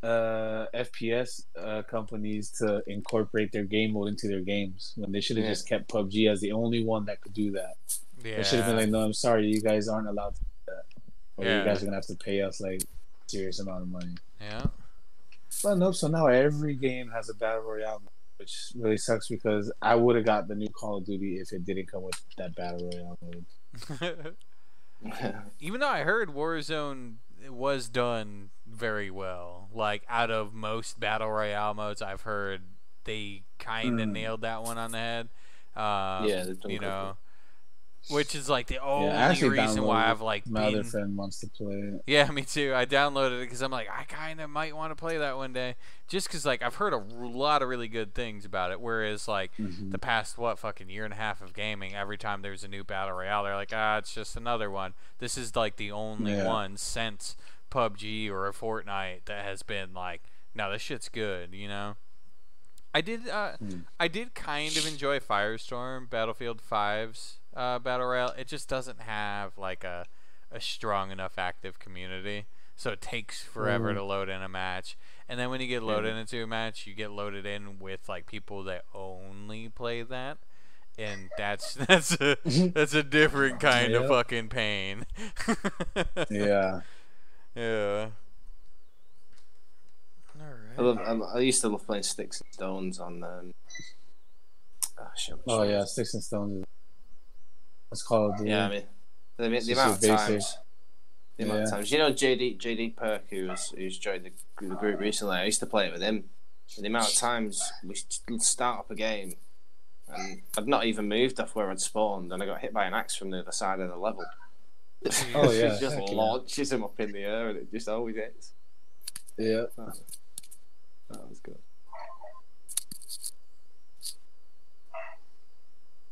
Speaker 4: uh, FPS uh, companies to incorporate their game mode into their games when they should have
Speaker 3: Yeah.
Speaker 4: just kept PUBG as the only one that could do that.
Speaker 1: yeah.
Speaker 4: They should have been like, "No, I'm sorry, you guys aren't allowed to or
Speaker 1: Yeah.
Speaker 4: you guys are gonna have to pay us like serious amount of money."
Speaker 1: yeah.
Speaker 4: But nope. So now every game has a battle royale, which really sucks because I would have got the new Call of Duty if it didn't come with that battle royale mode.
Speaker 1: Even though I heard Warzone was done very well, like out of most battle royale modes I've heard, they kind of
Speaker 4: Mm.
Speaker 1: nailed that one on the head. Um,
Speaker 3: Yeah,
Speaker 1: you know, which is like the only
Speaker 4: actually
Speaker 1: reason why I've like
Speaker 4: My other friend wants to play it.
Speaker 1: Yeah, me too. I downloaded it because I'm like, I kind of might want to play that one day, just because like I've heard a r- lot of really good things about it. Whereas like
Speaker 4: Mhm.
Speaker 1: the past what fucking year and a half of gaming, every time there's a new battle royale, they're like, ah, it's just another one. This is like the only
Speaker 4: Yeah.
Speaker 1: one since PUBG or Fortnite that has been like, no, this shit's good, you know. I did, uh,
Speaker 4: Hmm.
Speaker 1: I did kind of enjoy Firestorm, Battlefield 5's uh, battle royale. It just doesn't have like a a strong enough active community, so it takes forever
Speaker 4: Mhm.
Speaker 1: to load in a match. And then when you get loaded into a match, you get loaded in with like people that only play that, and that's that's a that's a different kind of fucking pain.
Speaker 4: Yeah.
Speaker 1: yeah.
Speaker 3: I,
Speaker 1: Alright.
Speaker 3: love, I, I used to love playing Sticks and Stones on. Um, oh, shit,
Speaker 4: Oh yeah, Sticks and Stones. It's called.
Speaker 3: Yeah, I mean, the, the amount of
Speaker 4: basic.
Speaker 3: times. The amount of times. You know, JD JD Perk, who's who's joined the, the group recently. I used to play it with him. And the amount of times we start up a game, and I'd not even moved off where I'd spawned, and I got hit by an axe from the other side of the level.
Speaker 4: Oh, yeah,
Speaker 3: it just
Speaker 4: heck yeah.
Speaker 3: launches him up in the air, and it just always hits.
Speaker 4: Yeah.
Speaker 3: That, that was good.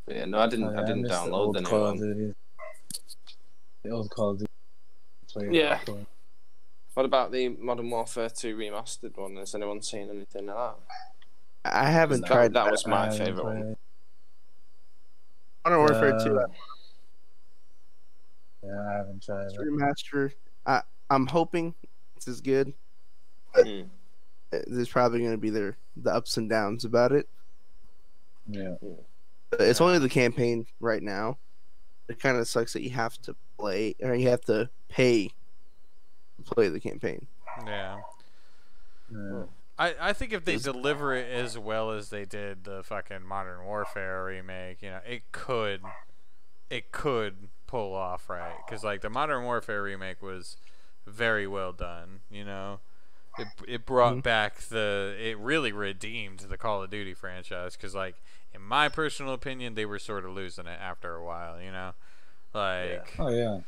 Speaker 3: But yeah, no, I didn't.
Speaker 4: Oh, yeah,
Speaker 3: I didn't
Speaker 4: miss the
Speaker 3: download
Speaker 4: old
Speaker 3: the new one.
Speaker 4: of The old Call of Duty. Play it
Speaker 3: Yeah.
Speaker 4: before.
Speaker 5: What about the Modern Warfare 2 remastered one? Has anyone seen anything of that?
Speaker 2: I haven't
Speaker 5: That,
Speaker 2: tried
Speaker 5: that
Speaker 2: that.
Speaker 5: was my
Speaker 4: haven't
Speaker 5: favourite one.
Speaker 4: played.
Speaker 2: Modern Warfare 2
Speaker 4: Uh, Yeah, I haven't tried it.
Speaker 2: remaster. I I'm hoping it's as good.
Speaker 5: Hmm.
Speaker 2: Uh, There's probably going to be their the ups and downs about it.
Speaker 4: Yeah.
Speaker 2: But It's only the campaign right now. It kind of sucks that you have to play or you have to pay to play the campaign.
Speaker 1: Yeah.
Speaker 4: yeah.
Speaker 1: I, I think if they
Speaker 2: Is-
Speaker 1: deliver it as well as they did the fucking Modern Warfare remake, you know, it could, it could pull off right. Because like the Modern Warfare remake was very well done. You know, it it brought
Speaker 2: Mhm.
Speaker 1: back the, it really redeemed the Call of Duty franchise. Because like in my personal opinion, they were sort of losing it after a while. You know, like
Speaker 4: Oh yeah.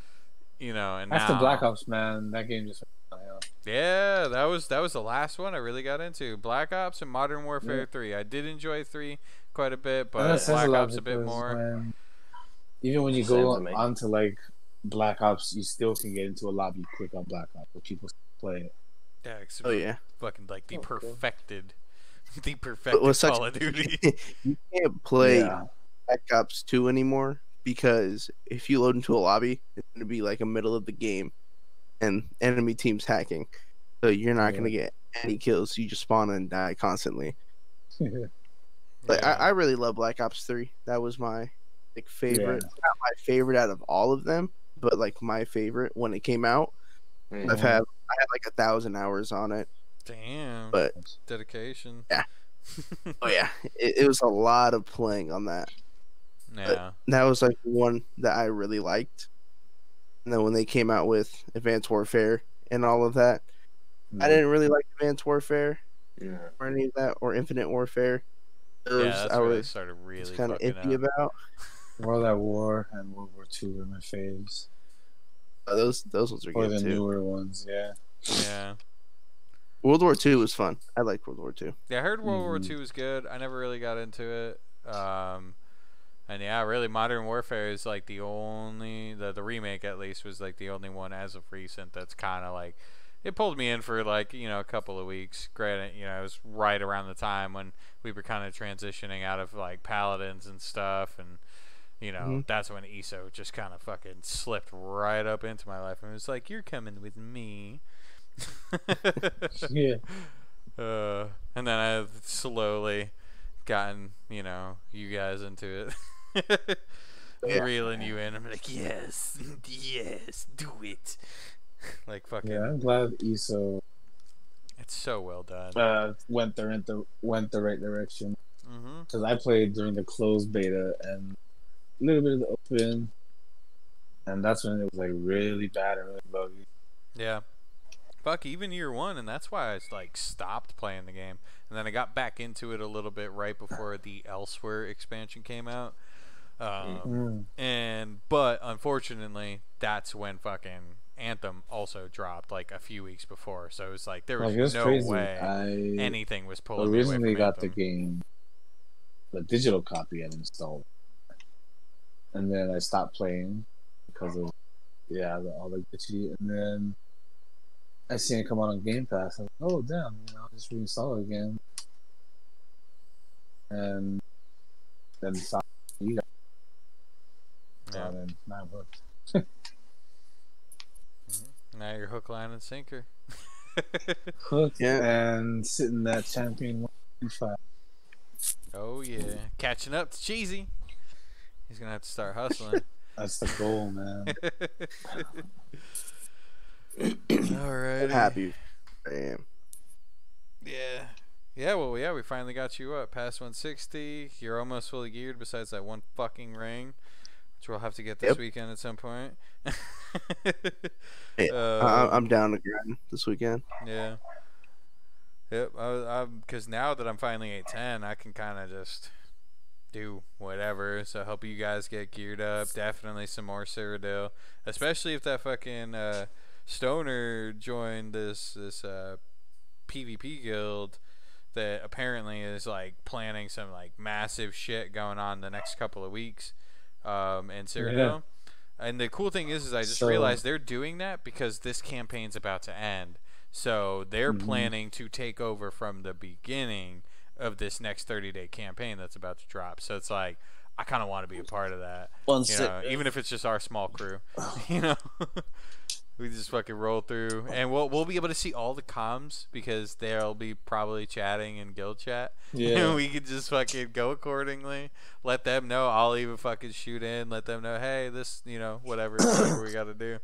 Speaker 1: you know, and
Speaker 4: After
Speaker 1: now,
Speaker 4: Black Ops, man, that game just. Yeah.
Speaker 1: Yeah, that was that was the last one I really got into. Black Ops and Modern Warfare 3. I did enjoy 3 quite a bit, but
Speaker 4: that says
Speaker 1: Black
Speaker 4: lot
Speaker 1: Ops a bit more.
Speaker 4: when- even when you
Speaker 3: Same
Speaker 4: go
Speaker 3: on, me.
Speaker 4: onto like Black Ops, you still can get into a lobby quick on Black Ops, but people play it.
Speaker 1: Yeah,
Speaker 2: Oh yeah.
Speaker 1: fucking like the
Speaker 4: Oh, okay.
Speaker 1: perfected the
Speaker 2: But
Speaker 1: perfected
Speaker 2: what's such
Speaker 1: Call of Duty.
Speaker 2: you can't play
Speaker 4: Yeah.
Speaker 2: Black Ops 2 anymore because if you load into a lobby, it's going to be like a middle of the game and enemy teams hacking. So you're not going to get any kills. You just spawn and die constantly. But
Speaker 1: Yeah.
Speaker 2: I, I really love Black Ops 3. That was my like favorite.
Speaker 4: Yeah.
Speaker 2: Not my favorite out of all of them, but like my favorite when it came out.
Speaker 3: Mm.
Speaker 2: I've had I had like a thousand hours on it.
Speaker 1: Damn.
Speaker 2: But
Speaker 1: dedication.
Speaker 2: Yeah. oh yeah, it, it was a lot of playing on that.
Speaker 1: Yeah.
Speaker 2: That was like one that I really liked. And then when they came out with Advanced Warfare and all of that, I didn't really like Advanced Warfare
Speaker 3: Yeah.
Speaker 2: or any of that or Infinite Warfare.
Speaker 1: Yeah, that's
Speaker 2: I
Speaker 1: where they
Speaker 2: was
Speaker 1: started really
Speaker 2: kind of iffy
Speaker 1: up.
Speaker 2: about.
Speaker 4: World at War and World War Two were my faves.
Speaker 2: Uh, those those ones are
Speaker 4: Or
Speaker 2: good
Speaker 4: the
Speaker 2: too.
Speaker 4: newer ones, yeah.
Speaker 1: Yeah.
Speaker 2: World War Two was fun. I like World War Two.
Speaker 1: Yeah, I heard World War
Speaker 4: Mhm.
Speaker 1: II was good. I never really got into it. Um, and yeah, really, Modern Warfare is like the only the the remake at least was like the only one as of recent that's kind of like it pulled me in for like you know a couple of weeks. Granted, you know it was right around the time when we were kind of transitioning out of like paladins and stuff, and you know
Speaker 2: Mhm.
Speaker 1: that's when ESO just kind of fucking slipped right up into my life and it was like, "You're coming with me."
Speaker 4: Yeah.
Speaker 1: Uh, and then I've slowly gotten, you know, you guys into it.
Speaker 2: Yeah.
Speaker 1: Reeling you in. I'm like, yes, yes, do it. like fucking,
Speaker 4: Yeah, I'm glad ESO
Speaker 1: it's so well done.
Speaker 4: uh, went the went the went the right direction. Because I played during the closed beta and a little bit of the open, and that's when it was like really bad and really buggy.
Speaker 1: Yeah. Fuck, even year one, and that's why I like stopped playing the game, and then I got back into it a little bit right before the Elsweyr expansion came out. Um,
Speaker 4: Mm.
Speaker 1: and but unfortunately, that's when fucking Anthem also dropped like a few weeks before. So it was like there was
Speaker 4: Like was
Speaker 1: no
Speaker 4: crazy.
Speaker 1: way
Speaker 4: I
Speaker 1: anything was pulling me away
Speaker 4: originally
Speaker 1: from
Speaker 4: got the game, the digital copy I installed, and then I stopped playing because of yeah the, all the glitchy, and then I seen it come out on Game Pass. I was like, oh damn, you know, I'll just reinstall it again, and then found you guys.
Speaker 1: Yeah.
Speaker 4: And then now it works. Mm-hmm.
Speaker 1: Now you're hook, line, and sinker.
Speaker 4: Hooked
Speaker 2: Yeah.
Speaker 4: and sitting that champion one five.
Speaker 1: oh yeah, catching up to Cheesy. He's gonna have to start hustling.
Speaker 4: That's the goal, man.
Speaker 1: All right.
Speaker 2: Happy. I am.
Speaker 1: Yeah. Yeah, well, yeah, we finally got you up past 160. You're almost fully geared, besides that one fucking ring, which we'll have to get this
Speaker 2: Yep.
Speaker 1: weekend at some point.
Speaker 2: Yeah,
Speaker 1: Uh,
Speaker 2: I, I'm down to grind this weekend.
Speaker 1: yeah. Yep. I, I'm because now that I'm finally 810, I can kind of just do whatever. So help you guys get geared up. Definitely some more Cyrodiil, especially if that fucking uh, stoner joined this this uh, PvP guild that apparently is like planning some like massive shit going on the next couple of weeks um, in Cyrodiil. And the cool thing is, is I just
Speaker 4: So-
Speaker 1: realized they're doing that because this campaign's about to end. So they're
Speaker 4: Mhm.
Speaker 1: planning to take over from the beginning of this next 30 day campaign that's about to drop. So it's like I kind of want to be a part of that.
Speaker 5: Once
Speaker 1: You know, even if it's just our small crew, you know, we just fucking roll through, and we'll we'll be able to see all the comms because they'll be probably chatting in guild chat.
Speaker 4: Yeah.
Speaker 1: we could just fucking go accordingly. Let them know. I'll even fucking shoot in. Let them know, hey, this, you know, whatever, whatever we got to do.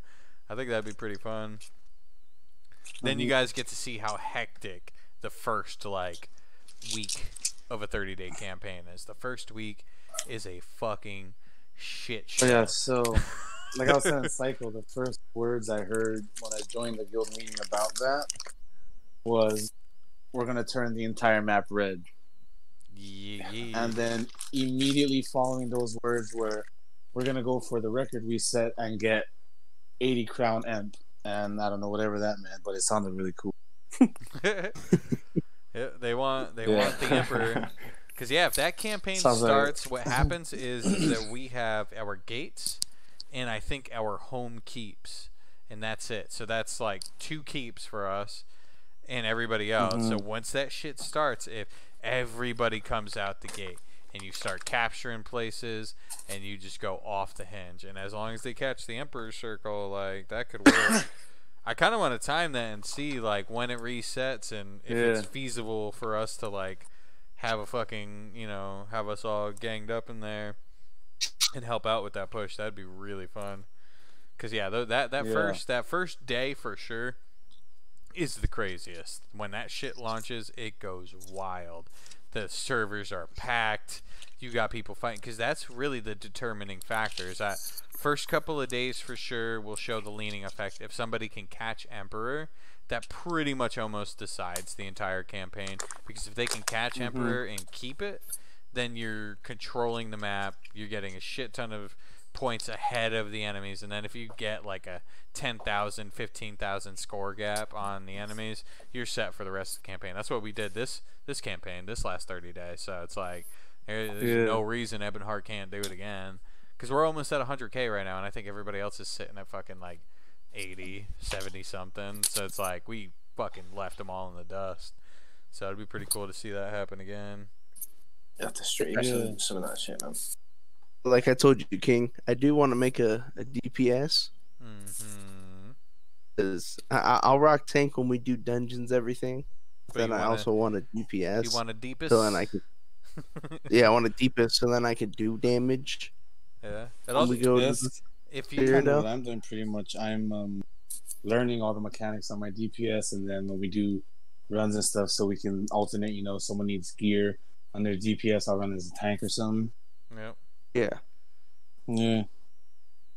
Speaker 1: I think that'd be pretty fun. Then you um, guys get to see how hectic the first like week of a 30 day campaign is. The first week is a fucking shit show.
Speaker 4: Oh, yeah, so like I was saying, Cycle, the first words I heard when I joined the guild meeting about that was, "We're gonna turn the entire map red,"
Speaker 1: Yeah, yeah.
Speaker 4: and then immediately following those words were, "We're gonna go for the record reset and get 80 crown emp," and I don't know whatever that meant, but it sounded really cool.
Speaker 1: they want they
Speaker 4: Yeah.
Speaker 1: want the emperor because yeah, if that campaign
Speaker 4: Sounds like-
Speaker 1: starts, what happens is that we have our gates and I think our home keeps, and that's it. So that's like two keeps for us and everybody else. So mm-hmm. once that shit starts, if everybody comes out the gate and you start capturing places and you just go off the hinge, and as long as they catch the emperor circle, like that could work. I kind of want to time that and see like when it resets and if it's feasible for us to like have a fucking you know have us all ganged up in there and help out with that push. That'd be really fun. Cause yeah, th- that that
Speaker 4: Yeah.
Speaker 1: first that first day for sure is the craziest. When that shit launches, it goes wild. The servers are packed. You got people fighting because that's really the determining factor. Is that first couple of days for sure will show the leaning effect. If somebody can catch Emperor, that pretty much almost decides the entire campaign. Because if they can catch
Speaker 4: Mhm.
Speaker 1: Emperor and keep it, then you're controlling the map. You're getting a shit ton of points ahead of the enemies. And then if you get like a 10,000, 15,000 score gap on the enemies, you're set for the rest of the campaign. That's what we did this this campaign, this last 30 days. So it's like there's
Speaker 2: Yeah.
Speaker 1: no reason Ebonheart can't do it again. Because we're almost at 100k right now, and I think everybody else is sitting at fucking like 80, 70 something. So it's like we fucking left them all in the dust. So it'd be pretty cool to see that happen again.
Speaker 3: You have to stream
Speaker 4: Yeah.
Speaker 3: some, some of that shit, man.
Speaker 2: Like I told you, King, I do want to make a, a DPS.
Speaker 1: hmm
Speaker 2: Cause I, I- I'll rock tank when we do dungeons, everything.
Speaker 1: But
Speaker 2: then I
Speaker 1: wanna-
Speaker 2: also want a DPS.
Speaker 1: You want a deepest?
Speaker 2: so then I can, yeah, I want a deepest, so then I can do damage.
Speaker 1: yeah. It
Speaker 2: When
Speaker 1: also,
Speaker 2: we go
Speaker 4: Yes.
Speaker 1: if you
Speaker 4: kind of what I'm doing pretty much. I'm um, learning all the mechanics on my DPS, and then when we do runs and stuff, so we can alternate. You know, someone needs gear on their DPS, I'll run as a tank or something.
Speaker 1: Yep.
Speaker 2: Yeah,
Speaker 4: Yeah,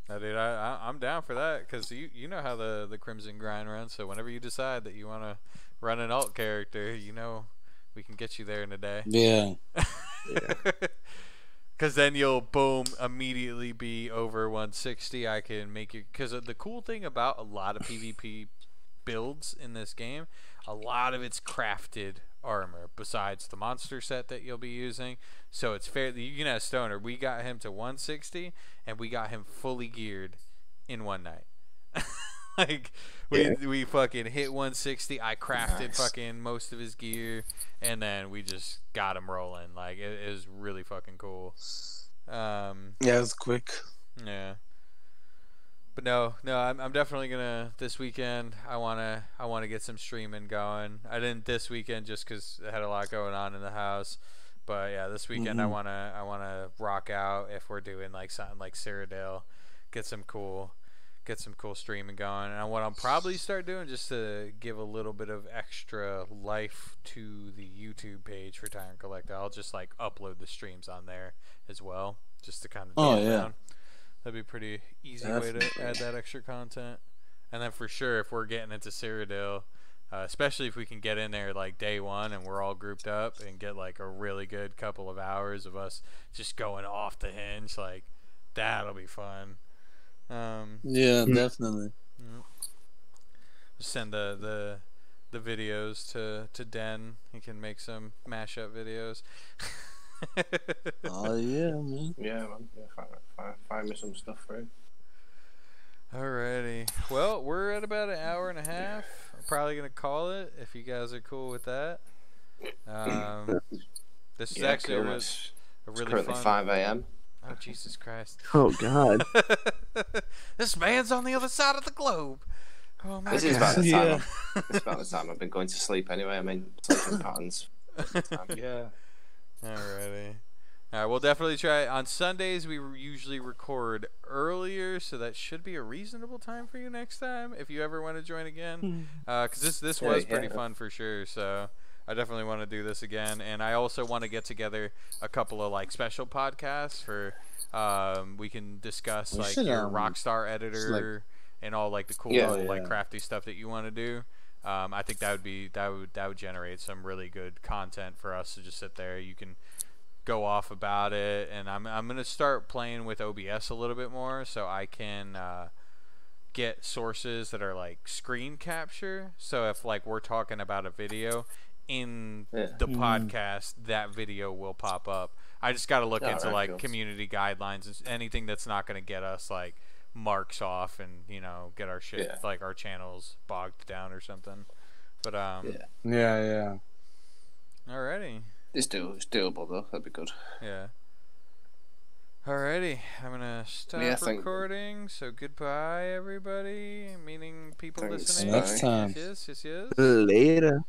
Speaker 1: No, dude, I, I I'm down for that because you you know how the the Crimson Grind runs. So whenever you decide that you want to run an alt character, you know we can get you there in a day.
Speaker 4: yeah,
Speaker 1: Because then you'll boom immediately be over 160. I can make you because the cool thing about a lot of PvP builds in this game, a lot of it's crafted armor besides the monster set that you'll be using. So it's fair. You can have Stoney. We got him to 160 and we got him fully geared in one night. like we
Speaker 2: Yeah.
Speaker 1: we fucking hit 160. I crafted
Speaker 3: Nice.
Speaker 1: fucking most of his gear, and then we just got him rolling. Like it, it was really fucking cool. Um,
Speaker 4: yeah. was quick.
Speaker 1: yeah. But no, no, I'm, I'm definitely gonna this weekend. I wanna I wanna get some streaming going. I didn't this weekend just 'cause I had a lot going on in the house. But yeah, this weekend I
Speaker 4: Mhm.
Speaker 1: wanna I wanna rock out if we're doing like something like Cyrodiil, get some cool get some cool streaming going. And what I'll probably start doing just to give a little bit of extra life to the YouTube page for Tyrant Collective, I'll just like upload the streams on there as well, just to kind of
Speaker 4: Oh, yeah.
Speaker 1: That'd be a pretty easy way to
Speaker 4: Definitely.
Speaker 1: add that extra content. And then for sure, if we're getting into Cyrodiil, uh, especially if we can get in there like day one and we're all grouped up and get like a really good couple of hours of us just going off the hinge, like that'll be fun. Um,
Speaker 4: Yeah, definitely.
Speaker 1: send the the the videos to to Den. He can make some mashup videos.
Speaker 4: Oh yeah, man.
Speaker 3: Yeah, man. Yeah, find, find, find me some stuff for him.
Speaker 1: Alrighty. Well, we're at about an hour and a half. I'm probably gonna call it if you guys are cool with that. Um, this is
Speaker 3: Yeah,
Speaker 1: actually
Speaker 3: cool.
Speaker 1: a, re-
Speaker 3: It's,
Speaker 1: a really
Speaker 3: currently
Speaker 1: fun.
Speaker 3: 5 a.m.
Speaker 1: Oh Jesus Christ!
Speaker 2: Oh God.
Speaker 1: this man's on the other side of the globe. Oh my
Speaker 3: This is
Speaker 1: God.
Speaker 3: about the time.
Speaker 4: Yeah.
Speaker 3: I'm- This is about the time I've been going to sleep anyway. I mean, sleeping patterns.
Speaker 4: Yeah.
Speaker 1: Alrighty. Alright, we'll definitely try. On Sundays, we usually record earlier, so that should be a reasonable time for you next time if you ever want to join again. Because this this was pretty fun for sure. So I definitely want to do this again, and I also want to get together a couple of like special podcasts for um, we can discuss
Speaker 4: We
Speaker 1: like
Speaker 4: should,
Speaker 1: your
Speaker 4: um,
Speaker 1: Rockstar editor and all like the cool
Speaker 3: Yeah.
Speaker 1: little,
Speaker 4: Oh,
Speaker 1: like crafty stuff that you want to do. Um, I think that would be that would that would generate some really good content for us to just sit there. You can go off about it, and I'm I'm gonna start playing with OBS a little bit more so I can uh, get sources that are like screen capture. So if like we're talking about a video in
Speaker 3: Yeah.
Speaker 1: the
Speaker 4: Mhm.
Speaker 1: podcast, that video will pop up. I just got to look
Speaker 3: Oh,
Speaker 1: into
Speaker 3: right,
Speaker 1: like
Speaker 3: cool.
Speaker 1: community guidelines and anything that's not gonna get us like marks off and you know get our shit
Speaker 3: Yeah.
Speaker 1: like our channels bogged down or something. But um,
Speaker 3: Yeah.
Speaker 4: Yeah, yeah.
Speaker 1: alrighty.
Speaker 3: It's, do, it's doable, though. That'd be good.
Speaker 1: Yeah. Alrighty, I'm gonna stop
Speaker 3: Yeah, thank-
Speaker 1: recording. So goodbye, everybody. Meaning people
Speaker 3: Thanks,
Speaker 1: listening.
Speaker 4: Next time.
Speaker 1: Yes, yes, yes.
Speaker 2: Later.